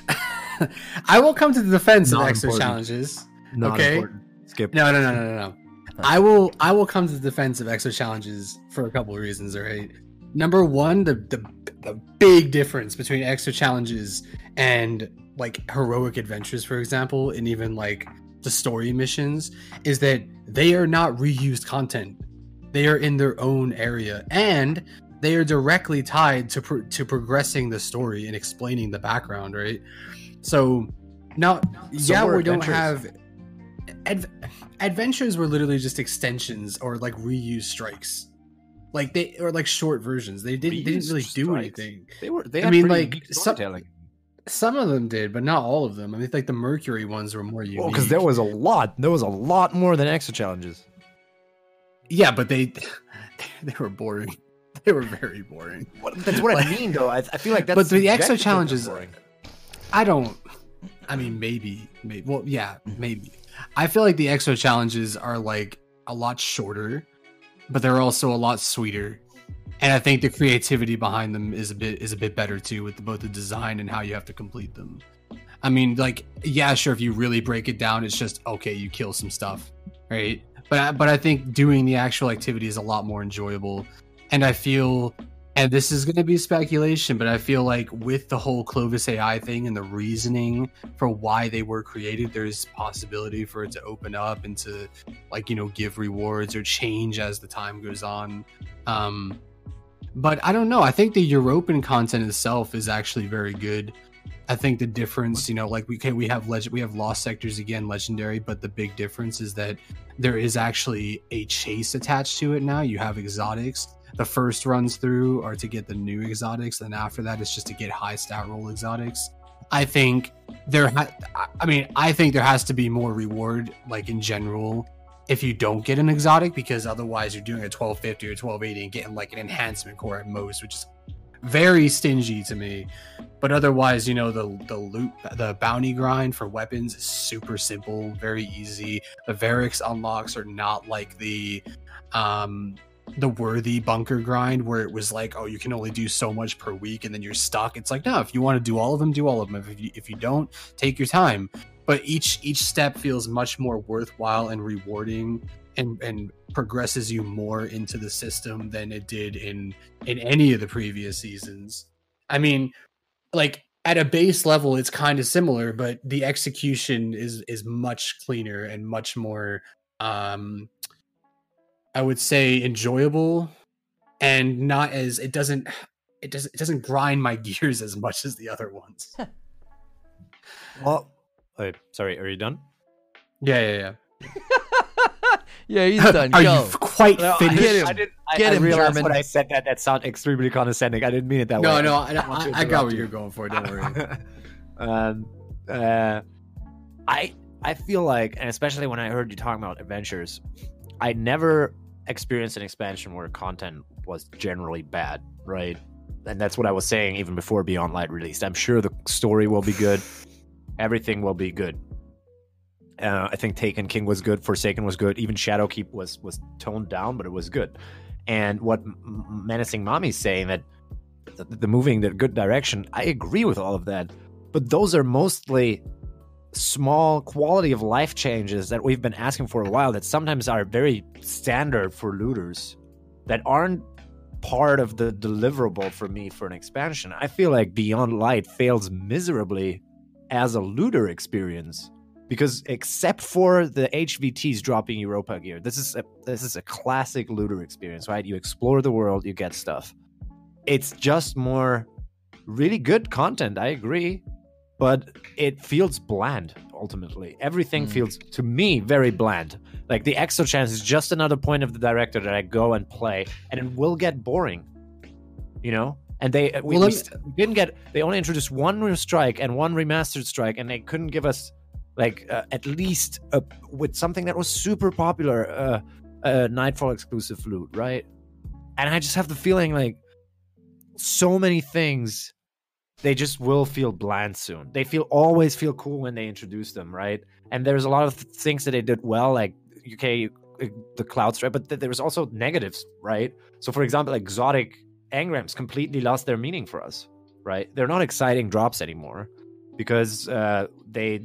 I will come to the defense Not of extra important. challenges. Not Okay. important. Skip. No, no, no, no, no, no. I will I will come to the defense of exo challenges for a couple of reasons, right? Number one, the the the big difference between exo challenges and like heroic adventures, for example, and even like the story missions, is that they are not reused content. They are in their own area, and they are directly tied to pro- to progressing the story and explaining the background, right? So now, So yeah, we don't have adv- adventures were literally just extensions or like reused strikes like they or like short versions they didn't, they didn't really do anything They were. They I mean, like, some- some of them did but not all of them i mean like the mercury ones were more unique Well, because there was a lot. There was a lot more than extra challenges. yeah but they they were boring they were very boring What, that's what I mean, though. I, I feel like that's. But the extra challenges- boring. i don't i mean maybe maybe well yeah maybe i feel like the exo challenges are like a lot shorter but they're also a lot sweeter. And i think the creativity behind them is a bit is a bit better too with both the design and how you have to complete them. I mean like yeah sure if you really break it down it's just okay you kill some stuff right? But I, but i think doing the actual activity is a lot more enjoyable. And i feel and this is going to be speculation, but I feel like with the whole Clovis AI thing and the reasoning for why they were created, there's possibility for it to open up and to like you know give rewards or change as the time goes on. Um, but I don't know. I think the European content itself is actually very good. I think the difference, you know, like we can we have legend we have lost sectors again, legendary, but the big difference is that there is actually a chase attached to it now. You have exotics the first runs through are to get the new exotics, and after that it's just to get high stat roll exotics. I think there, ha- I mean, I think there has to be more reward, like in general, if you don't get an exotic, because otherwise you're doing a 1250 or 1280 and getting like an enhancement core at most, which is very stingy to me. But otherwise, you know, the the loot, the bounty grind for weapons is super simple, very easy. The Variks unlocks are not like the um the worthy bunker grind where it was like, oh, you can only do so much per week and then you're stuck. It's like, no, if you want to do all of them, do all of them. If you, if you don't, take your time. But each each step feels much more worthwhile and rewarding and and progresses you more into the system than it did in in any of the previous seasons. I mean, like at a base level it's kind of similar, but the execution is is much cleaner and much more um I would say enjoyable and not as it doesn't it doesn't it doesn't grind my gears as much as the other ones. well, oh, sorry, are you done? Yeah, yeah, yeah. yeah, he's done. Are Go. you quite No, finished? Get him. I, didn't, I, Get I him, realized German. when I said that that sounded extremely condescending. I didn't mean it that no, way. no, I I, didn't want to I, I got what you. you're going for. Don't worry. um, uh, I I feel like, and especially when I heard you talking about adventures, I never experienced an expansion where content was generally bad, right? And that's what I was saying even before Beyond Light released. I'm sure the story will be good, everything will be good. Uh, I think Taken King was good, Forsaken was good, even Shadowkeep was was toned down, but it was good. And what Menacing Mommy's saying that the, the moving the good direction, I agree with all of that but those are mostly small quality of life changes that we've been asking for a while that sometimes are very standard for looters that aren't part of the deliverable for me for an expansion. I feel like Beyond Light fails miserably as a looter experience because except for the HVTs dropping Europa gear, this is a this is a classic looter experience, right? You explore the world, you get stuff. It's just more really good content, I agree but it feels bland ultimately. Everything Mm. feels to me very bland. Like the exo chance is just another point of the director that I go and play, and it will get boring. You know, and they uh, we, Well, we me- didn't get. They only introduced one strike and one remastered strike, and they couldn't give us like uh, at least a, with something that was super popular, uh, uh, Nightfall exclusive loot, right? And I just have the feeling like so many things they just will feel bland soon. They feel always feel cool when they introduce them, right? And there's a lot of th- things that they did well, like okay, uh, the cloud strike, but th- there was also negatives, right? So, for example, exotic engrams completely lost their meaning for us, right? They're not exciting drops anymore because uh, they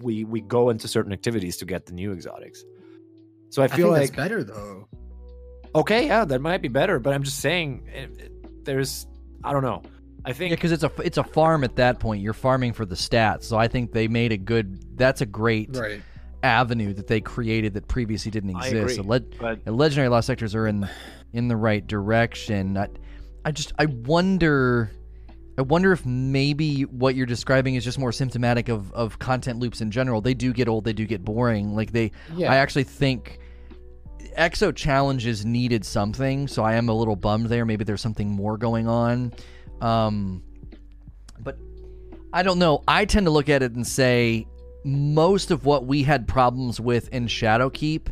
we we go into certain activities to get the new exotics. So I I feel think like that's better though. okay, yeah, that might be better, but I'm just saying it, it- there's I don't know. I think because it's a it's a farm at that point. You're farming for the stats, so I think they made a good. That's a great Right. avenue that they created that previously didn't I exist. So agree, let, but legendary lost sectors are in in the right direction. I, I just I wonder I wonder if maybe what you're describing is just more symptomatic of of content loops in general. They do get old, they do get boring. Like they Yeah. I actually think exo challenges needed something, so I am a little bummed there. Maybe there's something more going on. Um but I don't know. I tend to look at it and say most of what we had problems with in Shadowkeep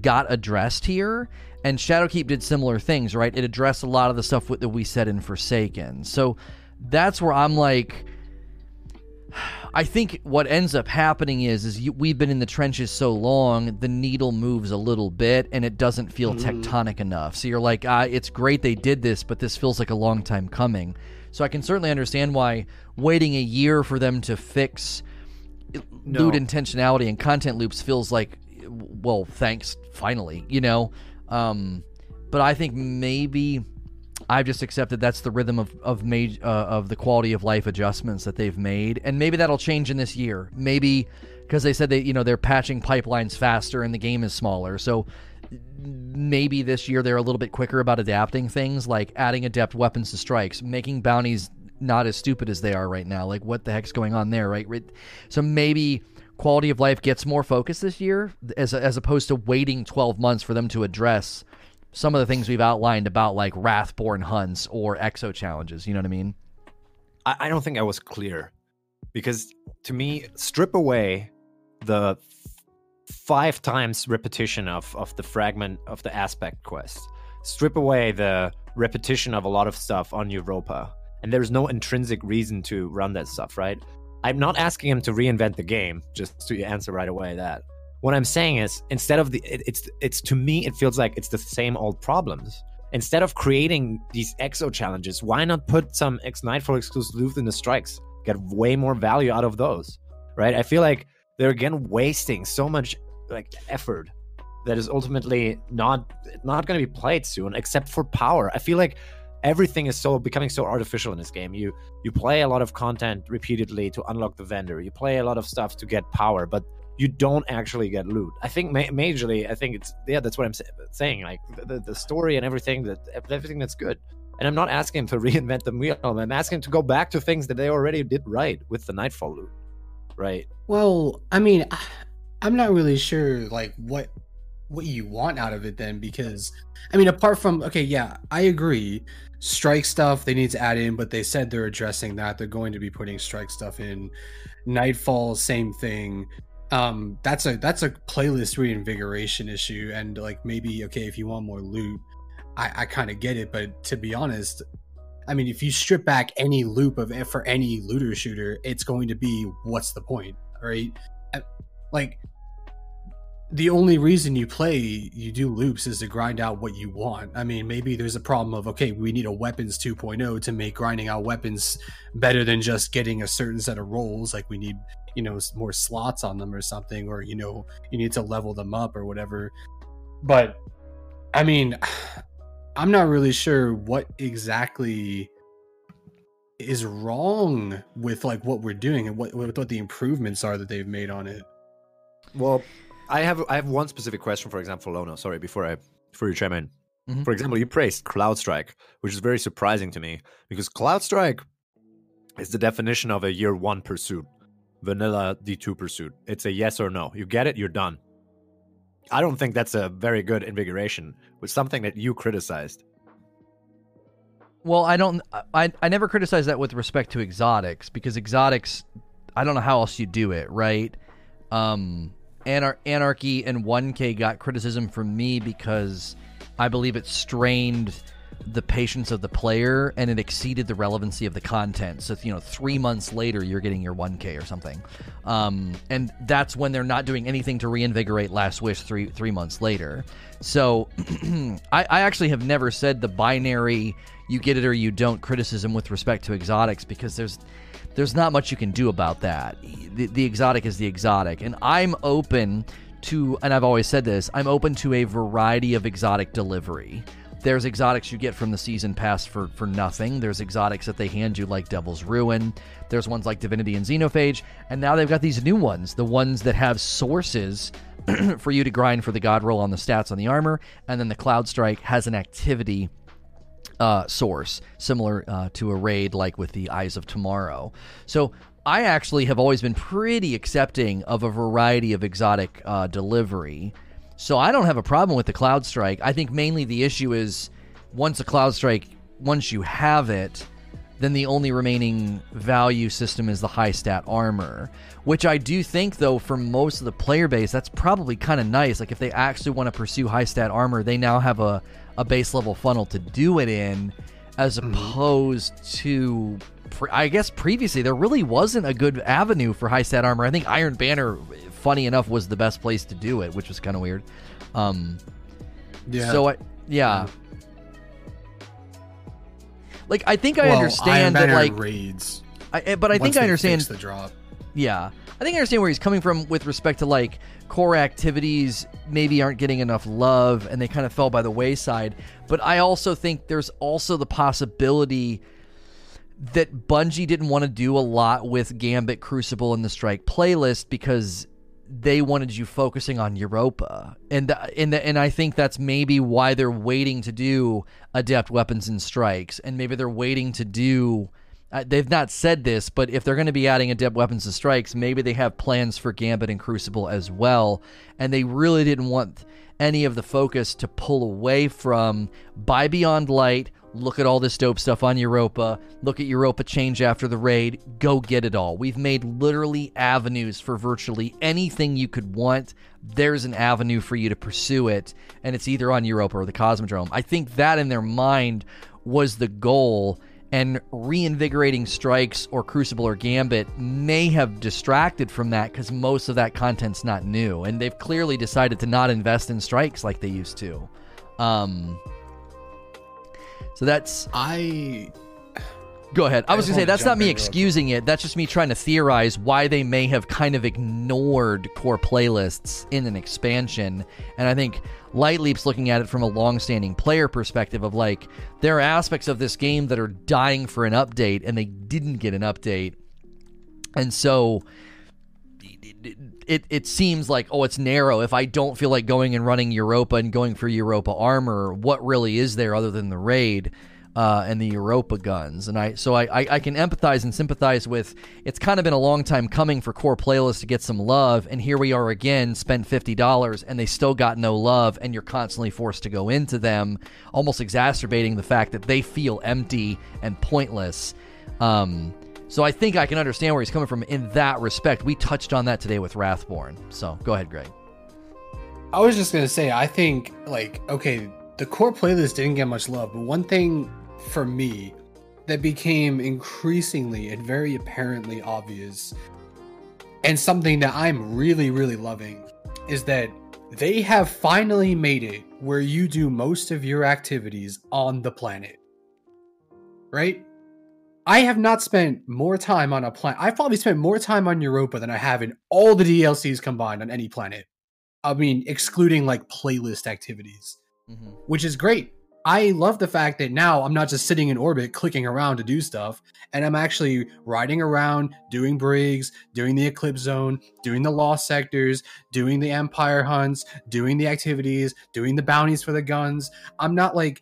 got addressed here, and Shadowkeep did similar things, right? It addressed a lot of the stuff that we said in Forsaken. So that's where I'm like, I think what ends up happening is, is you, we've been in the trenches so long, the needle moves a little bit, and it doesn't feel tectonic enough. So you're like, ah, it's great they did this, but this feels like a long time coming. So I can certainly understand why waiting a year for them to fix No. loot intentionality and content loops feels like well thanks finally you know um but i think maybe I've just accepted that's the rhythm of of made uh, of the quality of life adjustments that they've made, and maybe that'll change in this year. Maybe because they said they you know they're patching pipelines faster and the game is smaller, so maybe this year they're a little bit quicker about adapting things like adding adept weapons to strikes, making bounties not as stupid as they are right now. Like what the heck's going on there, right? So maybe quality of life gets more focus this year as as opposed to waiting 12 months for them to address some of the things we've outlined about like Wrathborn hunts or exo challenges. You know what I mean? I, I don't think I was clear because to me, strip away the five times repetition of, of the fragment of the aspect quest, strip away the repetition of a lot of stuff on Europa, and there's no intrinsic reason to run that stuff, right? I'm not asking him to reinvent the game, just to answer right away that. What I'm saying is, instead of the, it, it's it's to me, it feels like it's the same old problems. Instead of creating these exo challenges, why not put some X Nightfall exclusive loot in the strikes? Get way more value out of those, right? I feel like they're again wasting so much like effort that is ultimately not not going to be played soon, except for power. I feel like everything is so becoming so artificial in this game. You you play a lot of content repeatedly to unlock the vendor. You play a lot of stuff to get power, but you don't actually get loot. I think ma- majorly, I think it's yeah, that's what I'm saying. Like the, the story and everything that everything that's good. And I'm not asking to reinvent the wheel. I'm asking him to go back to things that they already did right with the Nightfall loot, right? Well, I mean, I'm not really sure like what what you want out of it then because I mean, apart from okay, yeah, I agree. Strike stuff they need to add in, but they said they're addressing that. They're going to be putting strike stuff in. Nightfall, same thing um that's a that's a playlist reinvigoration issue. And like maybe okay if you want more loot i i kind of get it. But to be honest i mean if you strip back any loop of it for any looter shooter it's going to be what's the point right? Like the only reason you play you do loops is to grind out what you want. I mean maybe there's a problem of okay we need a weapons 2.0 to make grinding out weapons better than just getting a certain set of rolls. Like we need you know more slots on them or something or you know you need to level them up or whatever. But i mean i'm not really sure what exactly is wrong with like what we're doing and what what the improvements are that they've made on it. Well i have i have one specific question for example lono sorry before i before you chime in. Mm-hmm. for example you praised cloud strike which is very surprising to me because cloud strike is the definition of a year one pursuit vanilla D2 pursuit. It's a yes or no. You get it, you're done. I don't think that's a very good invigoration with something that you criticized. Well, I don't I I never criticized that with respect to exotics because exotics I don't know how else you do it, right? Um Anar- Anarchy and 1K got criticism from me because I believe it strained the patience of the player and it exceeded the relevancy of the content. So, you know, three months later, you're getting your 1K or something. Um, and that's when they're not doing anything to reinvigorate Last Wish three, three months later. So, I, I actually have never said the binary you get it or you don't criticism with respect to exotics because there's there's not much you can do about that. The, the exotic is the exotic. And I'm open to, and I've always said this, I'm open to a variety of exotic delivery. There's exotics you get from the season pass for, for nothing. There's exotics that they hand you like Devil's Ruin. There's ones like Divinity and Xenophage. And now they've got these new ones, the ones that have sources for you to grind for the God roll on the stats on the armor. And then the Cloud Strike has an activity uh, source, similar uh, to a raid like with the Eyes of Tomorrow. So I actually have always been pretty accepting of a variety of exotic uh, delivery. So I don't have a problem with the Cloud Strike. I think mainly the issue is once a Cloud Strike, once you have it, then the only remaining value system is the high stat armor, which I do think, though, for most of the player base, that's probably kind of nice. Like, if they actually want to pursue high stat armor, they now have a, a base level funnel to do it in, as mm-hmm. opposed to, I guess, previously, there really wasn't a good avenue for high stat armor. I think Iron Banner funny enough, was the best place to do it, which was kind of weird. Um, yeah. So I, yeah. Like I think I well, understand that like raids. I, eh, but I think I understand the drop. Yeah. I think I understand where he's coming from with respect to like core activities maybe aren't getting enough love and they kind of fell by the wayside. But I also think there's also the possibility that Bungie didn't want to do a lot with Gambit Crucible and the Strike playlist because they wanted you focusing on Europa, and and and I think that's maybe why they're waiting to do adept weapons and strikes, and maybe they're waiting to do. Uh, they've not said this, but if they're going to be adding adept weapons and strikes, maybe they have plans for Gambit and Crucible as well, and they really didn't want any of the focus to pull away from by Beyond Light Look at all this dope stuff on Europa. Look at Europa change after the raid. Go get it all. We've made literally avenues for virtually anything you could want. There's an avenue for you to pursue it, and it's either on Europa or the Cosmodrome. I think that in their mind was the goal, and reinvigorating strikes or Crucible or Gambit may have distracted from that because most of that content's not new, and they've clearly decided to not invest in strikes like they used to. Um, so that's I. Go ahead. I, I was gonna say that's not me excusing it. That's just me trying to theorize why they may have kind of ignored core playlists in an expansion. And I think Light Leap's looking at it from a long-standing player perspective of like there are aspects of this game that are dying for an update and they didn't get an update. And so it, it seems like oh it's narrow. If i don't feel like going and running europa and going for europa armor what really is there other than the raid uh, and the europa guns? And i so I, I, I can empathize and sympathize with it's kind of been a long time coming for core playlists to get some love and here we are again spent $50 and they still got no love and you're constantly forced to go into them almost exacerbating the fact that they feel empty and pointless. Um, so I think I can understand where he's coming from in that respect. We touched on that today with Wrathborn. So go ahead, Greg. I was just gonna say, I think like okay, the core playlist didn't get much love, but one thing for me that became increasingly and very apparently obvious, and something that I'm really really loving, is that they have finally made it where you do most of your activities on the planet. Right? I have not spent more time on a planet. I've probably spent more time on Europa than I have in all the DLCs combined on any planet. I mean, excluding like playlist activities, Mm-hmm. which is great. I love the fact that now I'm not just sitting in orbit clicking around to do stuff, and I'm actually riding around, doing brigs, doing the Eclipse Zone, doing the Lost Sectors, doing the Empire hunts, doing the activities, doing the bounties for the guns. I'm not like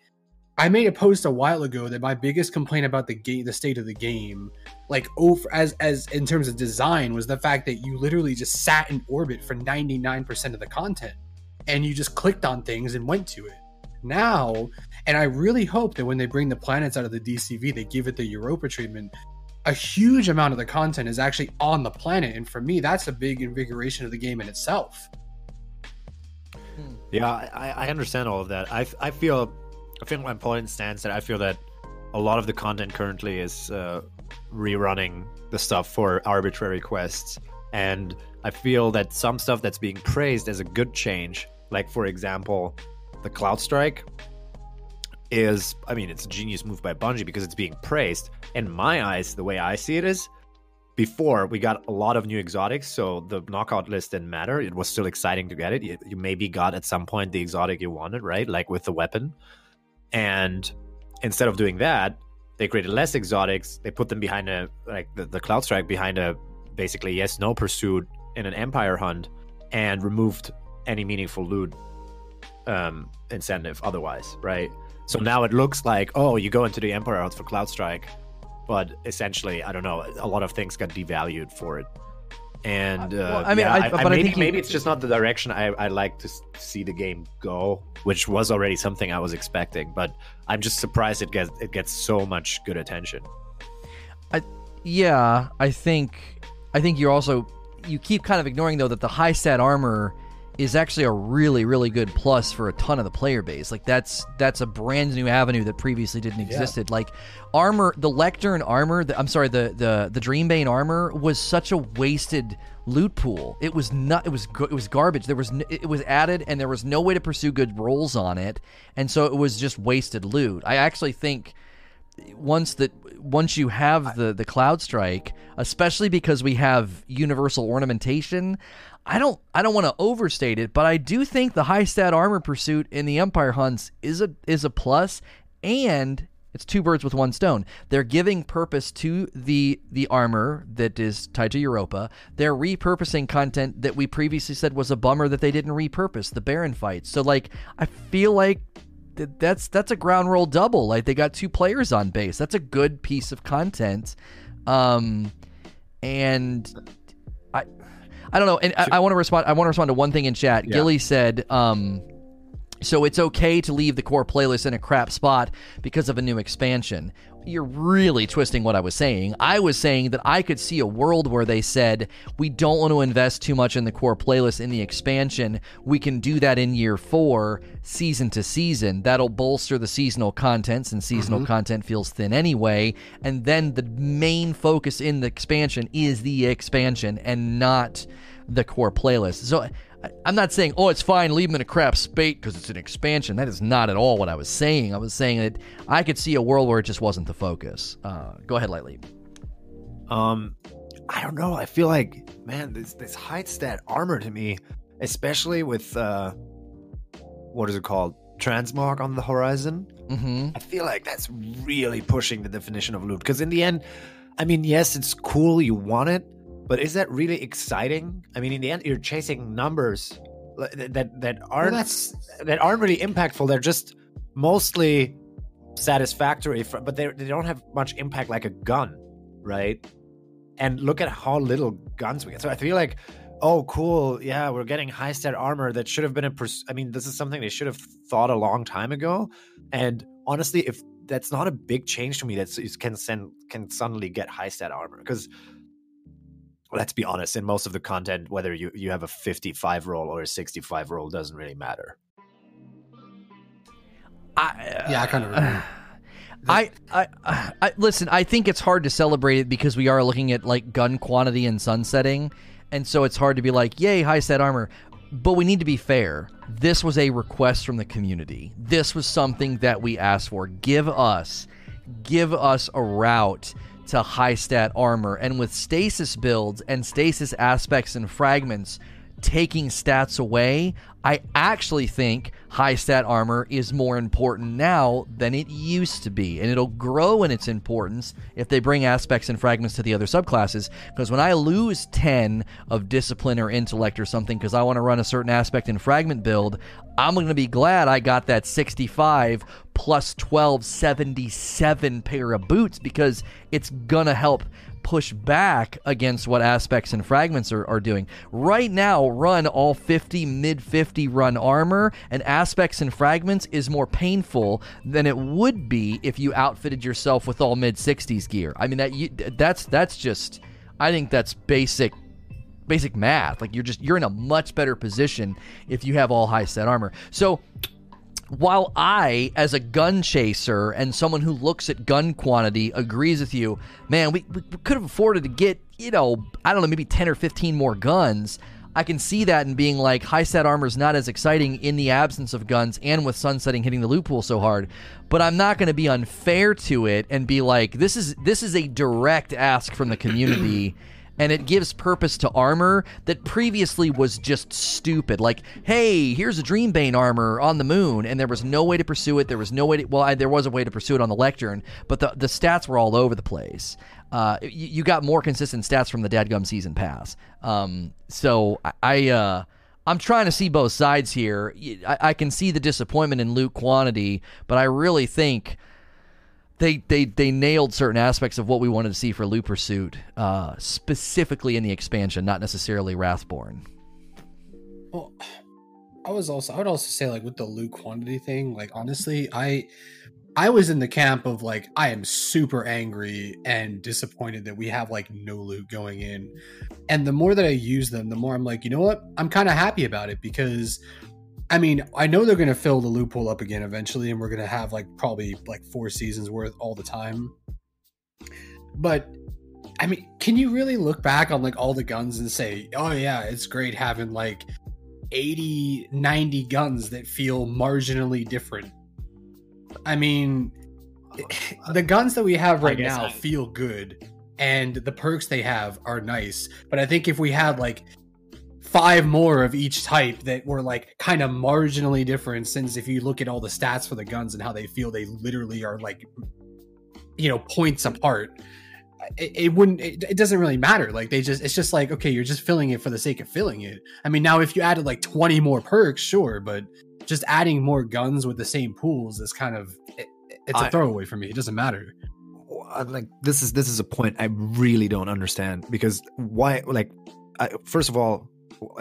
I made a post a while ago that my biggest complaint about the game, the state of the game, like over as as in terms of design, was the fact that you literally just sat in orbit for 99% of the content, and you just clicked on things and went to it. Now, and I really hope that when they bring the planets out of the DCV, they give it the Europa treatment. A huge amount of the content is actually on the planet, and for me, that's a big invigoration of the game in itself. Hmm. Yeah, I, I understand all of that. I, I feel I think my point stands that I feel that a lot of the content currently is uh, rerunning the stuff for arbitrary quests, and I feel that some stuff that's being praised as a good change, like for example, the Cloud Strike, is I mean it's a genius move by Bungie because it's being praised. In my eyes, the way I see it is, before we got a lot of new exotics, so the knockout list didn't matter. It was still exciting to get it. You, you maybe got at some point the exotic you wanted, right? Like with the weapon. And instead of doing that, they created less exotics. They put them behind a like the, the cloud strike behind a basically yes no pursuit in an empire hunt, and removed any meaningful loot um, incentive otherwise, right? So now it looks like oh you go into the empire hunt for cloud strike, but essentially I don't know a lot of things got devalued for it. And uh, well, I mean, yeah, I- but I maybe, think you- maybe it's just not the direction I, I like to see the game go, which was already something I was expecting. But I'm just surprised it gets it gets so much good attention. I, Yeah, I think I think you're also you keep kind of ignoring though that the high stat armor is actually a really really good plus for a ton of the player base. Like that's that's a brand new avenue that previously didn't existed. Like armor, the Lectern armor, the, I'm sorry, the the the Dreambane armor was such a wasted loot pool. It was not. It was it was garbage. There was it was added and there was no way to pursue good rolls on it, and so it was just wasted loot. I actually think once that once you have the the cloud strike, especially because we have universal ornamentation, I don't I don't want to overstate it, but I do think the high stat armor pursuit in the Empire hunts is a is a plus and it's two birds with one stone. They're giving purpose to the the armor that is tied to Europa. They're repurposing content that we previously said was a bummer that they didn't repurpose, the Baron fights. So like I feel like that that's that's a ground roll double. Like they got two players on base. That's a good piece of content. Um and I don't know. And I, I want to respond I want to respond to one thing in chat. Yeah. Gilly said um so it's okay to leave the core playlist in a crap spot because of a new expansion. You're really twisting what I was saying. I was saying that I could see a world where they said, we don't want to invest too much in the core playlist in the expansion. We can do that in year four, season to season. That'll bolster the seasonal contents, and seasonal mm-hmm. content feels thin anyway. And then the main focus in the expansion is the expansion and not the core playlist. So I- I'm not saying, oh, it's fine, leave them in a crap spate because it's an expansion. That is not at all what I was saying. I was saying that I could see a world where it just wasn't the focus. Uh, go ahead, Lightly. Um, I don't know. I feel like man, this this high stat armor to me, especially with uh, what is it called, transmog on the horizon. Mm-hmm. I feel like that's really pushing the definition of loot. Because in the end, I mean, yes, it's cool, you want it, but is that really exciting? I mean, in the end, you're chasing numbers that that, that aren't that's that aren't really impactful. They're just mostly satisfactory, for, but they they don't have much impact like a gun, right? And look at how little guns we get. So I feel like, oh, cool, yeah, we're getting high stat armor that should have been a. Pers- I mean, this is something they should have thought a long time ago. And honestly, if that's not a big change to me, that can send can suddenly get high stat armor because. Let's be honest. In most of the content, whether you, you have a 55 roll or a 65 roll doesn't really matter. I, yeah, I kind of agree. Uh, I, I, I listen. I think it's hard to celebrate it because we are looking at like gun quantity and sunsetting, and so it's hard to be like, "Yay, high set armor." But we need to be fair. This was a request from the community. This was something that we asked for. Give us, give us a route to high stat armor, and with stasis builds and stasis aspects and fragments taking stats away, I actually think high stat armor is more important now than it used to be. And it'll grow in its importance if they bring aspects and fragments to the other subclasses. Because when I lose 10 of discipline or intellect or something because I want to run a certain aspect and fragment build, I'm going to be glad I got that 65 plus 12, 77 pair of boots because it's going to help push back against what aspects and fragments are, are doing. Right now, run all 50, mid 50 run armor, and aspects and fragments is more painful than it would be if you outfitted yourself with all mid 60s gear. I mean that you, that's that's just I think that's basic basic math. Like you're just you're in a much better position if you have all high set armor. So while I, as a gun chaser and someone who looks at gun quantity, agrees with you, man, we, we could have afforded to get, you know, I don't know, maybe 10 or 15 more guns. I can see that and being like, high stat armor is not as exciting in the absence of guns and with sunsetting hitting the loot pool so hard. But I'm not going to be unfair to it and be like, this is this is a direct ask from the community and it gives purpose to armor that previously was just stupid. Like, hey, here's a Dreambane armor on the moon, and there was no way to pursue it. There was no way to, well, I, there was a way to pursue it on the lectern, but the, the stats were all over the place. Uh, you, you got more consistent stats from the Dadgum season pass. Um, so I, I uh, I'm trying to see both sides here. I, I can see the disappointment in loot quantity, but I really think they they they nailed certain aspects of what we wanted to see for Loot Pursuit, uh, specifically in the expansion, not necessarily Wrathborn. Well, I was also I would also say like with the loot quantity thing, like honestly, I I was in the camp of like I am super angry and disappointed that we have like no loot going in. And the more that I use them, the more I'm like, you know what? I'm kind of happy about it because I mean, I know they're going to fill the loot pool up again eventually and we're going to have like probably like four seasons worth all the time. But I mean, can you really look back on like all the guns and say, "Oh yeah, it's great having like 80, 90 guns that feel marginally different. I mean, uh, the guns that we have right now I- feel good and the perks they have are nice but i think if we had like five more of each type that were like kind of marginally different since if you look at all the stats for the guns and how they feel they literally are like you know points apart it, it wouldn't it, it doesn't really matter. Like they just it's just like okay you're just filling it for the sake of filling it. I mean now if you added like 20 more perks sure but just adding more guns with the same pools is kind of it, it's a I- throwaway for me. It doesn't matter. Like this is this is a point I really don't understand because why like I, first of all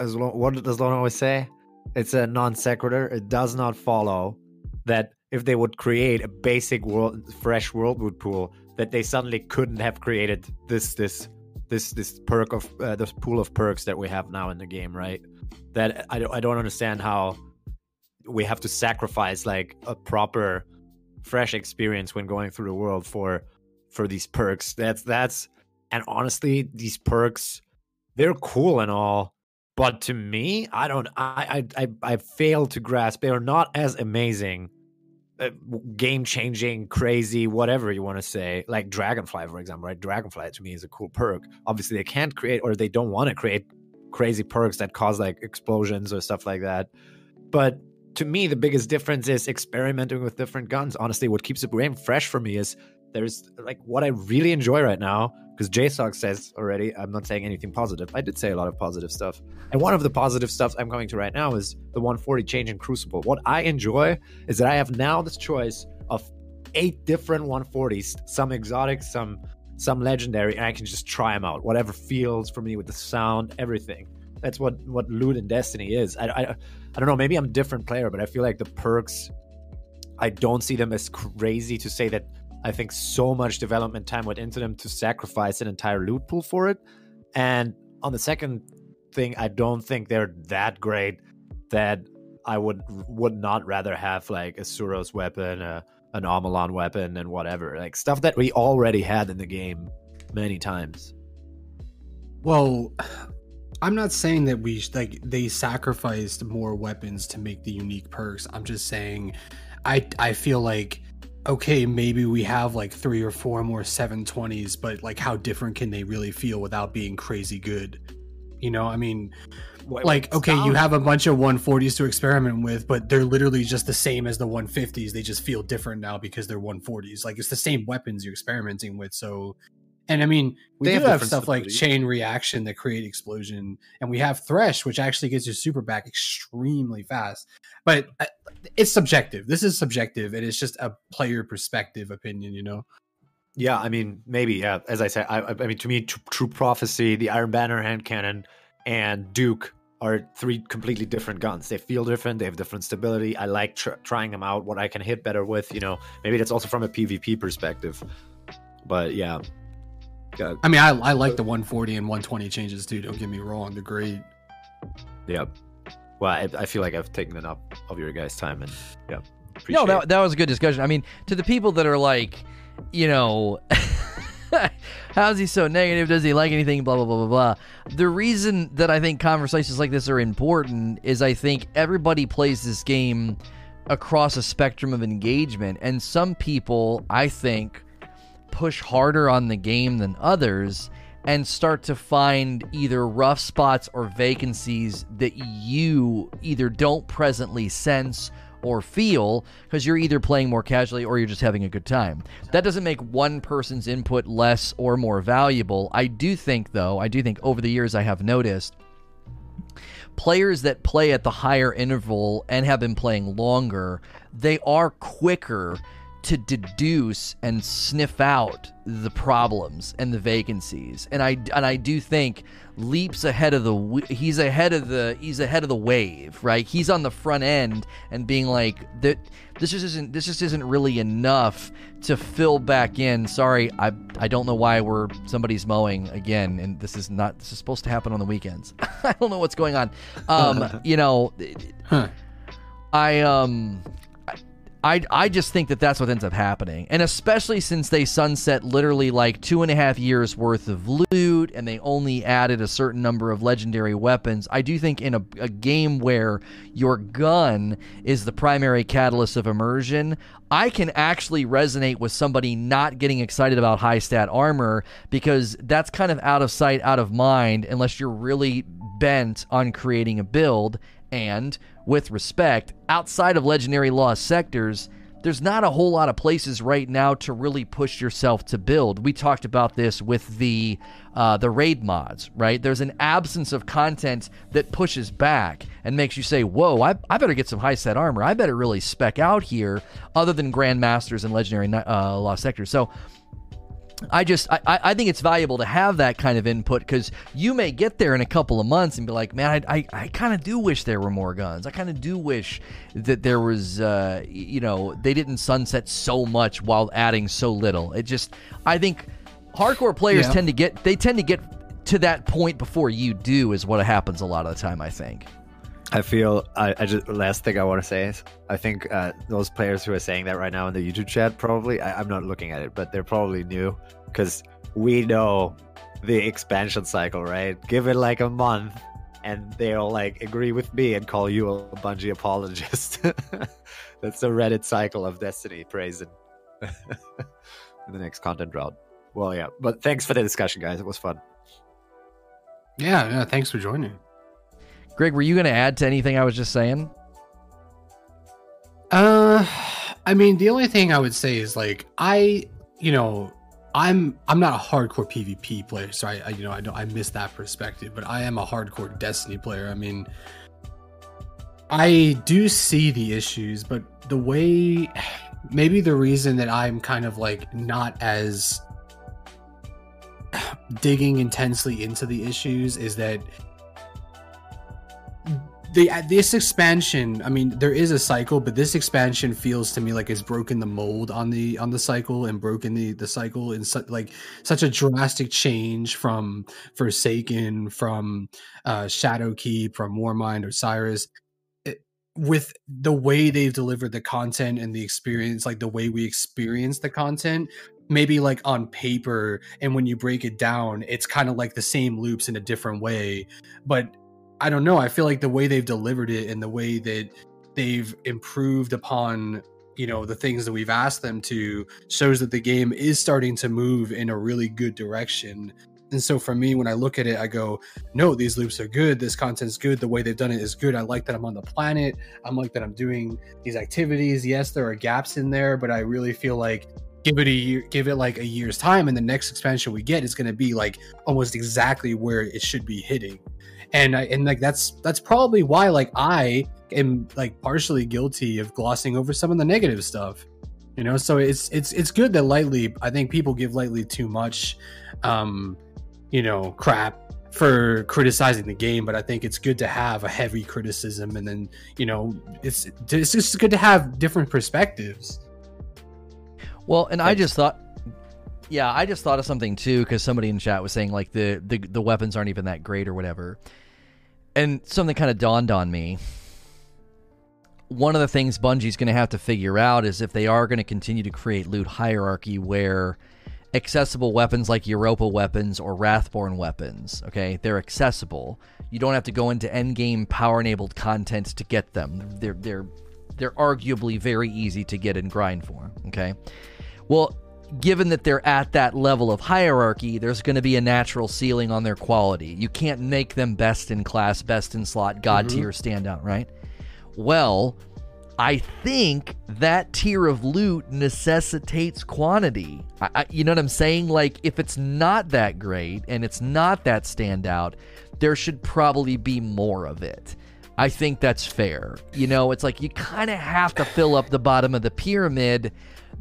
as Lo- what does Lon always say? It's a non sequitur. It does not follow that if they would create a basic world fresh worldwood pool that they suddenly couldn't have created this this this this perk of uh, this pool of perks that we have now in the game right? That I don't, I don't understand how we have to sacrifice like a proper fresh experience when going through the world for for these perks. That's that's and honestly, these perks they're cool and all, but to me, I don't I I I, I fail to grasp. They are not as amazing. Uh, game changing, crazy, whatever you want to say, like Dragonfly, for example, right? Dragonfly to me is a cool perk. Obviously, they can't create or they don't want to create crazy perks that cause like explosions or stuff like that. But to me, the biggest difference is experimenting with different guns. Honestly, what keeps the game fresh for me is there's like what I really enjoy right now, because JSOC says already, I'm not saying anything positive. I did say a lot of positive stuff. And one of the positive stuff I'm coming to right now is the 140 change in Crucible. What I enjoy is that I have now this choice of eight different 140s, some exotic, some some legendary, and I can just try them out. Whatever feels for me with the sound, everything. That's what what loot and Destiny is. I, I I don't know. Maybe I'm a different player, but I feel like the perks. I don't see them as crazy to say that I think so much development time went into them to sacrifice an entire loot pool for it. And on the second thing, I don't think they're that great that I would would not rather have like a Suros weapon, a, an Omolon weapon, and whatever like stuff that we already had in the game many times. Well, I'm not saying that we like they sacrificed more weapons to make the unique perks. I'm just saying I I feel like okay, maybe we have like 3 or 4 more 720s, but like how different can they really feel without being crazy good? You know, I mean, like okay, you have a bunch of 140s to experiment with, but they're literally just the same as the 150s. They just feel different now because they're 140s. Like it's the same weapons you're experimenting with, so and I mean, we They do have have stuff like chain reaction that create explosion, and we have thresh, which actually gets your super back extremely fast. But uh, it's subjective. This is subjective, and it's just a player perspective opinion. You know, Yeah, I mean, maybe. Yeah, as I said, I, I I mean, to me, Tr- True Prophecy, the Iron Banner hand cannon, and Duke are three completely different guns. They feel different. They have different stability. I like tr- trying them out. What I can hit better with, you know, maybe that's also from a PvP perspective. But yeah, yeah, I mean, I, I like the 140 and 120 changes too. Don't get me wrong; they're great. yeah. Well, I, I feel like I've taken enough of your guys' time, and yeah, No, that, that was a good discussion. I mean, to the people that are like, you know, how's he so negative? Does he like anything? Blah, blah, blah, blah, blah. The reason that I think conversations like this are important is I think everybody plays this game across a spectrum of engagement. And some people, I think, push harder on the game than others and start to find either rough spots or vacancies that you either don't presently sense or feel because you're either playing more casually or you're just having a good time. That doesn't make one person's input less or more valuable. I do think, though, I do think over the years I have noticed players that play at the higher interval and have been playing longer, they are quicker to deduce and sniff out the problems and the vacancies. And I and I do think leaps ahead of the he's ahead of the he's ahead of the wave, right? He's on the front end and being like that this just isn't this just isn't really enough to fill back in. Sorry, I I don't know why we're somebody's mowing again and this is not this is supposed to happen on the weekends. I don't know what's going on. Um, you know, Huh. I um I, I, just think that that's what ends up happening. And especially since they sunset literally like two and a half years worth of loot and they only added a certain number of legendary weapons, I do think in a, a game where your gun is the primary catalyst of immersion, I can actually resonate with somebody not getting excited about high stat armor because that's kind of out of sight, out of mind, unless you're really bent on creating a build. And with respect, outside of legendary lost sectors, there's not a whole lot of places right now to really push yourself to build. We talked about this with the uh, the raid mods, right? There's an absence of content that pushes back and makes you say, "Whoa, I, I better get some high set armor. I better really spec out here." Other than grandmasters and legendary uh, lost sectors, so I just I, I think it's valuable to have that kind of input because you may get there in a couple of months and be like, man, I I, I kind of do wish there were more guns. I kind of do wish that there was uh, you know they didn't sunset so much while adding so little. It just I think hardcore players Yeah. tend to get they tend to get to that point before you do is what happens a lot of the time. I think. I feel I, I just last thing I want to say is I think uh, those players who are saying that right now in the YouTube chat probably I, I'm not looking at it, but they're probably new because we know the expansion cycle, right? Give it like a month, and they'll like agree with me and call you a Bungie apologist. That's the Reddit cycle of Destiny praising in the next content round. Well, yeah, but thanks for the discussion, guys. It was fun. Yeah, yeah. Thanks for joining. Greg, were you going to add to anything I was just saying? Uh, I mean, the only thing I would say is like I, you know, I'm I'm not a hardcore PvP player, so I, I you know I don't I miss that perspective, but I am a hardcore Destiny player. I mean, I do see the issues, but the way maybe the reason that I'm kind of like not as digging intensely into the issues is that the this expansion i mean there is a cycle but this expansion feels to me like it's broken the mold on the on the cycle and broken the the cycle in such like such a drastic change from forsaken from uh shadowkeep from warmind osiris it, with the way they've delivered the content and the experience like the way we experience the content maybe like on paper and when you break it down it's kind of like the same loops in a different way. But I don't know. I feel like the way they've delivered it and the way that they've improved upon, you know, the things that we've asked them to shows that the game is starting to move in a really good direction. And so for me, when I look at it, I go, no, these loops are good. This content's good. The way they've done it is good. I like that I'm on the planet. I'm like that I'm doing these activities. Yes, there are gaps in there, but I really feel like give it a year, give it like a year's time, and the next expansion we get is going to be like almost exactly where it should be hitting and I, and like that's that's probably why like I am like partially guilty of glossing over some of the negative stuff, you know. So it's it's it's good that lightly. I think people give lightly too much, um, you know, crap for criticizing the game, but I think it's good to have a heavy criticism, and then you know, it's it's just good to have different perspectives. Well, and I just thought, yeah, I just thought of something too because somebody in chat was saying like the, the the weapons aren't even that great or whatever, and something kind of dawned on me. One of the things Bungie's going to have to figure out is if they are going to continue to create loot hierarchy where accessible weapons like Europa weapons or Wrathborn weapons, okay, they're accessible. You don't have to go into endgame power enabled content to get them. They're they're they're arguably very easy to get and grind for, okay? Well, given that they're at that level of hierarchy, there's going to be a natural ceiling on their quality. You can't make them best in class, best in slot, god mm-hmm. tier standout, right? Well, I think that tier of loot necessitates quantity. I, I, you know what I'm saying? Like, if it's not that great and it's not that standout, there should probably be more of it. I think that's fair. You know, it's like you kind of have to fill up the bottom of the pyramid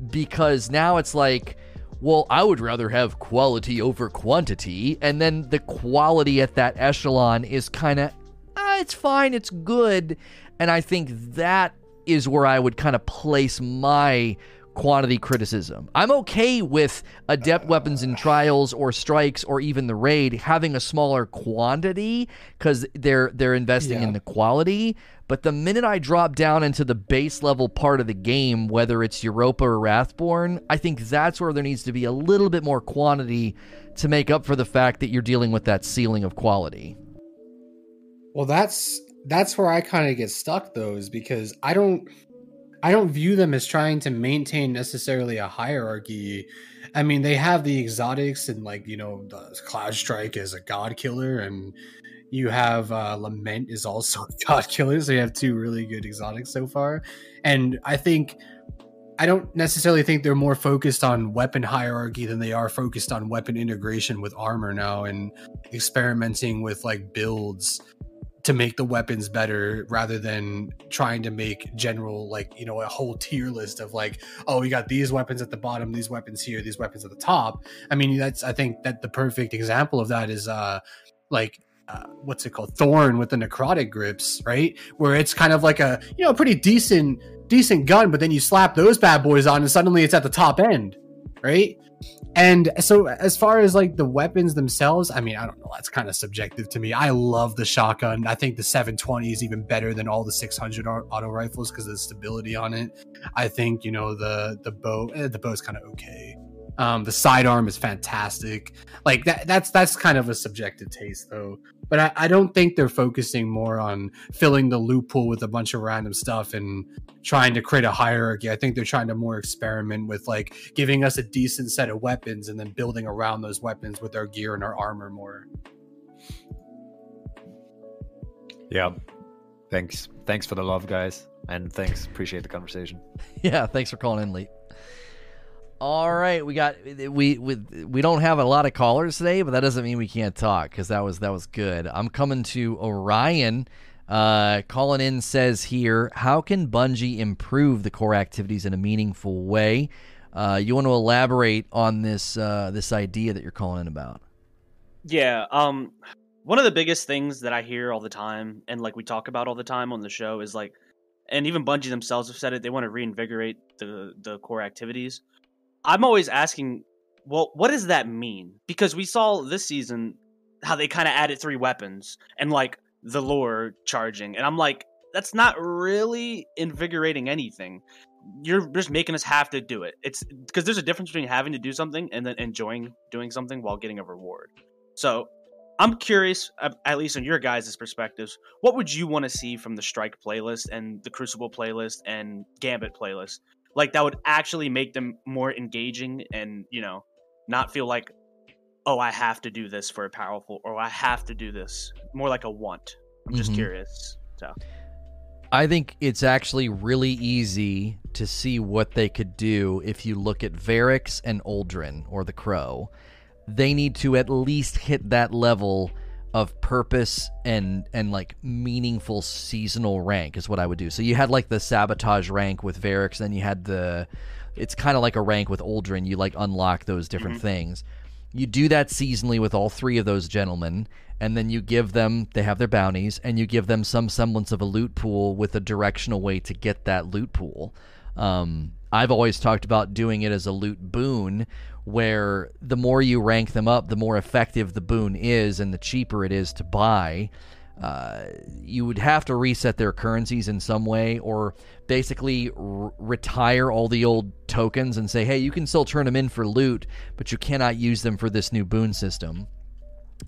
because now it's like, well, I would rather have quality over quantity. And then the quality at that echelon is kind of, ah, it's fine, it's good. And I think that is where I would kind of place my quantity criticism. I'm okay with adept weapons in trials or strikes or even the raid having a smaller quantity because they're they're investing Yeah. in the quality. But the minute I drop down into the base level part of the game, whether it's Europa or Wrathborn, I think that's where there needs to be a little bit more quantity to make up for the fact that you're dealing with that ceiling of quality. Well, that's that's where I kind of get stuck though, is because I don't I don't view them as trying to maintain necessarily a hierarchy. I mean, they have the exotics and like you know the Cloud Strike is a god killer, and you have uh, Lament is also a god killer. So you have two really good exotics so far, and I think. I don't necessarily think they're more focused on weapon hierarchy than they are focused on weapon integration with armor now and experimenting with like builds to make the weapons better rather than trying to make general like you know a whole tier list of like oh we got these weapons at the bottom these weapons here these weapons at the top. I mean that's i think that the perfect example of that is uh like uh, what's it called? Thorn with the necrotic grips right? Where it's kind of like a you know a pretty decent decent gun but then you slap those bad boys on and suddenly it's at the top end right and so as far as like the weapons themselves, I mean, I don't know, that's kind of subjective to me. I love the shotgun. I think the 720 is even better than all the 600 auto rifles because of the stability on it. I think, you know, the the bow eh, the bow's kind of okay. Um the sidearm is fantastic. Like that that's that's kind of a subjective taste though. But I, I don't think they're focusing more on filling the loot pool with a bunch of random stuff and trying to create a hierarchy. I think they're trying to more experiment with like giving us a decent set of weapons and then building around those weapons with our gear and our armor more. Yeah. Thanks. Thanks for the love, guys. And thanks. Appreciate the conversation. Yeah, thanks for calling in, Lee. All right, we got we we we don't have a lot of callers today, but that doesn't mean we can't talk because that was that was good. I'm coming to Orion. Uh, calling in says here, how can Bungie improve the core activities in a meaningful way? Uh, you want to elaborate on this uh, this idea that you're calling in about? Yeah, um one of the biggest things that I hear all the time and like we talk about all the time on the show is like and even Bungie themselves have said it, they want to reinvigorate the the core activities. I'm always asking, well, what does that mean? Because we saw this season how they kind of added three weapons and like the lore charging and I'm like that's not really invigorating anything. You're just making us have to do it. It's because there's a difference between having to do something and then enjoying doing something while getting a reward. So I'm curious, at at least on your guys' perspectives, what would you want to see from the Strike playlist and the Crucible playlist and Gambit playlist? Like that would actually make them more engaging and, you know, not feel like, oh, I have to do this for a powerful or I have to do this. More like a want. I'm just Mhm. curious. So I think it's actually really easy to see what they could do if you look at Variks and Uldren or the Crow. They need to at least hit that level of purpose and and like meaningful seasonal rank is what I would do. So you had like the sabotage rank with Variks, then you had the it's kind of like a rank with Uldren. You like unlock those different Mhm. things. You do that seasonally with all three of those gentlemen, and then you give them they have their bounties, and you give them some semblance of a loot pool with a directional way to get that loot pool. Um, I've always talked about doing it as a loot boon, where the more you rank them up, the more effective the boon is, and the cheaper it is to buy. Uh, you would have to reset their currencies in some way, or basically r- retire all the old tokens and say, hey, you can still turn them in for loot, but you cannot use them for this new boon system.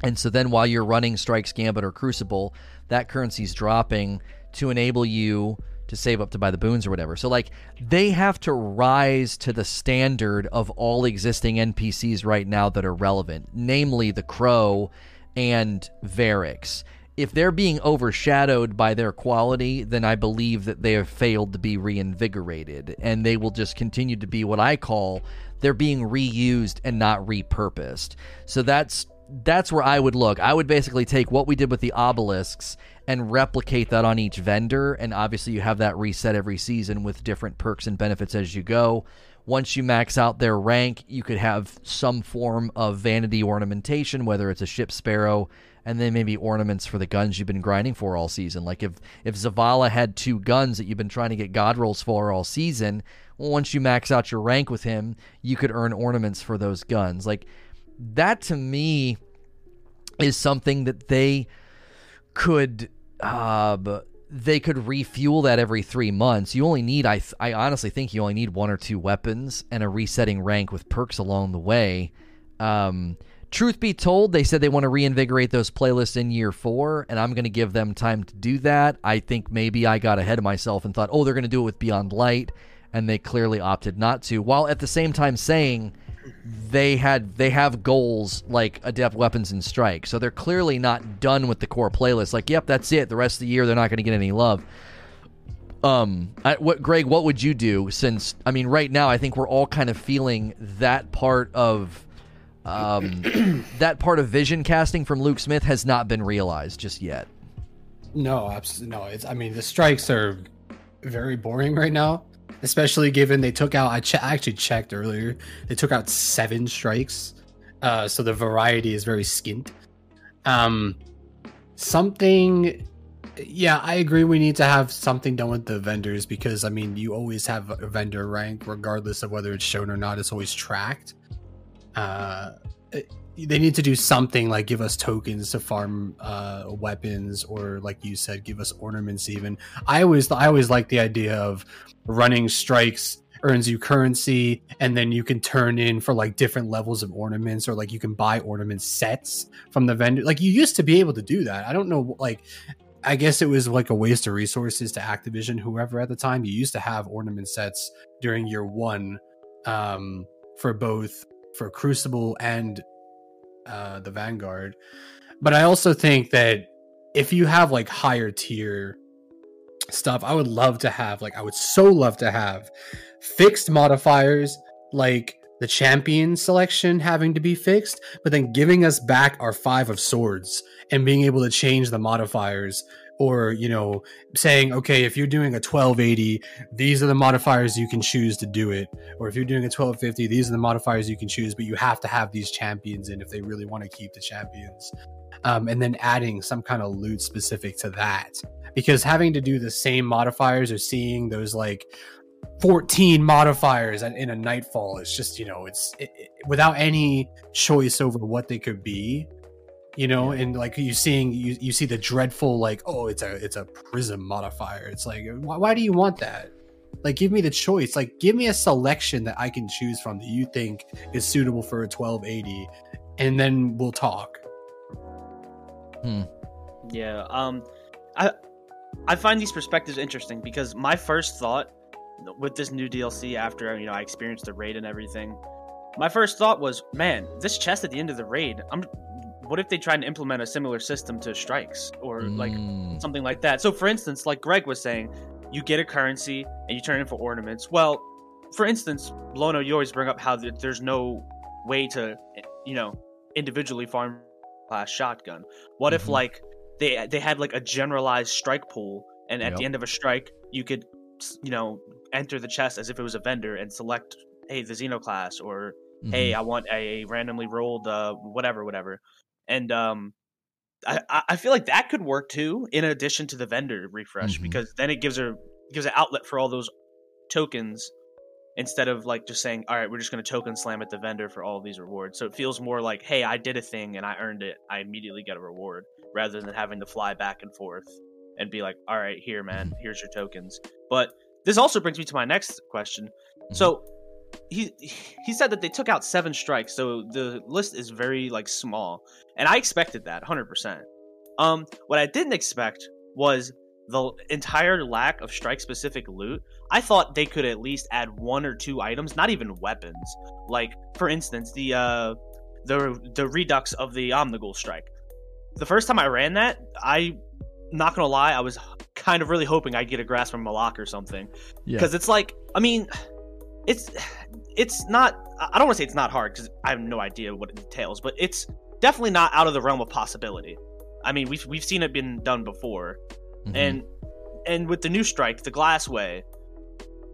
And so then while you're running Strikes Gambit or Crucible, that currency's dropping to enable you to save up to buy the boons or whatever. So like they have to rise to the standard of all existing NPCs right now that are relevant, namely the Crow and Variks. If they're being overshadowed by their quality, then I believe that they have failed to be reinvigorated and they will just continue to be what I call they're being reused and not repurposed. So that's that's where I would look. I would basically take what we did with the obelisks and replicate that on each vendor. And obviously, you have that reset every season with different perks and benefits as you go. Once you max out their rank, you could have some form of vanity ornamentation, whether it's a ship sparrow, and then maybe ornaments for the guns you've been grinding for all season. Like if if Zavala had two guns that you've been trying to get god rolls for all season, once you max out your rank with him, you could earn ornaments for those guns. Like that to me is something that they could uh, they could refuel that every three months. You only need, I, I honestly think you only need one or two weapons and a resetting rank with perks along the way. Um, truth be told, they said they want to reinvigorate those playlists in year four, and I'm going to give them time to do that. I think maybe I got ahead of myself and thought, oh, they're going to do it with Beyond Light, and they clearly opted not to, while at the same time saying they had they have goals like adept weapons and strike. So they're clearly not done with the core playlist. Like yep that's it. The rest of the year they're not going to get any love. Um I, what greg what would you do since i mean right now i think we're all kind of feeling that part of um that part of vision casting from luke smith has not been realized just yet. No absolutely no it's i mean the strikes are very boring right now especially given they took out. I, I actually checked earlier. They took out seven strikes, uh, so the variety is very skint. Um, something. Yeah, I agree. We need to have something done with the vendors because I mean, you always have a vendor rank, regardless of whether it's shown or not. It's always tracked. Uh, they need to do something like give us tokens to farm uh, weapons or like you said give us ornaments even. I always i always like the idea of running strikes earns you currency and then you can turn in for like different levels of ornaments or like you can buy ornament sets from the vendor. Like you used to be able to do that. I don't know like i guess it was like a waste of resources to activision whoever at the time you used to have ornament sets during year one um for both for crucible and uh, the Vanguard. But I also think that if you have like higher tier stuff, I would love to have like I would so love to have fixed modifiers like the champion selection having to be fixed, but then giving us back our five of swords and being able to change the modifiers or you know saying okay if you're doing a 1280 these are the modifiers you can choose to do it. Or if you're doing a 1250 these are the modifiers you can choose but you have to have these champions in if they really want to keep the champions. Um, and then adding some kind of loot specific to that. Because having to do the same modifiers or seeing those like 14 modifiers in a nightfall it's just you know it's it, it, without any choice over what they could be you know and like you seeing you, you see the dreadful like oh it's a it's a prism modifier. It's like why, why do you want that? Like give me the choice. Like give me a selection that i can choose from that you think is suitable for a 1280 and then we'll talk. Hmm. yeah um i i find these perspectives interesting because my first thought with this new dlc after you know i experienced the raid and everything my first thought was man this chest at the end of the raid i'm what if they try and implement a similar system to strikes or like mm. something like that? So, for instance, like Greg was saying, you get a currency and you turn it for ornaments. Well, for instance, Lono, you always bring up how there's no way to, you know, individually farm class shotgun. What mm-hmm. if like they they had like a generalized strike pool, and at yep. the end of a strike, you could, you know, enter the chest as if it was a vendor and select, hey, the Xeno class, or mm-hmm. hey, I want a randomly rolled uh, whatever, whatever and um, I I feel like that could work too, in addition to the vendor refresh, mm-hmm. because then it gives a gives an outlet for all those tokens instead of like just saying, all right, we're just going to token slam at the vendor for all these rewards. So it feels more like, hey, I did a thing and I earned it. I immediately get a reward rather than having to fly back and forth and be like, all right, here, man, mm-hmm. here's your tokens. But this also brings me to my next question. Mm-hmm. So he he said that they took out seven strikes, so the list is very like small, and I expected that 100. percent Um, what I didn't expect was the entire lack of strike specific loot. I thought they could at least add one or two items, not even weapons. Like for instance, the uh the the redux of the Omnigul strike. The first time I ran that, I not gonna lie, I was kind of really hoping I'd get a grasp from Malok or something. Because yeah. it's like, I mean, it's it's not I don't want to say it's not hard because I have no idea what it entails, but it's definitely not out of the realm of possibility. I mean, we've we've seen it been done before, mm-hmm. and and with the new strike, the Glassway,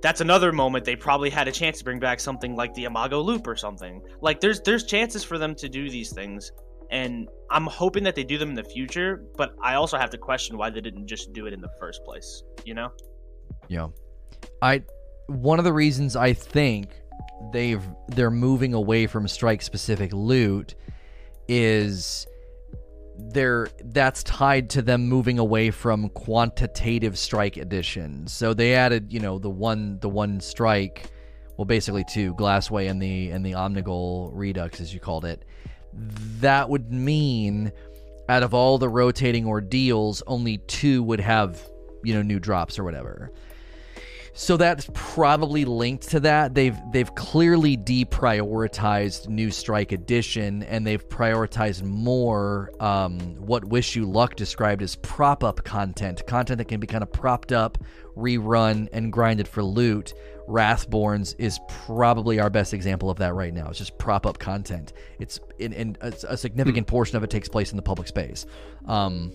that's another moment they probably had a chance to bring back something like the Imago Loop or something. Like there's there's chances for them to do these things, and I'm hoping that they do them in the future. But I also have to question why they didn't just do it in the first place. You know? Yeah. I one of the reasons I think they've they're moving away from strike specific loot is they're that's tied to them moving away from quantitative strike editions. So they added, you know, the one the one strike, well basically two, Glassway and the and the Omnigul Redux as you called it. That would mean out of all the rotating ordeals, only two would have, you know, new drops or whatever. So that's probably linked to that. They've they've clearly deprioritized New Strike Edition, and they've prioritized more um, what Wish You Luck described as prop up content, content that can be kind of propped up, rerun, and grinded for loot. Wrathborns is probably our best example of that right now. It's just prop up content. It's in, a, a significant portion of it takes place in the public space. Um,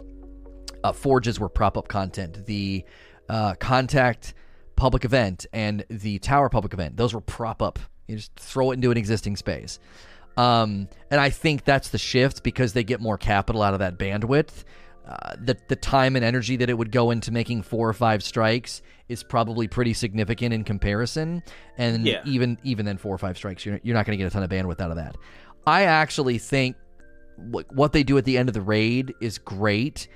uh, forges were prop up content. The uh, contact public event and the tower public event. Those were prop up. You just throw it into an existing space. Um, and I think that's the shift because they get more capital out of that bandwidth. Uh, the the time and energy that it would go into making four or five strikes is probably pretty significant in comparison. And Yeah. even even then, four or five strikes, you're you're not going to get a ton of bandwidth out of that. I actually think what what they do at the end of the raid is great.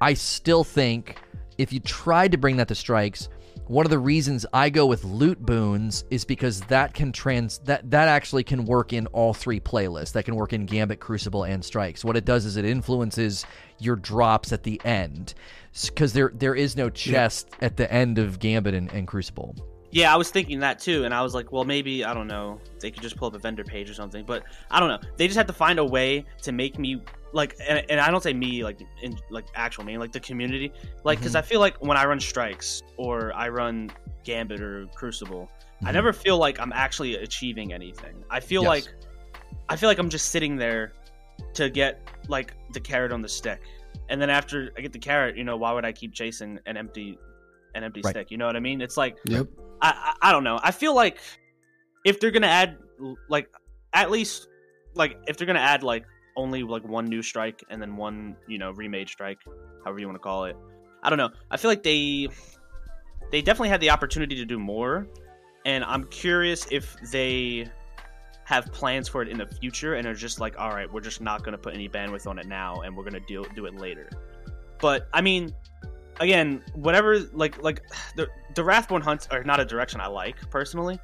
I still think if you tried to bring that to strikes, one of the reasons I go with loot boons is because that can trans that that actually can work in all three playlists. That can work in Gambit, Crucible, and Strikes. What it does is it influences your drops at the end because there there is no chest at the end of Gambit and, and Crucible. Yeah, I was thinking that too, and I was like, well, maybe I don't know. They could just pull up a vendor page or something, but I don't know. They just have to find a way to make me like, and, and I don't say me like in like actual me, like the community, like because I feel like when I run strikes or I run Gambit or Crucible, I Mhm. never feel like I'm actually achieving anything. I feel Yes. like I feel like I'm just sitting there to get like the carrot on the stick, and then after I get the carrot, you know, why would I keep chasing an empty an empty Right. stick? You know what I mean? It's like Yep. I, I I don't know. I feel like if they're gonna add like at least like if they're gonna add like only like one new strike and then one you know remade strike, however you want to call it. I don't know. I feel like they they definitely had the opportunity to do more, and I'm curious if they have plans for it in the future and are just like, all right, we're just not gonna put any bandwidth on it now, and we're gonna deal do it later. But I mean, again, whatever like like the the Wrathborn hunts are not a direction I like personally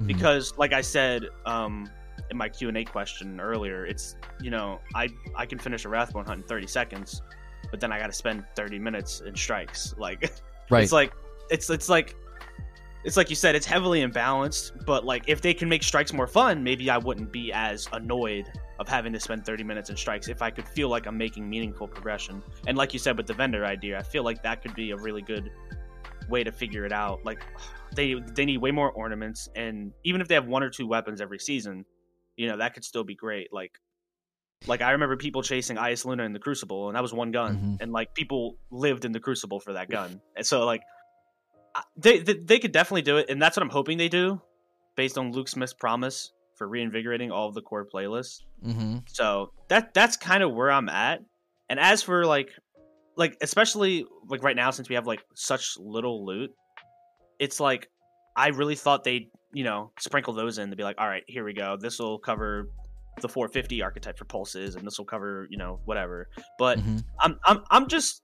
Mhm. because like I said um in my Q&A question earlier, it's you know, I I can finish a Wrathborn hunt in 30 seconds, but then I got to spend 30 minutes in strikes. Like right. it's like it's it's like it's like you said it's heavily imbalanced, but like if they can make strikes more fun, maybe I wouldn't be as annoyed of having to spend 30 minutes in strikes if I could feel like I'm making meaningful progression. And like you said with the vendor idea, I feel like that could be a really good way to figure it out. Like they they need way more ornaments and even if they have one or two weapons every season, you know, that could still be great. Like like I remember people chasing Eyasluna in the Crucible and that was one gun Mhm. and like people lived in the Crucible for that gun. And so like they, they they could definitely do it and that's what I'm hoping they do based on Luke Smith's promise for reinvigorating all of the core playlists. mm-hmm. So that that's kind of where I'm at. And as for like like especially like right now since we have like such little loot, it's like I really thought they'd, you know, sprinkle those in to be like, all right, here we go. This will cover the 450 archetype for pulses and this will cover, you know, whatever. But Mhm. I'm I'm I'm just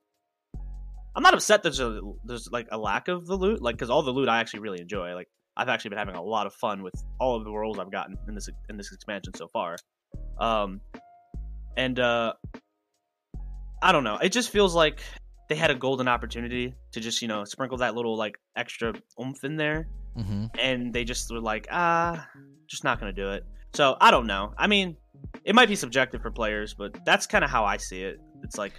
I'm not upset there's a there's like a lack of the loot, like because all the loot I actually really enjoy. Like I've actually been having a lot of fun with all of the roles I've gotten in this in this expansion so far. Um, and uh, I don't know. It just feels like they had a golden opportunity to just you know sprinkle that little like extra oomph in there, Mm-hmm. and they just were like, ah, just not gonna do it. So I don't know. I mean, it might be subjective for players, but that's kind of how I see it. It's like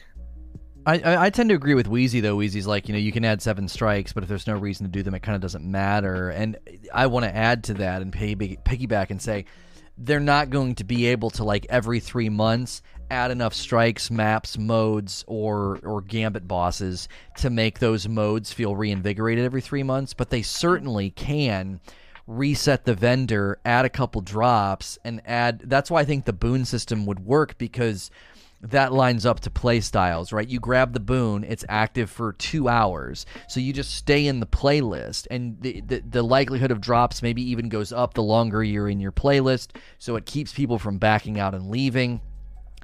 I, I I tend to agree with Wheezy though. Wheezy's like, you know, you can add seven strikes, but if there's no reason to do them, it kind of doesn't matter. And I want to add to that and pay, piggyback and say they're not going to be able to like every three months add enough strikes, maps, modes, or or gambit bosses to make those modes feel reinvigorated every three months. But they certainly can reset the vendor, add a couple drops, and add. That's why I think the boon system would work because that lines up to play styles, right? You grab the boon, it's active for two hours. So you just stay in the playlist, and the, the, the likelihood of drops maybe even goes up the longer you're in your playlist. So it keeps people from backing out and leaving.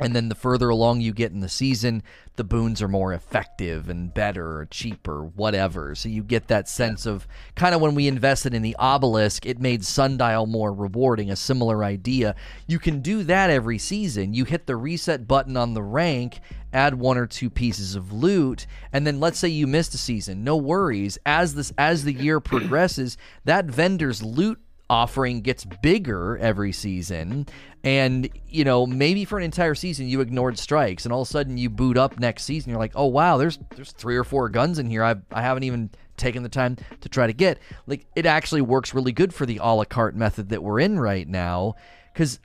And then the further along you get in the season, the boons are more effective and better or cheaper, whatever. So you get that sense of kind of when we invested in the obelisk, it made Sundial more rewarding, a similar idea. You can do that every season. You hit the reset button on the rank, add one or two pieces of loot, and then let's say you missed a season. No worries. As this as the year progresses, that vendor's loot offering gets bigger every season. And you know maybe for an entire season you ignored strikes and all of a sudden you boot up next season. You're like oh wow there's there's three or four guns in here i, I haven't even taken the time to try to get. Like it actually works really good for the a la carte method that we're in right now. Because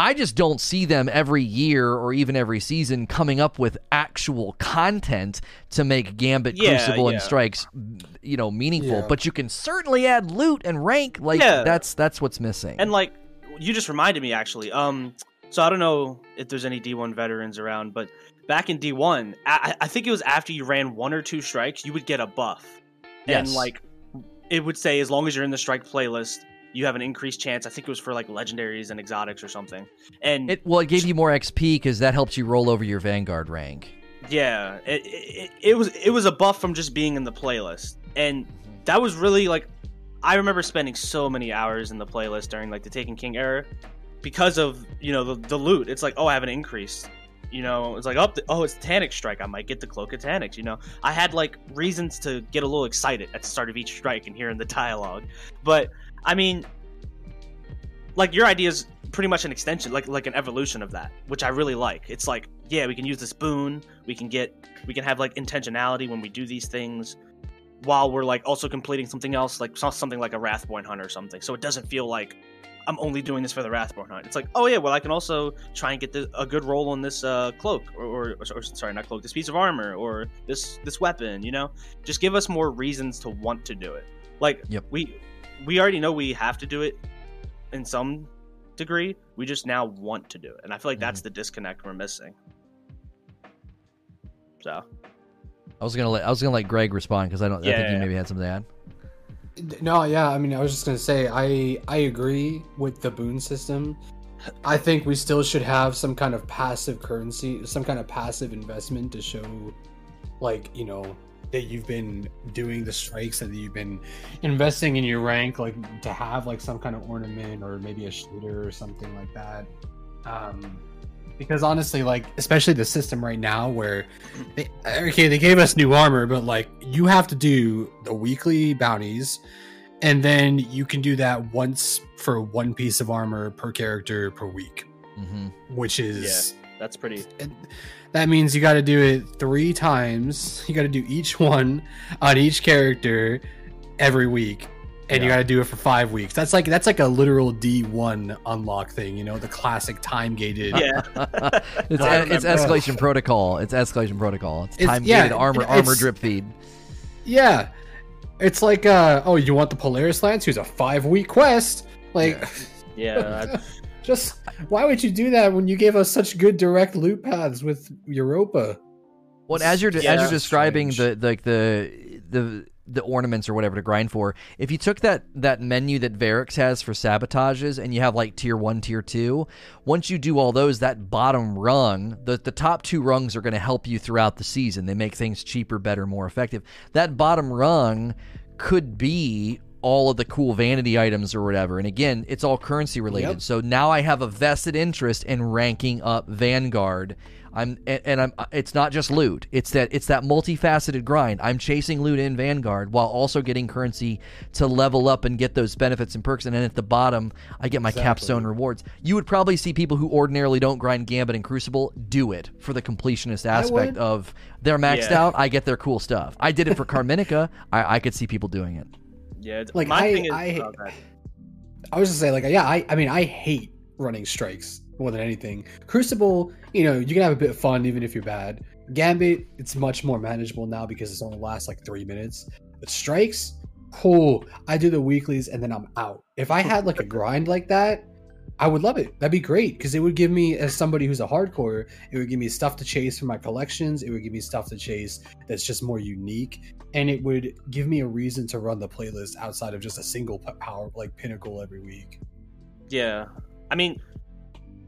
I just don't see them every year or even every season coming up with actual content to make Gambit, Yeah, Crucible, yeah. and Strikes, you know, meaningful. Yeah. But you can certainly add loot and rank. Like Yeah. that's that's what's missing. And like you just reminded me actually. Um, so I don't know if there's any D1 veterans around, but back in D1, I, I think it was after you ran one or two strikes, you would get a buff, and like it would say as long as you're in the strike playlist, you have an increased chance. I think it was for like legendaries and exotics or something. And it well, it gave you more XP because that helps you roll over your Vanguard rank. Yeah, it, it, it was it was a buff from just being in the playlist, and that was really like I remember spending so many hours in the playlist during like the Taken King era because of you know the, the loot. It's like oh I have an increase, you know it's like oh, the, oh it's Taniks strike I might get the cloak of Taniks. You know I had like reasons to get a little excited at the start of each strike and hearing the dialogue, but I mean like your idea is pretty much an extension like like an evolution of that which i really like. It's like yeah we can use this boon. We can get we can have like intentionality when we do these things while we're like also completing something else like something like a wrathborn hunt or something. So it doesn't feel like i'm only doing this for the wrathborn hunt. It's like oh yeah well i can also try and get the, a good roll on this uh, cloak or, or, or sorry not cloak this piece of armor or this this weapon you know? Just give us more reasons to want to do it. Like Yep. we we already know we have to do it in some degree. We just now want to do it, and I feel like that's mm-hmm. the disconnect we're missing. So I was gonna let I was gonna let Greg respond because I don't. I Yeah, think you yeah, maybe had something to add. No, yeah, I mean, I was just gonna say, I I agree with the boon system. I think we still should have some kind of passive currency, some kind of passive investment to show, like you know, that you've been doing the strikes and that you've been investing in your rank, like to have like some kind of ornament or maybe a shooter or something like that. Um, because honestly, like especially the system right now where they, okay, they gave us new armor, but like you have to do the weekly bounties, and then you can do that once for one piece of armor per character per week, hmm which is yeah, that's pretty. and that means you got to do it three times. You got to do each one on each character every week, and you got to do it for five weeks. That's like that's like a literal D one unlock thing. You know, the classic time gated. Yeah, it's I it's escalation protocol. It's escalation protocol. It's It's- time yeah, gated armor armor drip feed. Yeah. It's like, uh, oh, you want the Polaris Lance? Here's a five week quest. Like, yeah. I- just why would you do that when you gave us such good direct loot paths with Europa? Well, as you're as Yeah. you're describing Strange. the like the the the ornaments or whatever to grind for, if you took that that menu that Variks has for sabotages and you have like tier one, tier two, once you do all those, that bottom rung, the the top two rungs are going to help you throughout the season. They make things cheaper, better, more effective. That bottom rung could be all of the cool vanity items or whatever. And again, it's all currency related. Yep. So now I have a vested interest in ranking up Vanguard. I'm and, and I'm it's not just loot. It's that it's that multifaceted grind. I'm chasing loot in Vanguard while also getting currency to level up and get those benefits and perks. And then at the bottom, I get my Exactly. capstone rewards. You would probably see people who ordinarily don't grind Gambit and Crucible do it for the completionist aspect of they're maxed Yeah. out. I get their cool stuff. I did it for Carminica. I, I could see people doing it. Yeah. Like, my I- thing is, I-. I was just say, like, yeah, I, I mean, I hate running strikes more than anything. Crucible, you know, you can have a bit of fun even if you're bad. Gambit, it's much more manageable now because it's only lasts like three minutes. But strikes, cool. I do the weeklies and then I'm out. If I had like a grind like that, I would love it. That'd be great because it would give me, as somebody who's a hardcore, it would give me stuff to chase for my collections. It would give me stuff to chase that's just more unique, and it would give me a reason to run the playlist outside of just a single power like pinnacle every week. Yeah, I mean,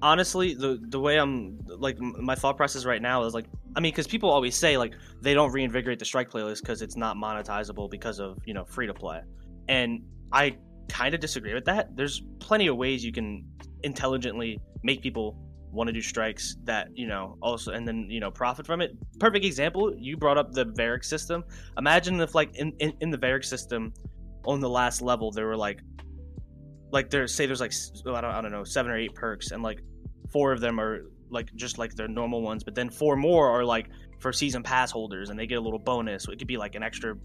honestly, the the way I'm like my thought process right now is like, I mean, because people always say like they don't reinvigorate the strike playlist because it's not monetizable because of you know free to play, and I kind of disagree with that. There's plenty of ways you can intelligently make people want to do strikes that you know also and then you know profit from it. Perfect example you brought up the Variks system. Imagine if like in, in, in the Variks system on the last level there were like like there's say there's like I don't, I don't know seven or eight perks and like four of them are like just like their normal ones but then four more are like for season pass holders and they get a little bonus. It could be like an extra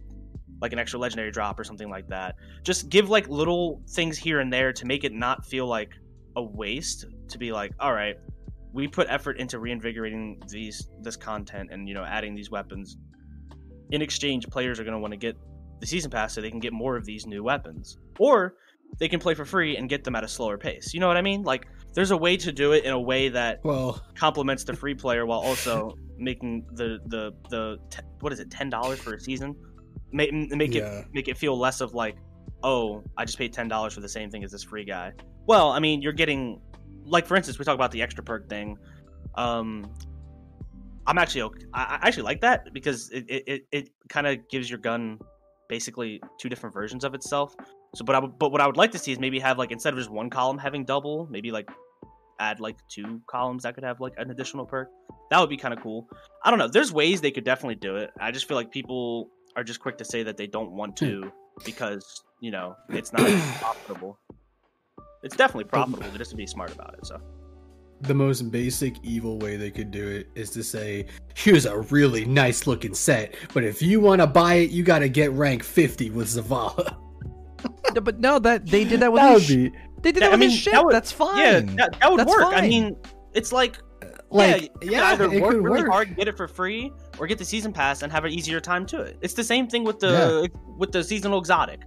like an extra legendary drop or something like that. Just give like little things here and there to make it not feel like a waste to be like all right we put effort into reinvigorating these this content and you know adding these weapons in exchange players are going to want to get the season pass so they can get more of these new weapons. Or they can play for free and get them at a slower pace. You know what i mean? Like there's a way to do it in a way that Well, complements the free player while also making the the the te- what is it ten dollars for a season? Make make Yeah. it make it feel less of like oh i just paid ten dollars for the same thing as this free guy. Well i mean you're getting like for instance we talk about the extra perk thing. Um i'm actually okay. I, I actually like that because it it, it, it kind of gives your gun basically two different versions of itself. So but i would, but what i would like to see is maybe have like instead of just one column having double maybe like add like two columns that could have like an additional perk. That would be kind of cool. I don't know there's ways they could definitely do it. I just feel like people are just quick to say that they don't want to because you know it's not profitable it's definitely profitable to just to be smart about it so the most basic evil way they could do it is to say, here's a really nice looking set, but if you want to buy it, you got to get rank 50 with Zavala. No, but no, that they did that with That his be they did Yeah, that I with mean, his shit. that would- That's fine. yeah that, that would That's work i mean it's like uh, like, yeah, you yeah, either it work could really work. hard, get it for free, or get the season pass and have an easier time to it. It's the same thing with the with the seasonal exotic.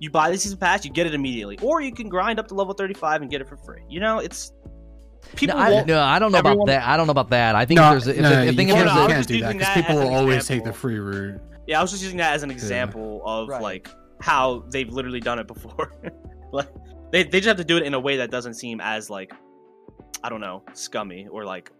You buy the season pass, you get it immediately, or you can grind up to level thirty five and get it for free. You know, it's people. no, I, no, I don't know about that. I don't know about that. I think No, if there's a, if no, the, I you think if can't, there's I a, can't do that because people will always take the free route. Yeah, I was just using that as an example of Right. like how they've literally done it before. like they they just have to do it in a way that doesn't seem as like I don't know, scummy or like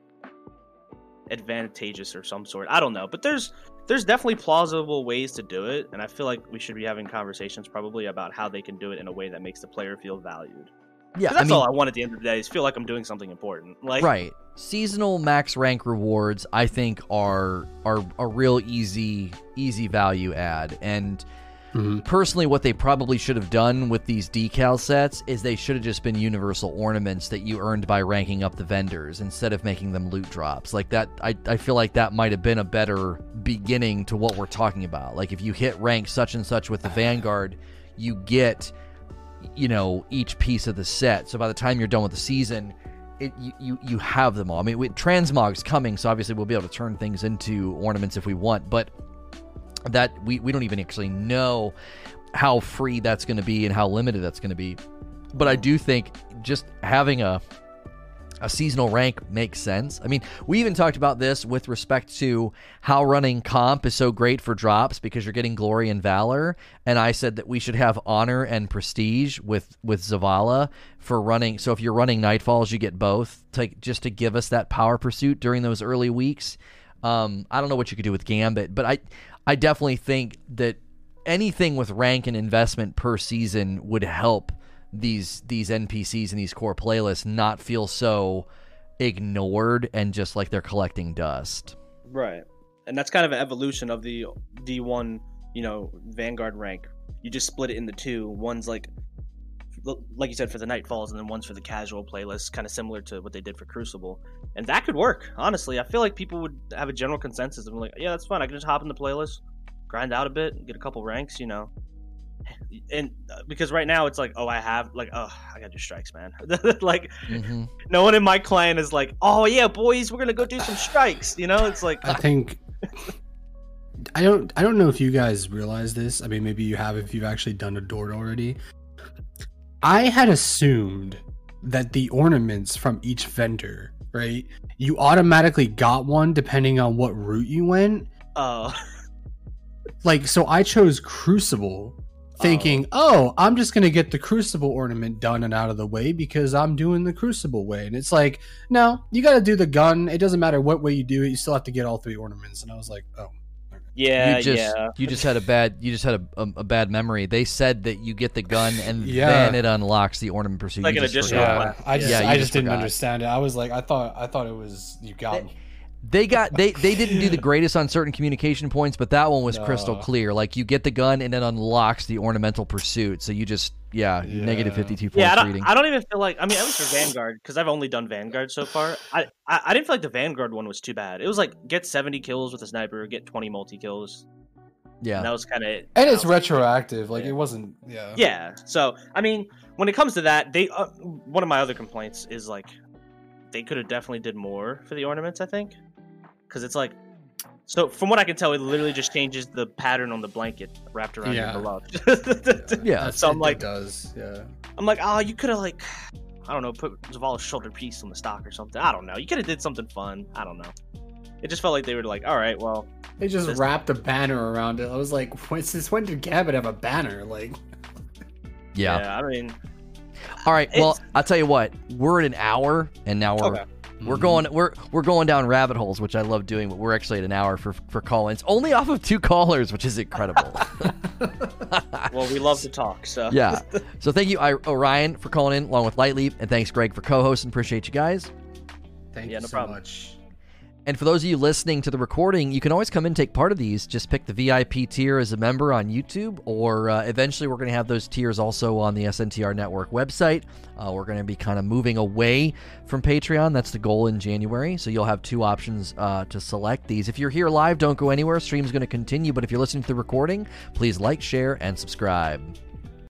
advantageous or some sort. I don't know, but there's there's definitely plausible ways to do it, and I feel like we should be having conversations probably about how they can do it in a way that makes the player feel valued. yeah, 'Cause I that's mean, all I want at the end of the day is feel like I'm doing something important. Like right. Seasonal max rank rewards, I think, are are a real easy easy value add. And Mhm. personally, what they probably should have done with these decal sets is they should have just been universal ornaments that you earned by ranking up the vendors instead of making them loot drops. Like that, I, I feel like that might have been a better beginning to what we're talking about. Like if you hit rank such and such with the Vanguard, you get, you know, each piece of the set. So by the time you're done with the season, it, you, you you have them all. I mean, with transmog's coming, so obviously we'll be able to turn things into ornaments if we want, but that we, we don't even actually know how free that's going to be and how limited that's going to be. But I do think just having a a seasonal rank makes sense. I mean, we even talked about this with respect to how running comp is so great for drops because you're getting glory and valor. And I said that we should have honor and prestige with with Zavala for running. So if you're running Nightfalls, you get both to just to give us that power pursuit during those early weeks. Um, I don't know what you could do with Gambit, but I I definitely think that anything with rank and investment per season would help these these NPCs and these core playlists not feel so ignored and just like they're collecting dust. Right. And that's kind of an evolution of the D1, you know, Vanguard rank. You just split it into two. One's like like you said for the Nightfalls and then one's for the casual playlist, kind of similar to what they did for Crucible. And that could work, honestly. I feel like people would have a general consensus of like, yeah, that's fine. I can just hop in the playlist, grind out a bit, get a couple ranks, you know. And uh, because right now it's like, oh, I have like, oh, I gotta do strikes, man. like, Mm-hmm. no one in my clan is like, oh yeah, boys, we're gonna go do some strikes. You know, it's like, I think I don't I don't know if you guys realize this. I mean maybe you have if you've actually done a Dort already. I had assumed that the ornaments from each vendor, right? You automatically got one depending on what route you went. Oh, Like, so I chose Crucible, thinking, oh. oh, I'm just gonna get the Crucible ornament done and out of the way because I'm doing the Crucible way. And it's like, no, you got to do the gun. It doesn't matter what way you do it. You still have to get all three ornaments. And I was like, oh, yeah, you just yeah. you just had a bad you just had a, a, a bad memory. They said that you get the gun and Yeah. then it unlocks the ornament pursuit. Like You an additional forgot. weapon. I just, Yeah, I just just didn't understand it. I was like, I thought, I thought it was you got. me. They got they they didn't do the greatest on certain communication points, but that one was crystal clear. Like you get the gun and it unlocks the ornamental pursuit. So you just yeah, Yeah. negative fifty two points Yeah, I don't, reading. I don't even feel like. I mean, at least for Vanguard, because I've only done Vanguard so far. I, I I didn't feel like the Vanguard one was too bad. It was like get seventy kills with a sniper, get twenty multi kills. yeah. And that was kind of it. And it's That retroactive. Like Yeah. it wasn't. Yeah. Yeah. So I mean, when it comes to that, they uh, one of my other complaints is like they could have definitely did more for the ornaments. I think because it's like. So from what I can tell, it literally just changes the pattern on the blanket wrapped around Yeah. your glove. Yeah. That's- So I'm it- like- it does. Yeah. I'm like, oh, you could have like, I don't know, put Zavala's shoulder piece on the stock or something. I don't know. You could have did something fun. I don't know. It just felt like they were like, all right, well, They just This- wrapped a banner around it. I was like, when, since when did Gambit have a banner? Like, yeah. yeah. I mean, All right. Well, I'll tell you what. We're at an hour, and now we're Okay. We're mm-hmm. going we're we're going down rabbit holes, which I love doing. But we're actually at an hour for for call-ins, only off of two callers, which is incredible. well, we love to talk, so yeah. So thank you, I- Orion, for calling in, along with Lightleap, and thanks, Greg, for co-hosting. Appreciate you guys. Thank Yeah, you no so problem. much. And for those of you listening to the recording, you can always come in and take part of these. Just pick the VIP tier as a member on YouTube, or uh, eventually we're going to have those tiers also on the SNTR Network website. Uh, we're going to be kind of moving away from Patreon. That's the goal in January. So you'll have two options uh, to select these. If you're here live, don't go anywhere. Stream's going to continue. But if you're listening to the recording, please like, share, and subscribe.